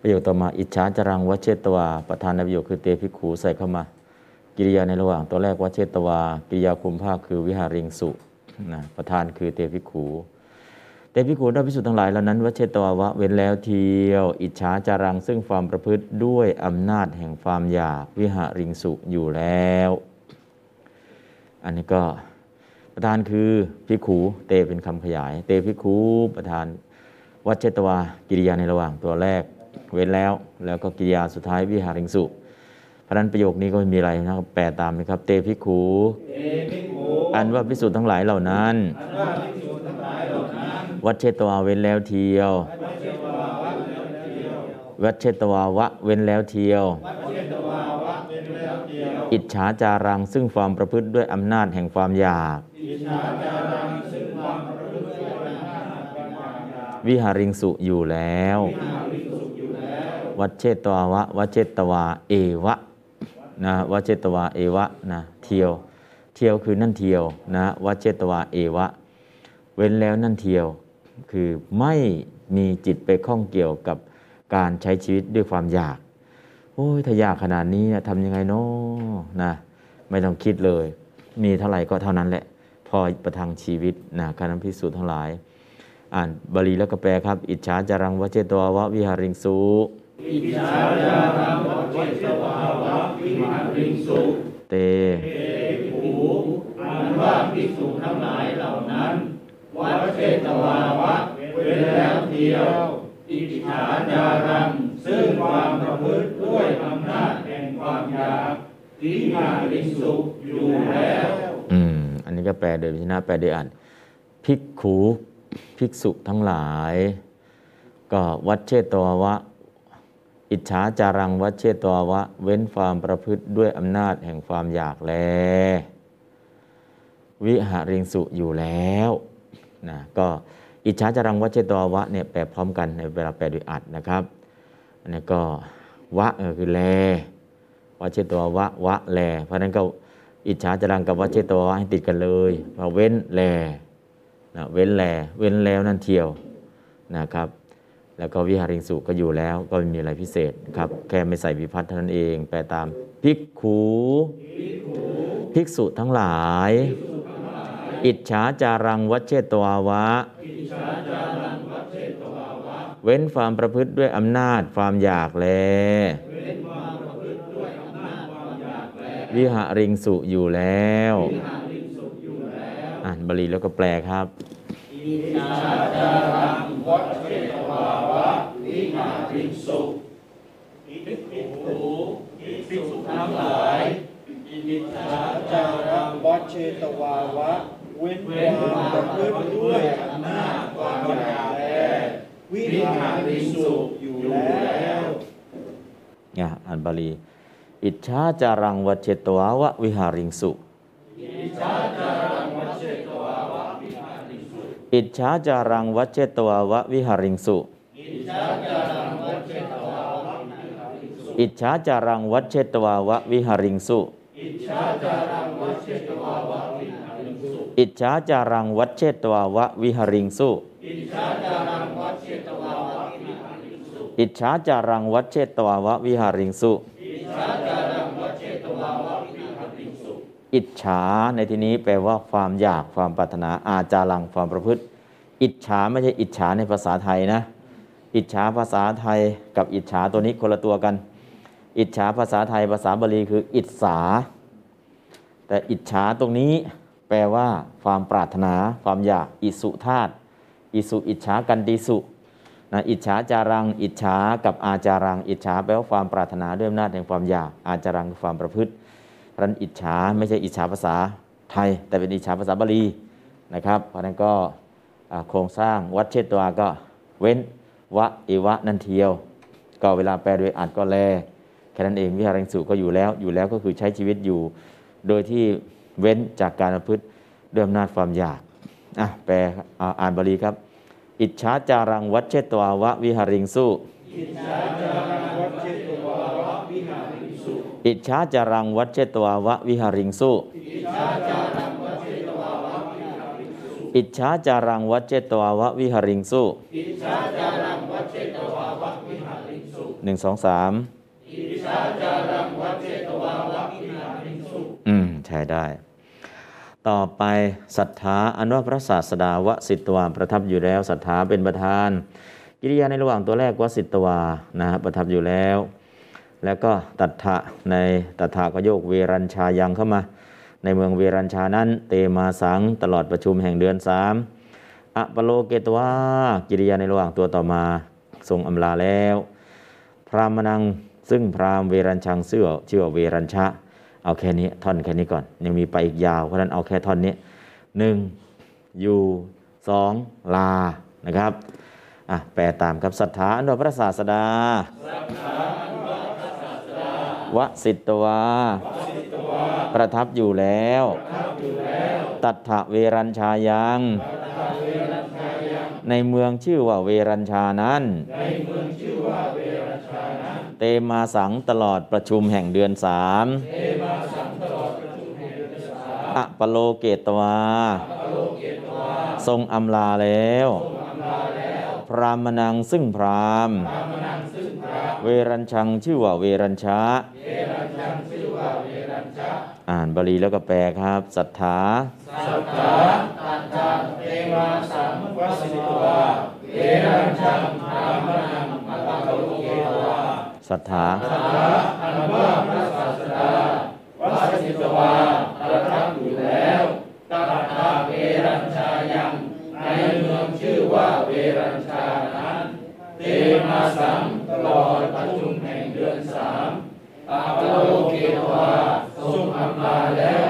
ประโยคต่อมาอิจฉาจรังวเจตวาประธานในประโยคคือเตพิกขูใส่เข้ามา กิริยาในระหว่างตัวแรกวเจตวา กิริยาคุมภาคคือวิหาริงสุนะประธานคือเตพิขูแต่พิกูได้พิสุทธ์ทั้งหลายเหล่านั้นว่าเชตวาวะเว้นแล้วเทียวอิจฉาจารังซึ่งความประพฤติด้วยอำนาจแห่งความอยากวิหาริงสุอยู่แล้ว อันนี้ก็ประธานคือพิขูเตเป็นคำขยาย เตพิขูประธานวัชเชตวา กิริยาในระหว่างตัวแรก เว้นแล้วแล้วก็กิริยาสุดท้ายวิหาริงสุ พราะฉะนั้นประโยคนี้ก็ไม่มีอะไรนะครับแปลตามนะครับ เตพิกขูเอภิกขุอันว่าพิสูจน์ทั้งหลายเหล่านั้นอันว่าภิกษุทั้งหลายเหล่านั้นวัชเชตวาเว้นแล้วเทียว วัชเชตวาวะแล้วเดียววัชเชตวาวะเว้นแล้วเทียววัชเชตวาวะเป็นแล้วเดียว อิจฉาจารังซึ่งความประพฤติด้วยอำนาจแห่งความอยากอิจฉาจารังซึ่งความประพฤติด้วยอำนาจเป็นความอยากวิหาริงสุอยู่แล้วหาวิสุขอยู่แล้ววัชเชตวาวะวัชเชตวาเอวะ นะวัชเชตวาเอวะนะเทียว เทียวคือนั่นเทียวนะวัชเชตวาเอวะ เว้นแล้วนั่นเทียว คือไม่มีจิตไปข้องเกี่ยวกับการใช้ชีวิตด้วยความอยาก โอ้ยถ้ายากขนาดนี้ทำยังไงเนาะนะไม่ต้องคิดเลย มีเท่าไหร่ก็เท่านั้นแหละ พอประทังชีวิตนะคณะพิสูจน์ทั้งหลาย อ่านบาลีแล้วก็แปลครับ อิจฉาจารังวเจตวาวะวิหาริงสุ อิจฉาจารังวัชเชตวาวะวิหาริงสุเตเอภิกขุอันว่าภิกษุทั้งหลายเหล่านั้น วัชเชตวาวะเว้นแล้วเทียว อิจฉาจารังซึ่งความประพฤติด้วยอำนาจแห่งความอยากวิหาริงสุอยู่แล้ว อืม อันนี้ก็แปลโดยพิชนะแปลโดยอ่านภิกขูภิกษุทั้งหลาย ก็วัดเชตวาวะ อิจฉาจารังวัดเชตววะ เว้นความประพฤติด้วยอำนาจแห่งความอยากแล วิหาริงสุอยู่แล้วนะก็อิจฉาจารังวัดเชตววะเนี่ยแปลพร้อมกันในเวลาแปลโดยอัดนะครับอันนี้ก็วะคือแลวัเชตววะวะแล เพราะนั้นก็อิจฉาจรังกับวัเชตววะให้ติดกันเลยมาเว้นแลนะเว้นแล เว้นแล้วนั่นเทียวนะครับ แล้วก็วิหาริงสุก็อยู่แล้วก็ไม่มีอะไรพิเศษครับแค่ไม่ใส่วิพัฒน์เท่านั้นเอง แปลตามภิกขูภิกษุทั้งหลาย อิจฉาจารังวัชเชตวาวะ เว้นความประพฤติด้วยอำนาจความอยากแล วิหาริงสุอยู่แล้ว อ่านบาลีแล้วก็แปลครับ อิจฉาจารังวัชเชตวาวะวิหาริสุภิกขุภิกษุทั้งหลายอิจฉาจารังวัชเชตวาวะเว้นความประพฤติด้วยอำนาจความอยากแลวิหาริสุอยู่แล้วเนี่ยอ่านบาลี อิจฉาจารังวัชเชตวาวะวิหาริงสุ อิจฉาจา อิจฉาจารังวัชเชตวาวะวิหาริงสุ อิจฉาจารังวัชเชตวาวะวิหาริงสุ อิจฉาจารังวัชเชตวาวะวิหาริงสุ อิจฉาจารังวัชเชตวาวะวิหาริงสุ อิจฉาจารังวัชเชตวะวิหาริงสุ อิจฉาในที่นี้แปลว่าความอยากความปรารถนาอาจารังความประพฤติ อิจฉาไม่ใช่อิจฉาในภาษาไทยนะ อิจฉาภาษาไทยกับอิจฉาตัวนี้คนละตัวกัน อิจฉาภาษาไทยภาษาบาลีคืออิจฉาแต่อิจฉาตรงนี้แปลว่า ความปรารถนาความอยากอิสุธาตอิสุอิจฉากันติสุนะอิจฉาจารัง อิจฉากับอาจารัง อิจฉาแปลว่าความปรารถนาด้วยอำนาจแห่งความอยากอาจารังคือความประพฤติ พราะนั้นอิจฉาไม่ใช่อิจฉาภาษาไทย แต่เป็นอิจฉาภาษาบาลีนะครับเพราะนั้นก็โครงสร้างวัดเชตวาก็เว้นวะเอวะนันเทียว ก็เวลาแปลโดยอ่านก็แลแค่นั้นเองวิหารังสุก็อยู่แล้วอยู่แล้วก็คือใช้ชีวิตอยู่ โดยที่เว้นจากการประพฤติด้วยอำนาจความอยากอะแปลอ่านบาลีครับ อิจฉาจารังวัดเชตวาวะวิหาริงสุ อิจฉาจารังวัชเชตวาวะวิหาริงสุอิจฉาจารังวัชเชตวาวะวิหาริงสุหนึ่งสองสามอืมใช่ได้ ต่อไปศรัทธาอันว่าพระศาสดาวสิตวาประทับอยู่แล้วศรัทธาเป็นประธาน กิริยาในระหว่างตัวแรกวสิตวานะฮะประทับอยู่แล้ว แล้วก็ตัทธะในตัทธะก็โยกเวรัญชายังเข้ามา ในเมืองเวรัญชานั้น เตมาสังตลอดประชุมแห่งเดือนสามอปโลเกตวากิริยาในระหว่างตัวต่อมาทรงอำลาแล้ว พรามนังซึ่งพรามเวรัญชังเสื้อชื่อว่าเวรัญชะ เอาแค่นี้ท่อนแค่นี้ก่อน ยังมีไปอีกยาวเพราะฉะนั้นเอาแค่ท่อนนี้หนึ่งอยู่สองลานะครับ อะแปลตามกับศรัทธาอันว่าพระศาสดาวสิตวา ประทับอยู่แล้ว ตัทธเวรัญชายัง ในเมืองชื่อว่าเวรัญชานั้น เตมาสังตลอดประชุมแห่งเดือนสามอะปโลเกตวา ทรงอำลาแล้ว พรามนังซึ่งพรามเวรัญชังชื่อว่าเวรัญชะอ่านบาลีแล้วก็แปลครับศรัทธาสัทธาตันตาเตมาสัมวสิตวาเอรัญชังพรามนังมัตตะโลเกตวาศรัทธาสัทธาอันว่าพระศาสดาวสิตวาประทับอยู่แล้วตัทธาเวรัญชายังในเมืองชื่อว่าเวรัญชานั้น เตมาสัมตลอดประชุมแห่งเดือนสามอาปโลเกตวาทรงอำลาแล้ว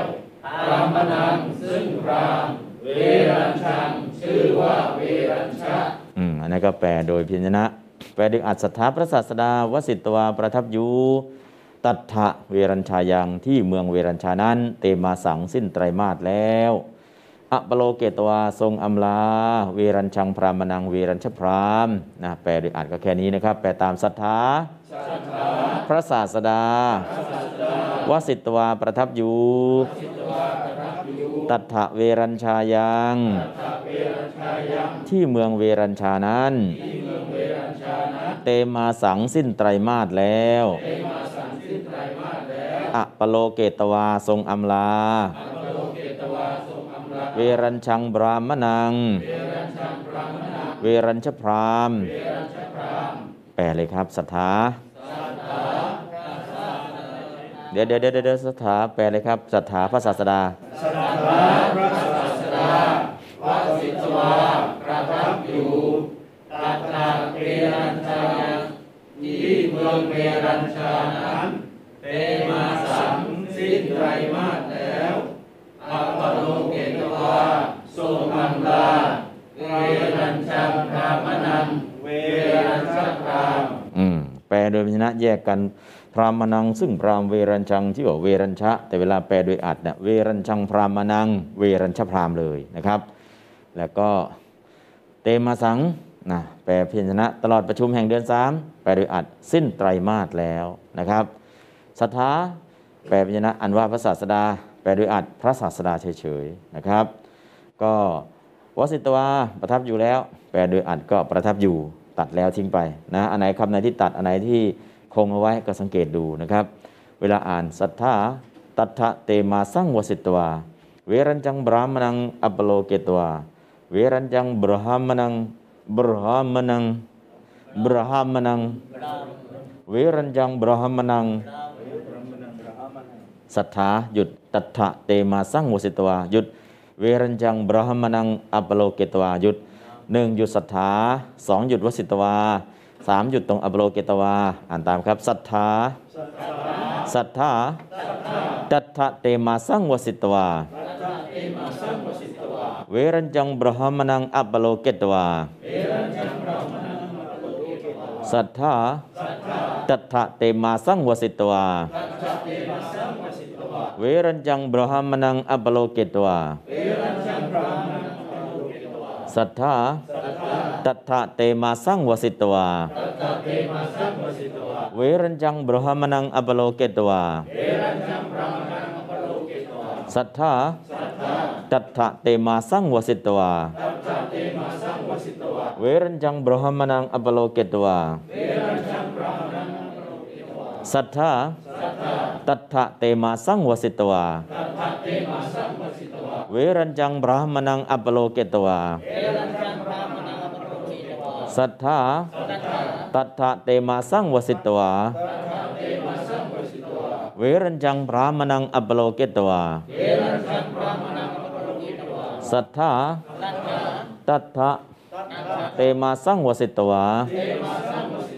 รามนังซึ่งรามเวรัญชัง ชื่อว่าเวรัญชะอืมอันนั้ก็แปลโดยพิญญนะ แปลดึงอัศธาพระศาสดาวสิตวาประทับอยู่ตัทธะเวรัญชายังที่เมืองเวรัญชานั้น เตมาสังสิ้นไตรมาสแล้ว อะปโลเกตวาทรงอำลา เวรัญชังพรามนังเวรัญชพรามนะแปลโดยอัดก็แค่นี้นะครับ แปลตามศรัทธาพระศาสดาวสิตวาประทับอยู่ ตัทธะเวรัญชายัง ที่เมืองเวรัญชานั้น เตมาสังสิ้นไตรมาสแล้วอะปโลเกตวาทรงอำลา เวรัญชังบรามนัง เวรัญชพรามแปลเลยครับศรัทธาเดี๋ยวเดี๋ยวเดี๋ยวเดี๋ยวศรัทธาแปลเลยครับศรัทธาพระศาสดาสัทธาพระศาสดาวสิตวาประทับอยู่ตัตตาเวรัญชายังที่เมืองเวรัญชานั้นเตมาสังสิ้นไตรมาส ทรงอัมลาเวรัญชังพรามนังเวรัญชพรามอืมแปลโดยพยัญชนะแยกกันพรามนัง ซึ่งพรามเวรัญชังที่ว่าเวรัญชะ แต่เวลาแปลโดยอัดเนี่ยเวรัญชังพรามนัง เวรัญชพรามเลยนะครับ แล้วก็เตมาสังนะแปลพยัญชนะ ตลอดประชุมแห่งเดือนสามแปลโดยอัดสิ้นไตรมาสแล้วนะครับศรัทธาแปลพยัญชนะอันว่าพระศาสดา แปลโดยอัดพระศาสดาเฉยๆนะครับ ก็วสิตวาประทับอยู่แล้ว แปลโดยอัดก็ประทับอยู่ตัดแล้วทิ้งไปนะอันไหนคำไหนที่ตัดอันไหนที่คงเอาไว้ก็สังเกตดูนะครับ เวลาอ่านสัทธาตัทธะเตมาสังวสิตวาเวรัญจังบรามนังอัปโลเกตวาเวรัญจังบรหามนังบรหามนังบรหามนังเวรัญจังบรหามนังสัทธาหยุดตัทธะเตมาสังวสิตวาหยุด เวรัญจังบรหมนังอัปโลเกตวาหยุดหนึ่งหยุดศรัทธาสองหยุดวสิตวาสามหยุดตรงอัปโลเกตวา อ่านตามครับศรัทธาศรัทธาตัทธะเตมาสังวสิตวา เวรัญจังบรหมนังอัปโลเกตวาศรัทธาตัทธะเตมาสังวสิตวา เวรัญจังบรหมนังอัปโลเกตวาสัทธาตัทธะเตมาสังวสิตวาเวรัญจังบรหมนังอัปโลเกตวาสัทธาตัทธะเตมาสังวสิตวาเวรัญจังบรหมนังอัปโลเกตวา สัทธาตัทธะเตมาสังวสิตวา เวรัญจังบรหมนังอัปโลเกตวา สัทธาตัทธะเตมาสังวสิตวา เวเวรัญจังพรามนังอัปโลเกตวาเอรัญชังพระมนังอปโรกิตวาสัทธาสัทธาตัทธะเตมาสังวสิตวาเทมาสังวสิตวาเวรัญจังบรามนังอัปโลเกตวาเวรัญชังพระมนังอปโรกิตวา สัทธาตัทธะเตมาสังวสิตวา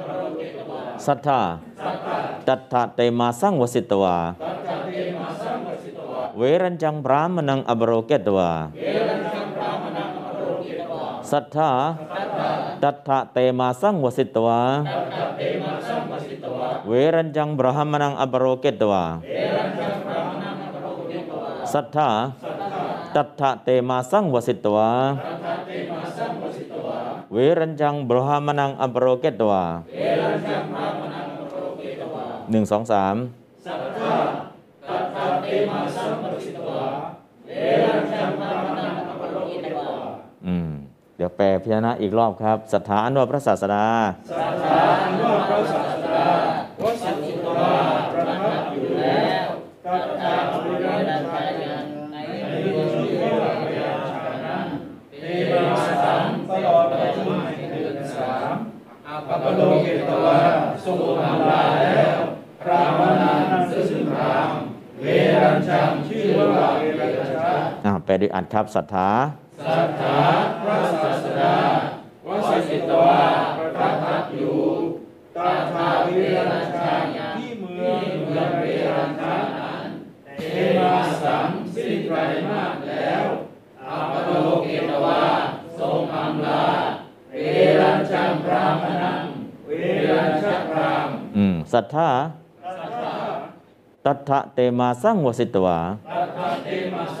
สัทธาตัทธะเตมาสังวสิตวา เวสิตวาเวรัญจังบรามนังอัปโลเกตวา สัทธาตัทธะเตมาสังวสิตวาเวสิตวาเวรัญจังบรามนังอัปโลเกตวาสัทธาตัทธะเตมาสังวสิตวาเวสิตวาเวรัญจังบรามนังอัปโลเกตวาเวรัญชังพระมนังอปโรกิตวาสัทธาตัทธะเตมาสังวสิตวาสัทธาเทมาสังวสิตวา เวรัญจังบรามนังอัปโลเกตวา หนึ่งสองสามสัทธาตัทธาเทมาสังวสิตวาเวรัญชังพระมนังอปโรกิตวาอืมเดี๋ยวแปลพยัญชนะอีกรอบครับศรัทธาอันว่าพระศาสดาสัทธาอันว่าพระศาสดาวสิทธิวาประทับอยู่แล้วตัทธาบริรัญชายังในที่ชื่อว่าพยาชานั้นเทมาสังตลอดไปถึงเดือนสามอัปโลกิตวาทรงทำลายแล้วพระมนันซึ่งพรามเวรัญชังชื่อว่าเวรัญชา อ่าแปล ด้วยอัดครับศรัทธาสัทธาพระศาสดาวสิทธิวาประทับอยู่ตาทาเวรัญชาที่เมืองเมืองเวรัญชานั้นเทมาสังสิ้นไตรมาสแล้วอัปโลเกตวาทรงอำลาเวรัญชังพรามนังเวรัญชพรามอืมศรัทธาสัทธาตัทธะเตมาสังวสิตวาตัทธาเทมาสั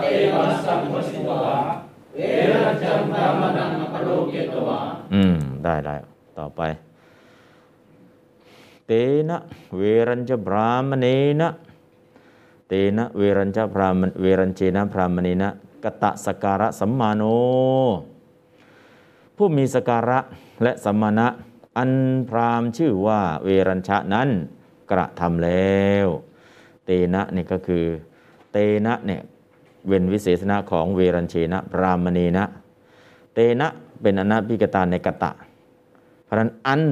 เตวาสัทธาตัทธะเตมาสังวสิตวาตัทธาเทมาสังวสิตวาเวรัญจังบรามนังอปโลกเวรัญชังพระมนังอปโรกิตวาหนึ่งสองสามตัทธาตัทธาเทมาสังวสิตวะอืม ได้ได้ต่อไป เตนะเวรัญจบรามเนนะเตนะเวรัญจพรามเวรัญเจนะพรามเนนะกตะสการะสัมมาโน ผู้มีสการะและสัมมาณะอันพรามชื่อว่าเวรัญชะนั้นกระทำแล้ว เตนะเนี่ยก็คือ เตนะเนี่ย เว้นวิเศษณะของเวรัญเชนะพรามเนนะ เตนะเป็นอนัพิกตาในกตะ เพราะนั้นอัน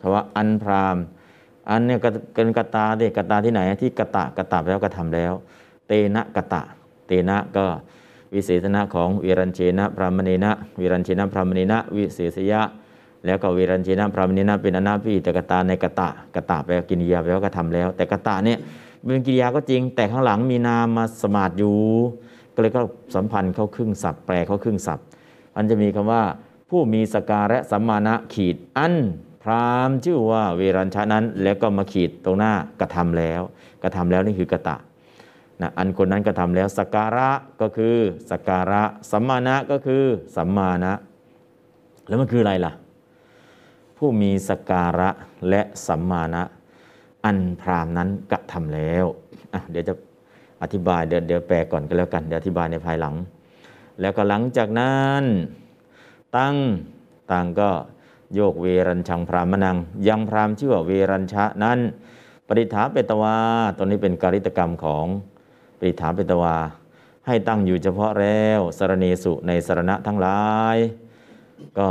คำว่าอันพรามอันเนี่ยก็เป็นกตาเด็กกตาที่ไหนที่กตะกตะแล้วก็ทำแล้ว เตนะกตะ เตนะก็วิเศษณะของเวรัญเชนะพรามเนนะเวรัญเชนะพรามเนนะวิเศษยะ แล้วก็เวรัญเชนะพรามเนนะเป็นอนาพิตกตาในกตะกตะแปลกิริยาแปลว่าก็ทำแล้ว แต่กตะเนี่ยเป็นกิริยาก็จริง แต่ข้างหลังมีนามมาสมาดอยู่ ก็เลยก็สัมพันธ์เข้าครึ่งศัพท์แปลเข้าครึ่งศัพท์ มันจะมีคำว่า ผู้มีสการะสัมมาณะขีดอันพรามชื่อว่าเวรัญชะนั้น แล้วก็มาขีดตรงหน้ากระทำแล้ว กระทำแล้วนี่คือกตะนะอันคนนั้นกระทำแล้วสการะก็คือสการะสัมมาณะก็คือสัมมาณะแล้วมันคืออะไรล่ะ ผู้มีสการะและสัมมาณะอันพรามนั้นกระทำแล้วเดี๋ยวจะ อธิบายเดี๋ยวเดี๋ยวแปลก่อนก็แล้วกันเดี๋ยวอธิบายในภายหลัง แล้วก็หลังจากนั้นตั้งตั้งก็โยกเวรัญชังพรามนัง ยังพรามชื่อว่าเวรัญชะนั้นปริถาเปตวาตัวนี้เป็นการิตกรรมของปริถาเปตวา ให้ตั้งอยู่เฉพาะแล้วสารณีสุในสารณะทั้งหลาย ก็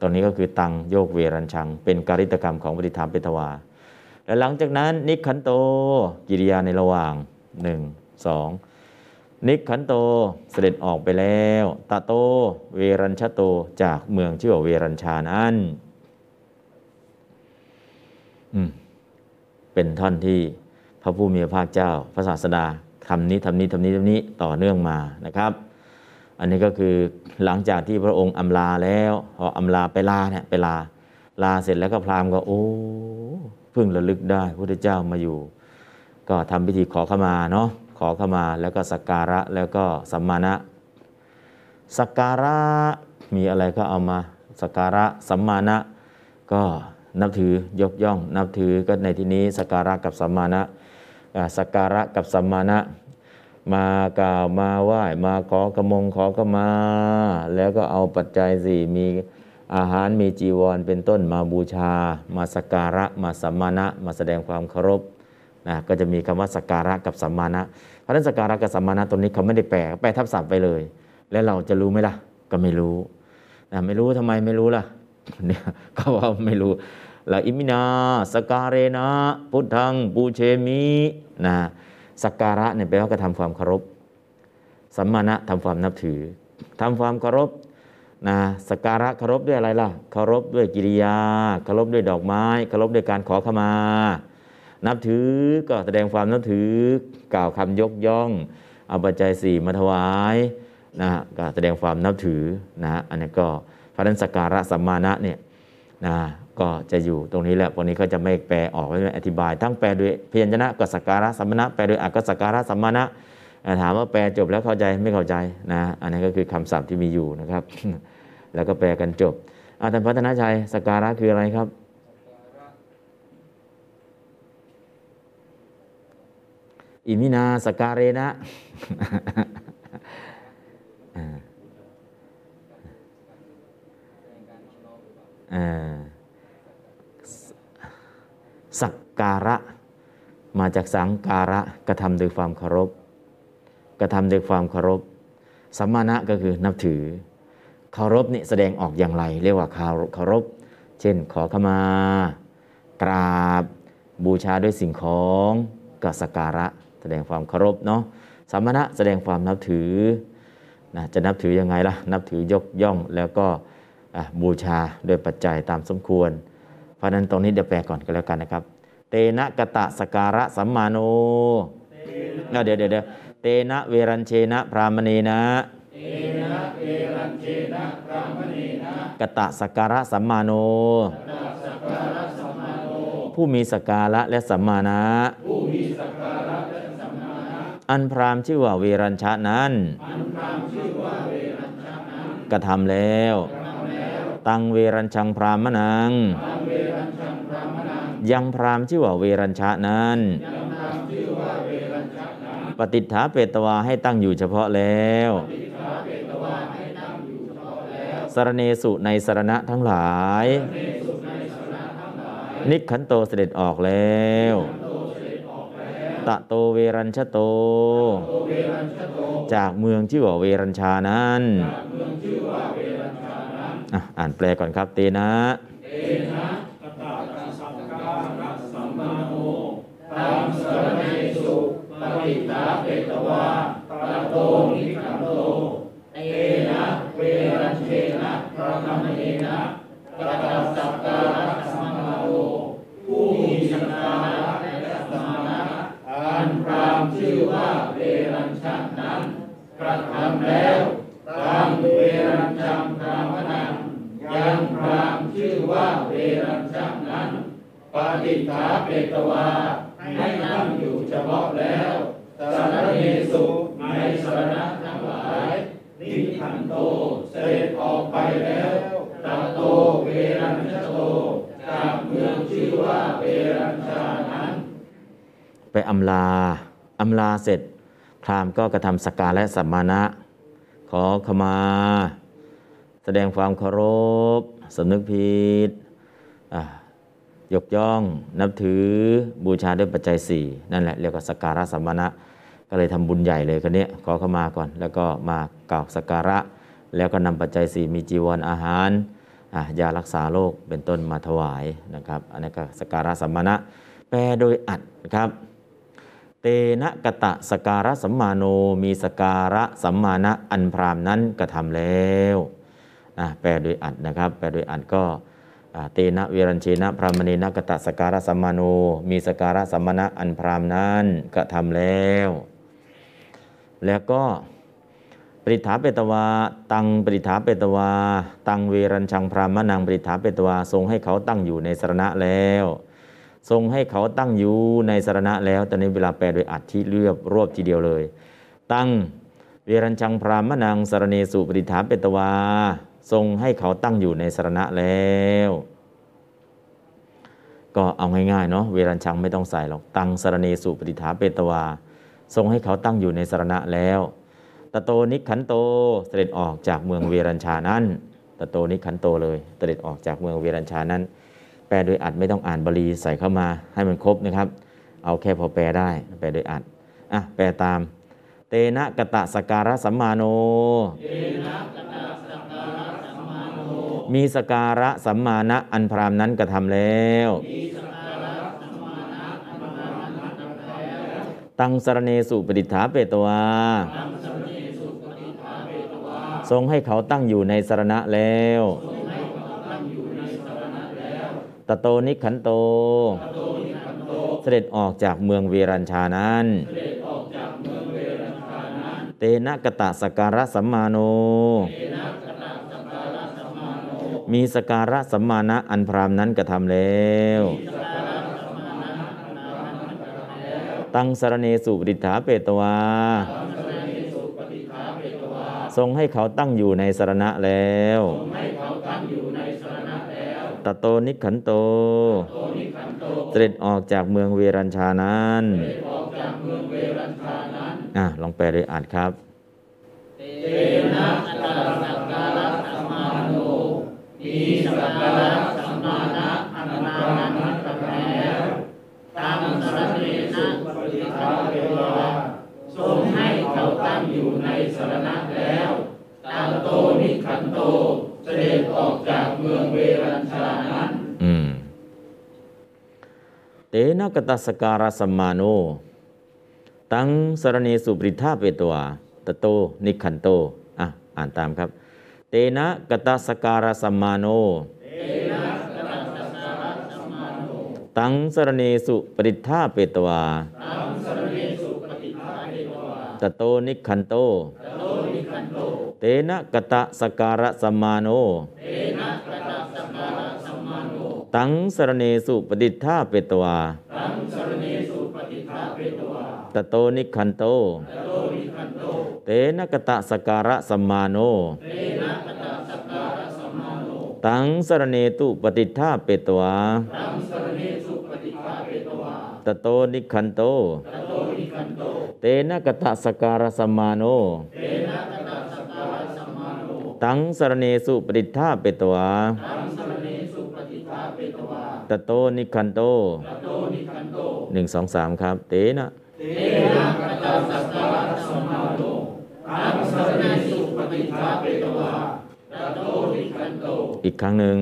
ตอนนี้ก็คือตังโยกเวรัญชัง เป็นการิตกรรมของปริถาเปตวา และหลังจากนั้นนิขันโตกิริยาในระหว่างหนึ่ง สองนิกขันโตเสด็จออกไปแล้วตาโตเวรัญชโตจากเมืองชื่อว่าเวรัญชานั้นเป็นท่อนที่พระผู้มีพระภาคเจ้า พระศาสดาทำนี้ทำนี้ทำนี้ทำนี้ต่อเนื่องมานะครับ อันนี้ก็คือหลังจากที่พระองค์อำลาแล้วพออำลาไปลาเนี่ยไปลา ลาเสร็จแล้วก็พราหมณ์ก็โอ้เพิ่งระลึกได้พระพุทธเจ้ามาอยู่ ก็ทำพิธีขอขมาเนาะ ขอขมาแล้วก็สักการะแล้วก็สัมมาณะสักการะมีอะไรก็เอามาสักการะสัมมาณะก็นับถือยกย่อง นับถือก็ในที่นี้สักการะกับสัมมาณะสักการะกับสัมมาณะมากล่าวมาไหว้มาขอกระมงขอกมา แล้วก็เอาปัจจัยสี่มีอาหารมีจีวรเป็นต้นมาบูชา มาสักการะมาสัมมาณะมาแสดงความเคารพ นะก็จะมีคำว่าสักการะกับสัมมาณะเพราะฉะนั้นสักการะกับสัมมาณะตรงนี้เขาไม่ได้แปลแปลทับศัพท์ไปเลย แล้วเราจะรู้ไหมล่ะ ก็ไม่รู้นะไม่รู้ทำไมไม่รู้ล่ะเนี่ยก็ว่าไม่รู้แล้วอิมินาสกการเรนะ พุทธังปูเชมินะสักการะเนี่ยแปลว่ากระทำความเคารพสัมมาณะทำความนับถือทำความเคารพนะสักการะเคารพด้วยอะไรล่ะเคารพด้วยกิริยาเคารพด้วยดอกไม้เคารพด้วยการขอขมา นับถือก็แสดงความนับถือกล่าวคำยกย่องเอาปัจจัยสี่มาถวายนะก็แสดงความนับถือนะอันนี้ก็พระนันสักการะสัมมาณะเนี่ยนะก็จะอยู่ตรงนี้แหละพวกนี้ก็จะไม่แปลออกไม่อธิบาย ทั้งแปลด้วยพยัญชนะก็สักการะสัมมาณะแปลด้วยอักกสักการะสัมมาณะถามว่าแปลจบแล้วเข้าใจไม่เข้าใจนะอันนี้ก็คือคำศัพท์ที่มีอยู่นะครับ แล้วก็แปลกันจบอาจารย์พัฒนาชัยสักการะคืออะไรครับ อิมินาสการเรนะสักการะ มาจากสังการะกระทำโดยความเคารพกระทำโดยความเคารพสัมมาณะก็คือนับถือเคารพนี่แสดงออกอย่างไร เรียกว่าเคารเคารพเช่น ขอขมา กราบ บูชาด้วยสิ่งของก็สักการะ ดงความเคารพเนาะสัมมาณะแสดงความนับถือนะจะนับถือยังไงล่ะ นับถือยกย่องแล้วก็อะบูชาด้วยปัจจัยตามสมควร เพราะฉะนั้นตรงนี้เดี๋ยวแปลก่อนก็แล้วกันนะครับ เตนะกะตะสกการะสัมมาโนเอาเดี๋ยวเดี๋ยวเดี๋ยวเตนะเวรัญเชนะพรามณีนะเอนะเอรัญเชนะพรามณีนะกะตะสกการะสัมมาโนตัสสการะสัมมาโนผู้มีสกการะและสัมมานะผู้มีสักการะและสัมมานะ อันพรามชื่อว่าเวรัญชะนั้นอันพราเน้นกระทำแล้ว ตังเวรัญชังพรามนังทำเวรัญชังพรามนัง ยังพรามชื่อว่าเวรัญชะนั้นยังพราเน้นปฏิฏฐาเปตวาให้ตั้งอยู่เฉพาะแล้วติขาเปตวาให้ตั้งอยู่เฉพาะแล้วสรเนสุในสรณะทั้งหลายในสุดในสระทั้งหลายนิกขันโตเสด็จออกแล้ว ตะโตเวรัญชโต จากเมืองชื่อว่าเวรัญชานั้นอ่านแปลก่อนครับเตนะเอนะกตาตสักกาสัมมาโนตามสรณสุปฏิตาเปตวาตะโตนิ ระทำแล้วตามเวรัญชังพรามนังยังพรามชื่อว่าเวรัญชันนั้นปฏิฐาเปตวาให้ตั้งอยู่เฉพาะแล้วสารเนสุในสารณะทั้งหลายนิขันโตเสด็จออกไปแล้วตะโตเวรัญชโตจากเมืองชื่อว่าเวรัญชานั้น ไปอำลาอำลาเสร็จ พราหมณ์ก็กระทำสกการและสัมมาณะ ขอขมา แสดงความเคารพสำนึกผิดยกย่องนับถือบูชาด้วยปัจจัยสี่นั่นแหละเรียกว่าสกการะสัมมาณะก็เลยทำบุญใหญ่เลยคนนี้ขอขมาก่อน แล้วก็มากล่าวสกการะ แล้วก็นำปัจจัยสี่มีจีวรอาหารยารักษาโรคเป็นต้นมาถวายนะครับ อันนี้ก็สกการะสัมมาณะแปลโดยอัดครับ เตนะกะตะสการะสัมมาโนมีสการะสัมมาณะอันพรามนั้นกระทำแล้วนะแปลโดยอัดนะครับ แปลโดยอัดก็เตนะเวรัญเชนะพรามณีนะกะตะสการะสัมมาโน มีสกการะสัมมาณะอันพรามนั้นกระทำแล้ว แล้วก็ปริถาเปตวา ตังปริถาเปตวา ตังเวรัญชังพรามนังปริถาเปตวาทรงให้เขาตั้งอยู่ในสรณะแล้ว ทรงให้เขาตั้งอยู่ในสารณะแล้วตอนนี้เวลาแปลโดยอัดที่เรียบรวบทีเดียวเลย ตั้งเวรัญชังพรามนังสารเนสุปริถาเปตวา ทรงให้เขาตั้งอยู่ในสารณะแล้ว ก็เอาง่ายๆเนาะเวรัญชังไม่ต้องใส่หรอกตังสารเนสุปริถาเปตวา ทรงให้เขาตั้งอยู่ในสารณะแล้วตะโตนิขันโตเสด็จออกจากเมืองเวรัญชานั้นตะโตนิขันโตเลยเสด็จออกจากเมืองเวรัญชานั้น แปลโดยอัดไม่ต้องอ่านบาลีใส่เข้ามาให้มันครบนะครับ เอาแค่พอแปลได้ แปลโดยอัดอะแปลตาม เตนะกะตะสกการะสัมมาโน มีสการะสัมมาณะอันพรามนั้นกระทำแล้วตังสรเนสุปดิษฐาเปตวา ทรงให้เขาตั้งอยู่ในสรณะแล้ว ตโตนิขันโต เสด็จออกจากเมืองเวรัญชานั้น เตนะกะตะสการะสัมมาโน มีสการะสัมมาณะอันพรามนั้นกระทำแล้วตังสารเนสุปิฐาเปตวา ทรงให้เขาตั้งอยู่ในสารณะแล้ว ตโตนิขันโต เสด็จออกจากเมืองเวรัญชานั้นอะลองแปลโดยอ่านครับมีสักการะสัมมาณะอันนานัตตะแล้วตังสรเนนะปฏิภาเวลาทรงให้เขาตั้งอยู่ในสรณะแล้วตังโตนิขันโต เสด็จออกจากเมืองเวรัญชานั้นอืมเตนะกตัสการะสัมมาโน ตังสรเนสุปริธาเปตวาตโต นิขันโต อะ อ่านตามครับ เตนะกตัสการะสัมมาโน ตังสรเนสุปริธาเปตวาต โตนิขันโต เตนะกตะสการะสัมมาโน ตังสรเนสุปฏิทาเปตวา ตโตนิคันโต เตนะกตะสการะสัมมาโน ตังสรเนตุปฏิทาเปตวา ตโตนิคันโต เตนะกตะสการะสัมมาโน ตังสรเนสุปฏิทาเปตวาตโตนิคันโตหนึ่งสองสามครับ เตนะอีกครั้งหนึ่ง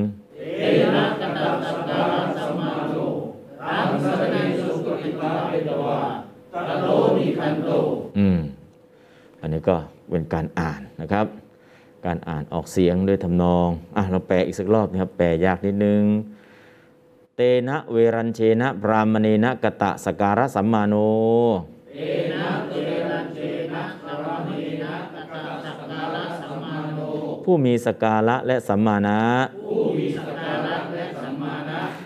อืมอันนี้ก็เป็นการอ่านนะครับ การอ่านออกเสียงด้วยทำนองอะเราแปลอีกสักรอบนะครับ แปลยากนิดนึง เตนะเวรัญเชนะพรามเนนะกะตะสการะสัมมาโนผู้มีสการะและสัมมานะ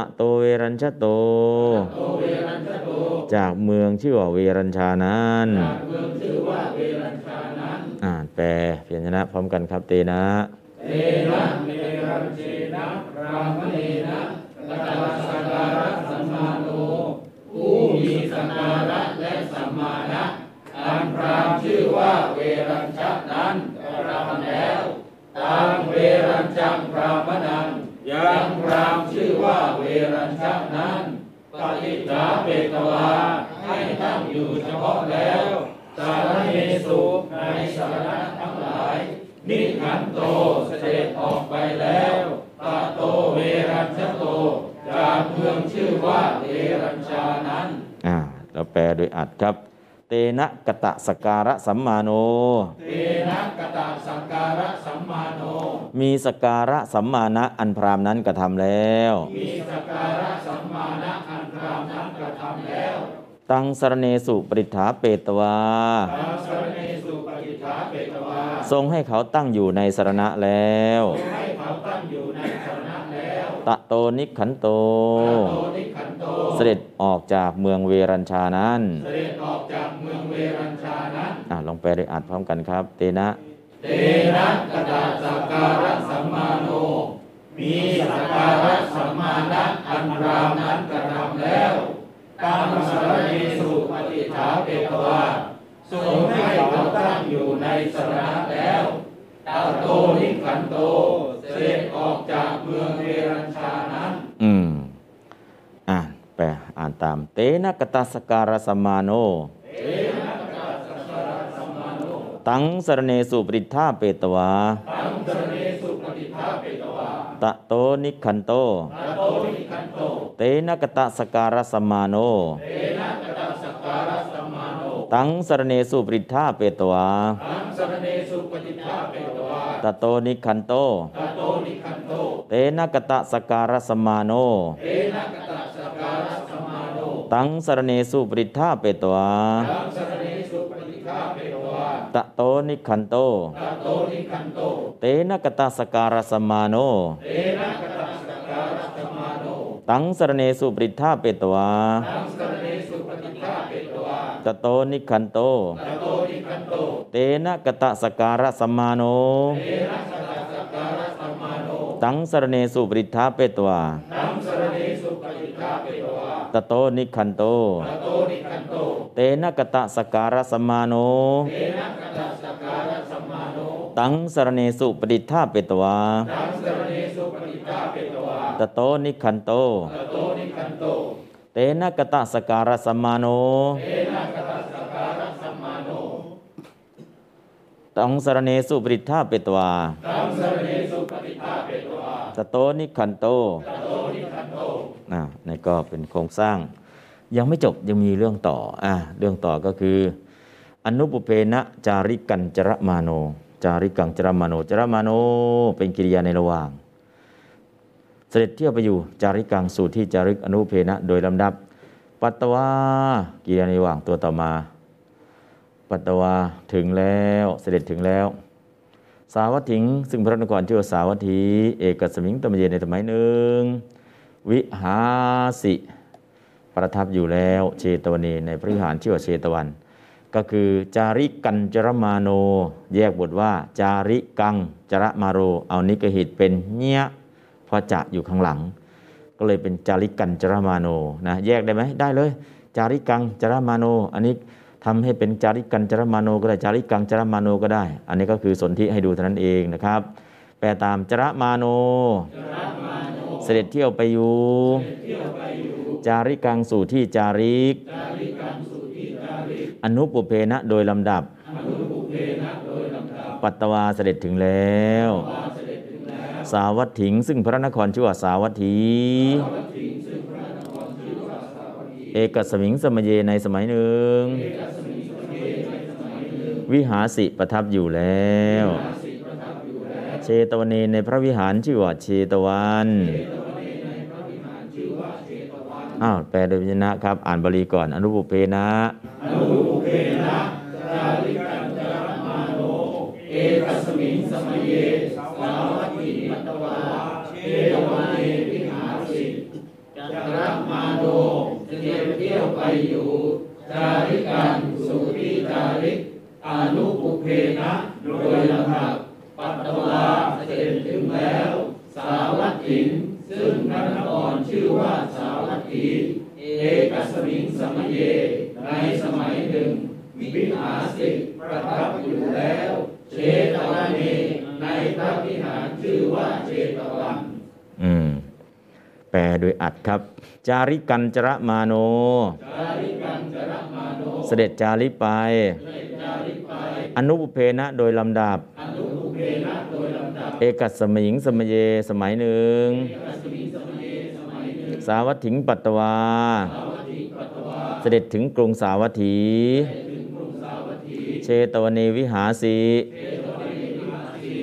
ะโตเวรัญชะโต จากเมืองชื่อว่าเวรัญชานั้นอ่านแปลเพียรชนะพร้อมกันครับเตนะเตนะเมรัญเชนะรามเนนะกตาสการะสัมมาโนผู้มีสการะและสัมมานะอันพรามชื่อว่าเวรัญชะนั้นกระทำแล้วตามเวรัญจังพรามนัง ยังพรามชื่อว่าเวรัญชะนั้นปฏิจาเปตวาให้ตั้งอยู่เฉพาะแล้วสารเนสุในสาระทั้งหลาย นิขันโตเสด็จออกไปแล้วตาโตเวรัญชโตจากเมืองชื่อว่าเวรัญชานั้น อ่าเราแปลโดยอัดครับ เตนะกตะสการะสัมมาโน เตนะกตาสังการะสัมมาโน มีสการะสัมมาณะอันพรามนั้นกระทำแล้ว มีสกการะสัมมาณะอันพรามนั้นกระทำแล้ว ตังสรเนสุปริฐาเปตวาตามสรเนสุปฏิฐาเปตวา ทรงให้เขาตั้งอยู่ในสรณะแล้วให้เขาตั้งอยู่ในสรณะแล้ว ตะโตนิขันโตโตนิขันโต เสด็จออกจากเมืองเวรัญชานั้นเสด็จออกจากเมืองเวรัญชานั้นอ่าลองแปลโดยอัดพร้อมกันครับ เตนะ เตนะกตาสักการะสัมมาโน มีสักการะสัมมาณะอันพรามนั้นกระทำแล้วตามสรเนสุปฏิฐาเปตวาทรงให้เขาตั้งอยู่ในสรณะแล้วตาโตนิขันโต เสด็จออกจากเมืองเวรัญชานั้น อืม อ่านแปลอ่านตาม เตนะกตสการะสัมมาโน ตังสรเนสุปริทธาเปตวา ตังสรเนสุปฏิภาเปตวา ตะโตนิขันโตตาโตนิขันโต เตนะกตสการะสัมมาโน เตนะกตาสักการะสัมมาโน ตังสรเนสุปริทธาเปตวาตังสรเนสุปฏิภาเปตวาตะโตนิขันโตตาโตนิขันโต เตนะกตสการะสัมมาโนเตนะกตาสักการะสัมมาโน ตังสรเนสุปริทธาเปตวาตังสรเนสุปฏิภาเปตวาตะโตนิขันโตตาโตนิขันโต เตนะกตสการะสัมมาโนเตนะกตาสักการะสัมมาโน ตังสรเนสุปริทธาเปตวาตังสรเนสุปฏิภาเป ตวาตะโตนิขันโตตาโตนิขันโต เตนะกตสการะสัมมาโนเตนะกตาสักการะสัมมาโน ตังสรเนสุปริทธาเปตวาตังสรเนสุปฏิภาเปตวาตะโตนิขันโตตาโตนิขันโต เตนะกตสการะสัมมาโนเตนะกตาสักการะสัมมาโน ตังสรเนสุปริทธาเปตวาตังสรเนสุปฏิภาเปตวาตะโตนิขันโต ตาโตนิขันโตเตนะกตสการะสัมมาโนเตนะกตาสักการะสัมมาโนตังสรเนสุปริทธาเปตวาตังสรเนสุปฏิภาเปตวาตะโตนิขันโตตาโตนิขันโตอ่านี่ก็เป็นโครงสร้าง ยังไม่จบยังมีเรื่องต่ออ่าเรื่องต่อก็คือ อนุปุเพนะจาริกันจรมาโน จาริกังจรมาโนจรมาโน เป็นกิริยาในระหว่าง เสด็จเที่ยวไปอยู่จาริกังสู่ที่จาริกอนุเพนะโดยลำดับ ปัตตวากิริยาในว่างตัวต่อมา ปัตตวาถึงแล้วเสด็จถึงแล้ว สาวัตถิง ซึ่งพระนครชื่อว่าสาวัตถี เอกสมิงตมเยในสมัยหนึ่ง วิหาสิ ประทับอยู่แล้วเชตวันีในพระวิหารชื่อว่าเชตวัน ก็คือจาริกันจรมาโน แยกบทว่า จาริกังจรมาโร เอานิกหิตเป็นเนี้ย เพอจะอยู่ข้างหลัง ก็เลยเป็นจาริกันจรมาโนนะแยกได้ไหมได้เลย จาริกังจรมาโน อันนี้ทำให้เป็นจาริกันจรมาโนก็ได้จาริกังจรมาโนก็ได้ อันนี้ก็คือสนธิให้ดูเท่านั้นเองนะครับ แปลตามจรมาโน เสด็จเที่ยวไปอยู่ จาริกังสู่ที่จาริก อนุปุเพนะโดยลำดับ ปัตตวาเสด็จถึงแล้ว สาวัตถิง ซึ่งพระนครชื่อว่าสาวัตถีเอกสมิงสมเยในสมัยหนึ่ง วิหาสิประทับอยู่แล้ว เชตวันในพระวิหารชื่อว่าเชตวันอ้าวแปลโดยพยัญชนะครับ อ่านบาลีก่อน อนุปุเพนะเอกสมิงสมัยเย จาริกันสุที่จาริกอนุปุเพนะโดยลำดับปัตตวาเสด็จถึงแล้ว สาวัตถิง ซึ่งพระนครชื่อว่าสาวัตถีเอกสมิงสมัยเย ในสมัยหนึ่ง วิหาสิประทับอยู่แล้ว เชตวันเนในพระวิหารชื่อว่าเชตวัน อืม ลโดยอัดครับ จาริกันจระมาโนจาริกังจรมาโนเเสด็จจาริกไป อนุปุเพนะโดยลำดับ เอกัสสมิงสมเยสมัยหนึ่ง สาวัตถิงปัตตวา เสด็จถึงกรุงสาวัตถี เชตวเนวิหาสี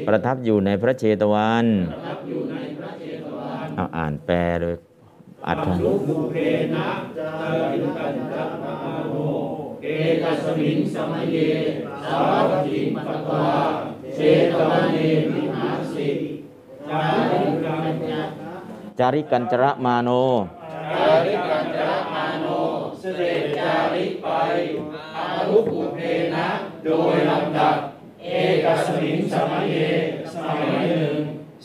ประทับอยู่ในพระเชตวัน เอาอ่านแปลโดยอัดลุบุเพนะจาริกันจักมาโนเอกัสมิงสมัยเยสาวัตถิงปตวาเชตวันเนวิหาสิจาริกันจักจาริกันจระมาโนจาริกันจักมาโนเสด็จจาริกไปอารุปุเพนะโดยลำดับเอกัสมิงสมัยเยสมัยหนึ่ง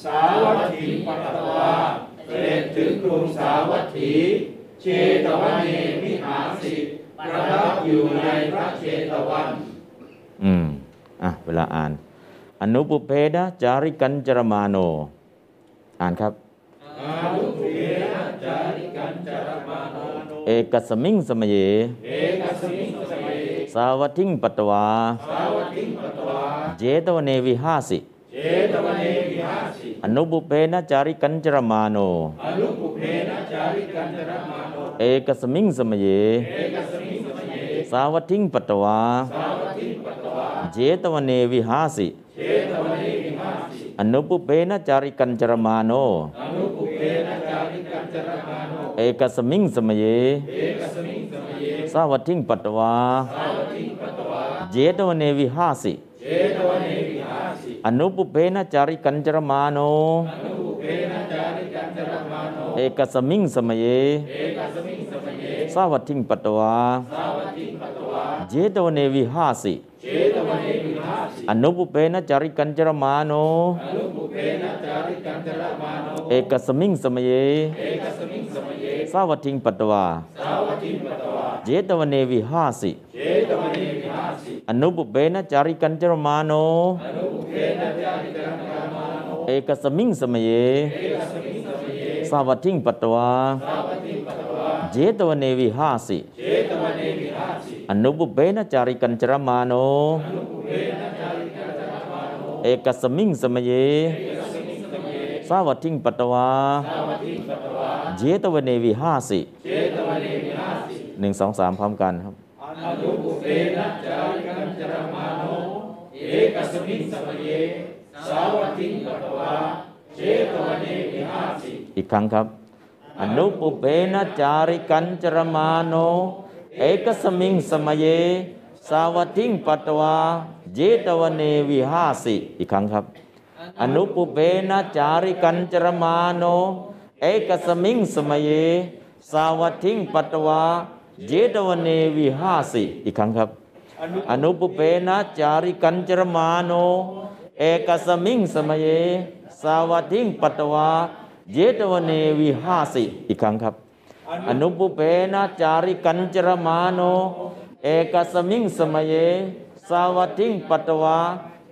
สาวัตถิงปตวา เสด็จถึงกรุงสาวัตถี เชตวันเนวิหารสิประทับอยู่ในพระเชตวัน อืม อะ เวลาอ่าน อนุปุเพนะจาริกันจรมาโน อ่านครับอารุปุเพนะจาริกันจารมาโน เอกัสสมิงสมเย เอกัสมิงสมัยสาวัตถิงปัตตวา สาวัตถิงปตวา เจตวเนวิหาสิเชตวันเนวิหารสิ อ นุปุเพนะจาริกันจรมาโนอรุปุเพนะจาริกันจารมาโนเอกัสสมิงสมเย เอกัสมิงสมัยสาวัตถิงปัตตวา สาวัตถิงปตวา เจตวเนวิหาสิเชตวันเนวิหารสิ อนุปุเพนะจาริกันจรมาโน อนุปุเพนะจาริกันจารมาโน เอกัสสมิงสมเย เอกัสมิงสมัยสาวัตถิงปัตตวา สาวัตถิงปตวา เจตวเนวิหาสิเชตวันเนวิหารสิ อนุปุเพนะจาริกันจรมาโนอนุปุเพนะจาริกันจารมาโนเอกัสสมิงสมเยเอกัสมิงสมัยสาวัตถิงปัตตวาสาวัตถิงปตวาเจตวเนวิหาสิเชตวันเนวิหารสิอนุปุเพนะจาริกันจรมาโนอนุปุเพนะจาริกันจารมาโนเอกัสสมิงสมเยเอกัสมิงสมัยสาวัตถิงปัตตวาสาวัตถิงปตวาเจตวเนวิหาสิเอนุปุเพนะจาริกันจรมาโนอนุปุเพนะจาริกันจรมาโนเอกสมิงสมเยเอกสมิงสมัยสาวัติงปัตตวาสวัตถิงปตวาเจตวเนวิหาสิเชตวเนวิหาสิอนุปุเพนะจาริกันจรมาโนเอกัสสมิงสมเยสาวัติงปัตตวาเชตวเนวิหาสิเชตวเนวิหาสิหนึ่งสองสามพร้อมกันครับ อนุปุเพนะจาริกันจรมาโนเอกสมิงสมัยสาวัติงปตวาเชตวันเนวิหาสิอีกครั้งครับ อนุปุเพนะจาริกันจรมาโนเอกสมิงสมเยสาวัตถิงปัตวาเชตวเนวิหาสิอีกครั้งครับ อนุปุเพนะจาริกันจรมาโนเอกสมิงสมเยสาวัตถิงปัตวา เชตวเนวิหาสิอีกครั้งครับ อนุปุเพนะจาริกันจรมาโน เอกสมิงสมเยสาวัตถิงปัตวาเจตวเนวิหาสิอีกครั้งครับ อนุปเพนะจาริกันจรมาโน เอกสมิงสมเยสาวัตถิงปัตวา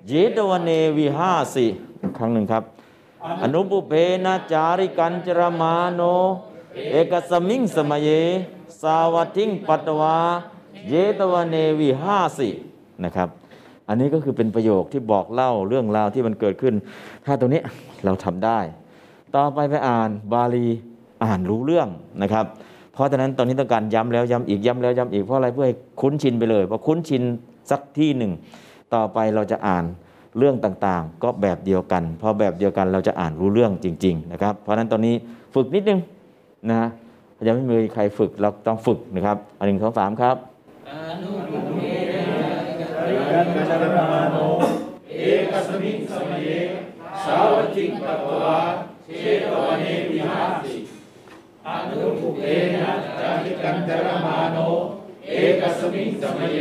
เจตวเนวิหาสิอีกครั้งหนึ่งครับ อนุปเพนะจาริกันจรมาโน เอกสมิงสมเย สาวัตถิงปัตวาเยตวเนวิห้าสินะครับอันนี้ก็คือเป็นประโยคที่บอกเล่าเรื่องราวที่มันเกิดขึ้น ถ้าตรงนี้เราทำได้ ต่อไปไปอ่านบาลีอ่านรู้เรื่องนะครับ เพราะฉะนั้นตอนนี้ต้องการย้ำแล้วย้ำอีกย้ำแล้วย้ำอีกเพราะอะไรเพื่อให้คุ้นชินไปเลยพอคุ้นชินสักที่หนึ่ง ต่อไปเราจะอ่านเรื่องต่างๆ ก็แบบเดียวกัน พอแบบเดียวกันเราจะอ่านรู้เรื่องจริง ๆ นะครับ เพราะฉะนั้นตอนนี้ฝึกนิดนึงนะ ยังไม่มีใครฝึกเราต้องฝึกนะครับอันหนึ่งสองสามครับกันจารมาโนเอกสมิงสมัยสาวัตถิงปตวาเชตวันเนวิหาสิอนุปุเพนะจาริกันจารมาโนเอกสมิงสมัย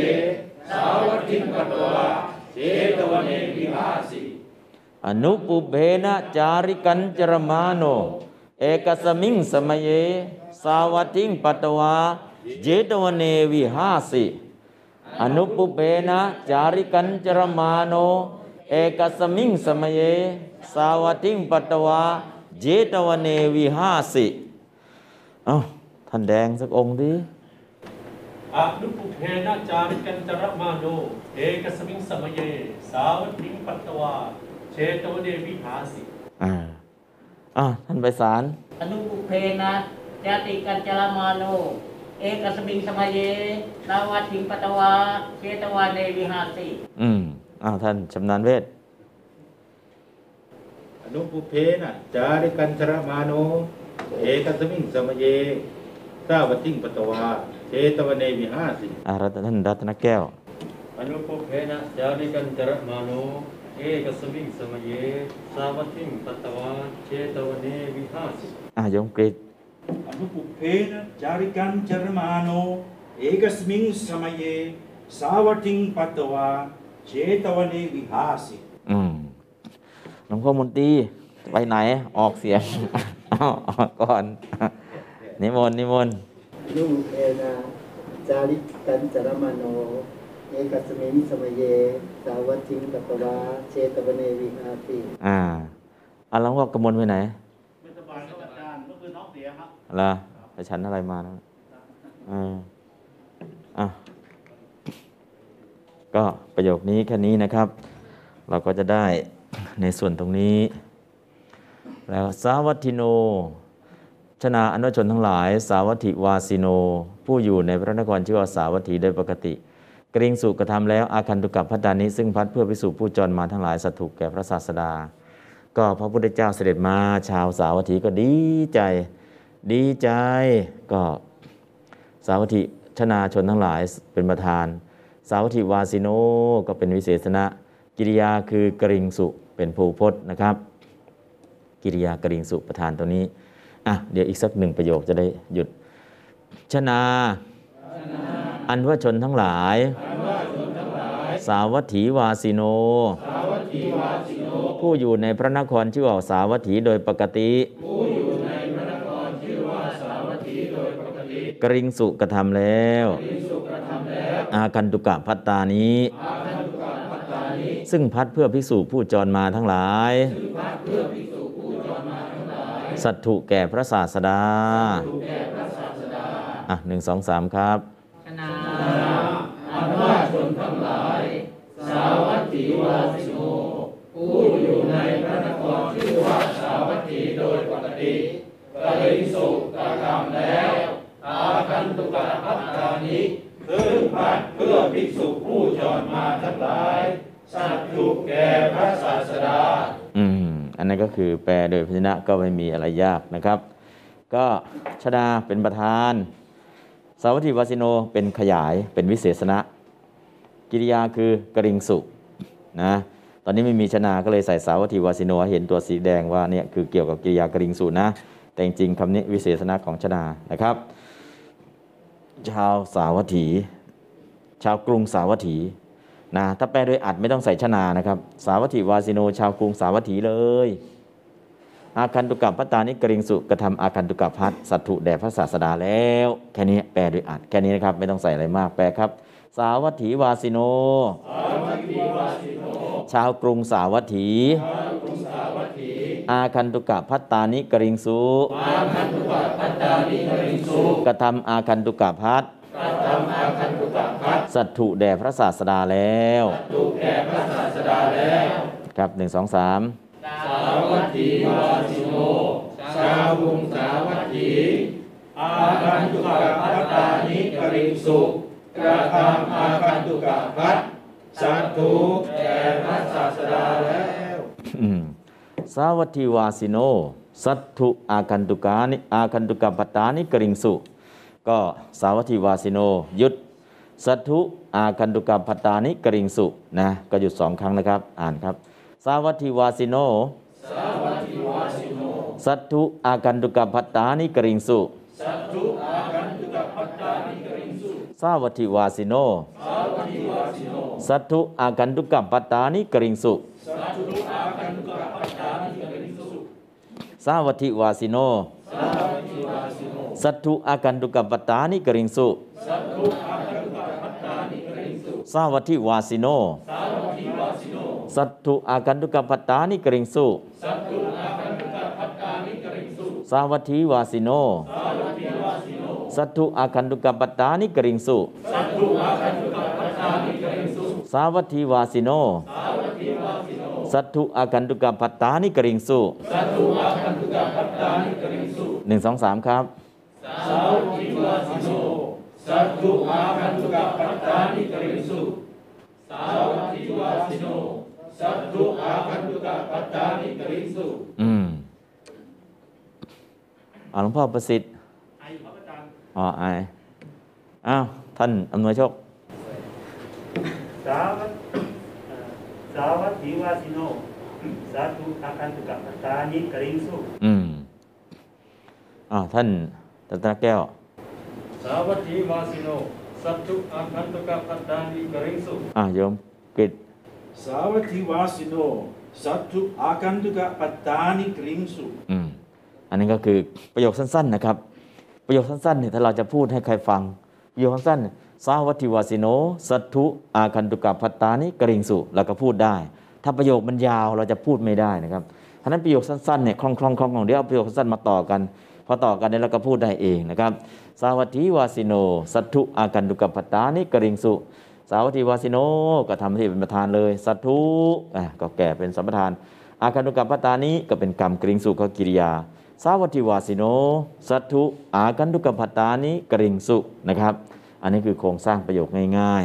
สาวัตถิงปตวาเชตวันเนวิหาสิอนุปุเพนะจาริกันจรมาโน เอกสมิงสมเยาวัติงปัตตวาเจตวเนวิหาสิอนุปุเพนะจาริกันจรมาโน เอกสมิงสมเย สาวัติงปัตตวาเจตวเนวิหาสิเอ้าท่านแดงสักองค์ดิอนุปุเพนะจาริกันจรมาโน เอกสมิงสมเย สาวัตถิงปัตตวาเชตวเนวิหาสิอ่าอ่าท่านไปสารอนุปุเพนะ จาติกัญจลมาโน เอกสมิงสมัยเยสาวัตถิงปตวาเชตวาเนวิหาสิอืมอ้าวท่านชำนาญเวทอนุปุเพนะจาริกันชรมาโน เอกสมิงสมเยสาวัตถิงปตวาเชตวเนวิหาสิอารัตท่านรัตนแก้ว อนุปุเพนะจาริกันจรมาโน เอกสมิงสมเยสาวัตถิงปัตตวาเชตวเนวิหาสิ อ่าโยมกรีด อนุปุเพนะจาริกันจรมาโนเอกสมิงสมัยเยสาวัติงปัตตวาเชตวเนวิหาสิอืมหลวงพ่อมนตรีไปไหนออกเสียงเอาออกก่อน นิมนต์นิมนต์นุเอนะจาริกันจรมโน เอกสมิงสมเย สาวัตถิงกัตวาเชตวเนวิหาติอ่าอ่าหลวงพ่อกระมวลไปไหน อะไรไปฉันอะไรมานะอ่าอะก็ประโยคนี้แค่นี้นะครับ เราก็จะได้ในส่วนตรงนี้ แล้วสาวัตถิโน ชนะอนุชนทั้งหลาย สาวัตถิวาสิโน ผู้อยู่ในพระนครชื่อว่าสาวัตถีโดยปกติ กริงสุกระทำแล้วอาคันตุกับพัตตานิซึ่งพัดเพื่อพิสูจผู้จรมาทั้งหลายสัตถูกแก่พระศาสดา ก็พระพุทธเจ้าเสด็จมาชาวสาวัตถีก็ดีใจ ดีใจก็สาวัตถิชนาชนทั้งหลายเป็นประธาน สาวัตถิวาสิโนก็เป็นวิเศษณะ กิริยาคือกริงสุเป็นภูพจน์นะครับ กิริยากริงสุประธานตัวนี้อะเดี๋ยวอีกสักหนึ่งประโยคจะได้หยุดชนาอันว่าชนทั้งหลาย สาวัตถีวาสิโน ผู้อยู่ในพระนครชื่อว่าสาวัตถีโดยปกติ กริงสุกระทำแล้ว อาคันตุกะพัตตานี้ ซึ่งพัดเพื่อภิกษุผู้จรมาทั้งหลาย สัตถุแก่พระศาสดาอะหนึ่งสองสามครับชนะอันว่าชนทั้งหลาย สาวัตถีวาสิโนผู้อยู่ในพระนครชื่อว่าสาวัตถีโดยปกติกริสุกระทำแล้วอา คันตุกะพัตตานิซึ่งพัดเพื่อภิกษุผู้จรมาทั้งหลายสัตว์ถูกแก่พระศาสดา อืม อันนั้นก็คือแปลโดยพยัญชนะก็ไม่มีอะไรยากนะครับ ก็ชดาเป็นประธาน สาวัตถิวาสิโนเป็นขยายเป็นวิเศษณะ กิริยาคือกริงสุนะตอนนี้ไม่มีชนาก็เลยใส่สาวัตถิวาสิโนเห็นตัวสีแดงว่าเนี่ยคือเกี่ยวกับกิริยากริงสุนะ แต่จริงๆคำนี้วิเศษณะของชนานะครับ ชาวสาวัตถี ชาวกรุงสาวัตถีนะถ้าแปลโดยอัดไม่ต้องใส่ชนานะครับ สาวัตถีวาสิโน ชาวกรุงสาวัตถีเลย อาคันตุกับพัตตานิกริงสุกระทำอาคันตุกับพัทสัตถุแด่พระศาสดาแล้ว แค่นี้แปลโดยอัดแค่นี้นะครับไม่ต้องใส่อะไรมากแปลครับ สาวัตถีวาสิโน ชาวกรุงสาวัตถี อาคันตุกะพัตตานิกริงสุกกระทำอาคันตุกะพัทสัตถุแด่พระศาสดาแล้วครับหนึ่งสองสามสาวัตถีวาสิโนชาวุงสาวัตถีอาคันตุกะพัตตานิกริงสุกระทำอาคันตุกะพัตสัตถุ สาวัตถิวาสิโน สัตถุอาคันตุกานิอาคันตุกะปตตานิกริงสุ ก็สาวัตถิวาสิโนหยุดสัตถุอาคันตุกะปตตานิกริงสุนะก็หยุดสองครั้งนะครับ อ่านครับ สาวัตถิวาสิโนสัตถุอาคันตุกะปตตานิกริงสุสาวัตถิวาสิโนสัตถุอาคันตุกะปัตตานิกริงสุสาวัตถิวาสิโนสัตถุอาคันตุกะปัตตานิกริงสุสาวัติวาสิโน สัตถุอาคันตุกะปัตตานิกริงสุ สาวัติวาสิโน สัตถุอาคันตุกัปปตตานิกริงสุสัตถุอาคันตุกัปปตานิกริงสุ สาวัตถีวาสิโนสาวัตถิวา สิโนสัตถุอาคันตุกัปปตตานิกริงสุสัตถุอาคันตุกัปปตานิกริงสุหนึ่งสองสามครับสาวัตถิวาสิโนสัตถุอาคันตุกัปปตานิกริงสุสาวัตถิวาสิโนสัตถุอาคันตุกัปปตานิกริงสุอืมอ่าหลวงพ่อประสิทธิ์ไอ้พระอาจารย์อ๋อไอายอ้าวท่านอำนวยโชคสาวัตเอ่อ สาวัตถิวาสิโน สาธุอาคันตุกัปปตานิกริงสุอืมอ่าท่านตัตนาแก้ว สาวัตถีวาสิโน สัตถุอาคันตุกัปปตานิกริงสุอ่าโยมกฤษสาวัตถิวาสิโน สัตถุอาคันตุกะปัตตานิกริงสุอืมอันนี้ก็คือประโยคสั้น ๆ นะครับ ประโยคสั้นๆเนี่ยถ้าเราจะพูดให้ใครฟังประโยคสั้นๆ สาวัตถิวาสิโน สัตถุอาคันตุกัปปัตตานิกริงสุเราก็พูดได้ ถ้าประโยคมันยาวเราจะพูดไม่ได้นะครับฉะนั้นประโยคสั้นๆเนี่ยคล่องๆคล่องๆเดี๋ยวเอาประโยคสั้นมาต่อกันพอต่อกันเนี่ยเราก็พูดได้เองนะครับ สาวัตถิวาสิโน สัตถุอาคันตุกัปปัตตานิกริงสุ สาวัตถิวาสิโนก็ทำหน้าที่เป็นประธานเลย สัตถุอะก็แก่เป็นสัมปทาน อาคันตุกัปปัตตานิก็เป็นกรรมกริงสุก็กิริยาสาวัตถิวาสิโน สัตถุอาคันตุกัปปัตตานิกริงสุนะครับ อันนี้คือโครงสร้างประโยคง่าย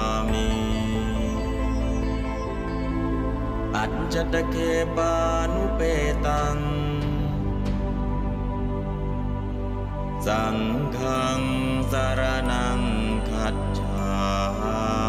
อัจจตเคปานุเปตัง สังฆังสารนังขัดฌา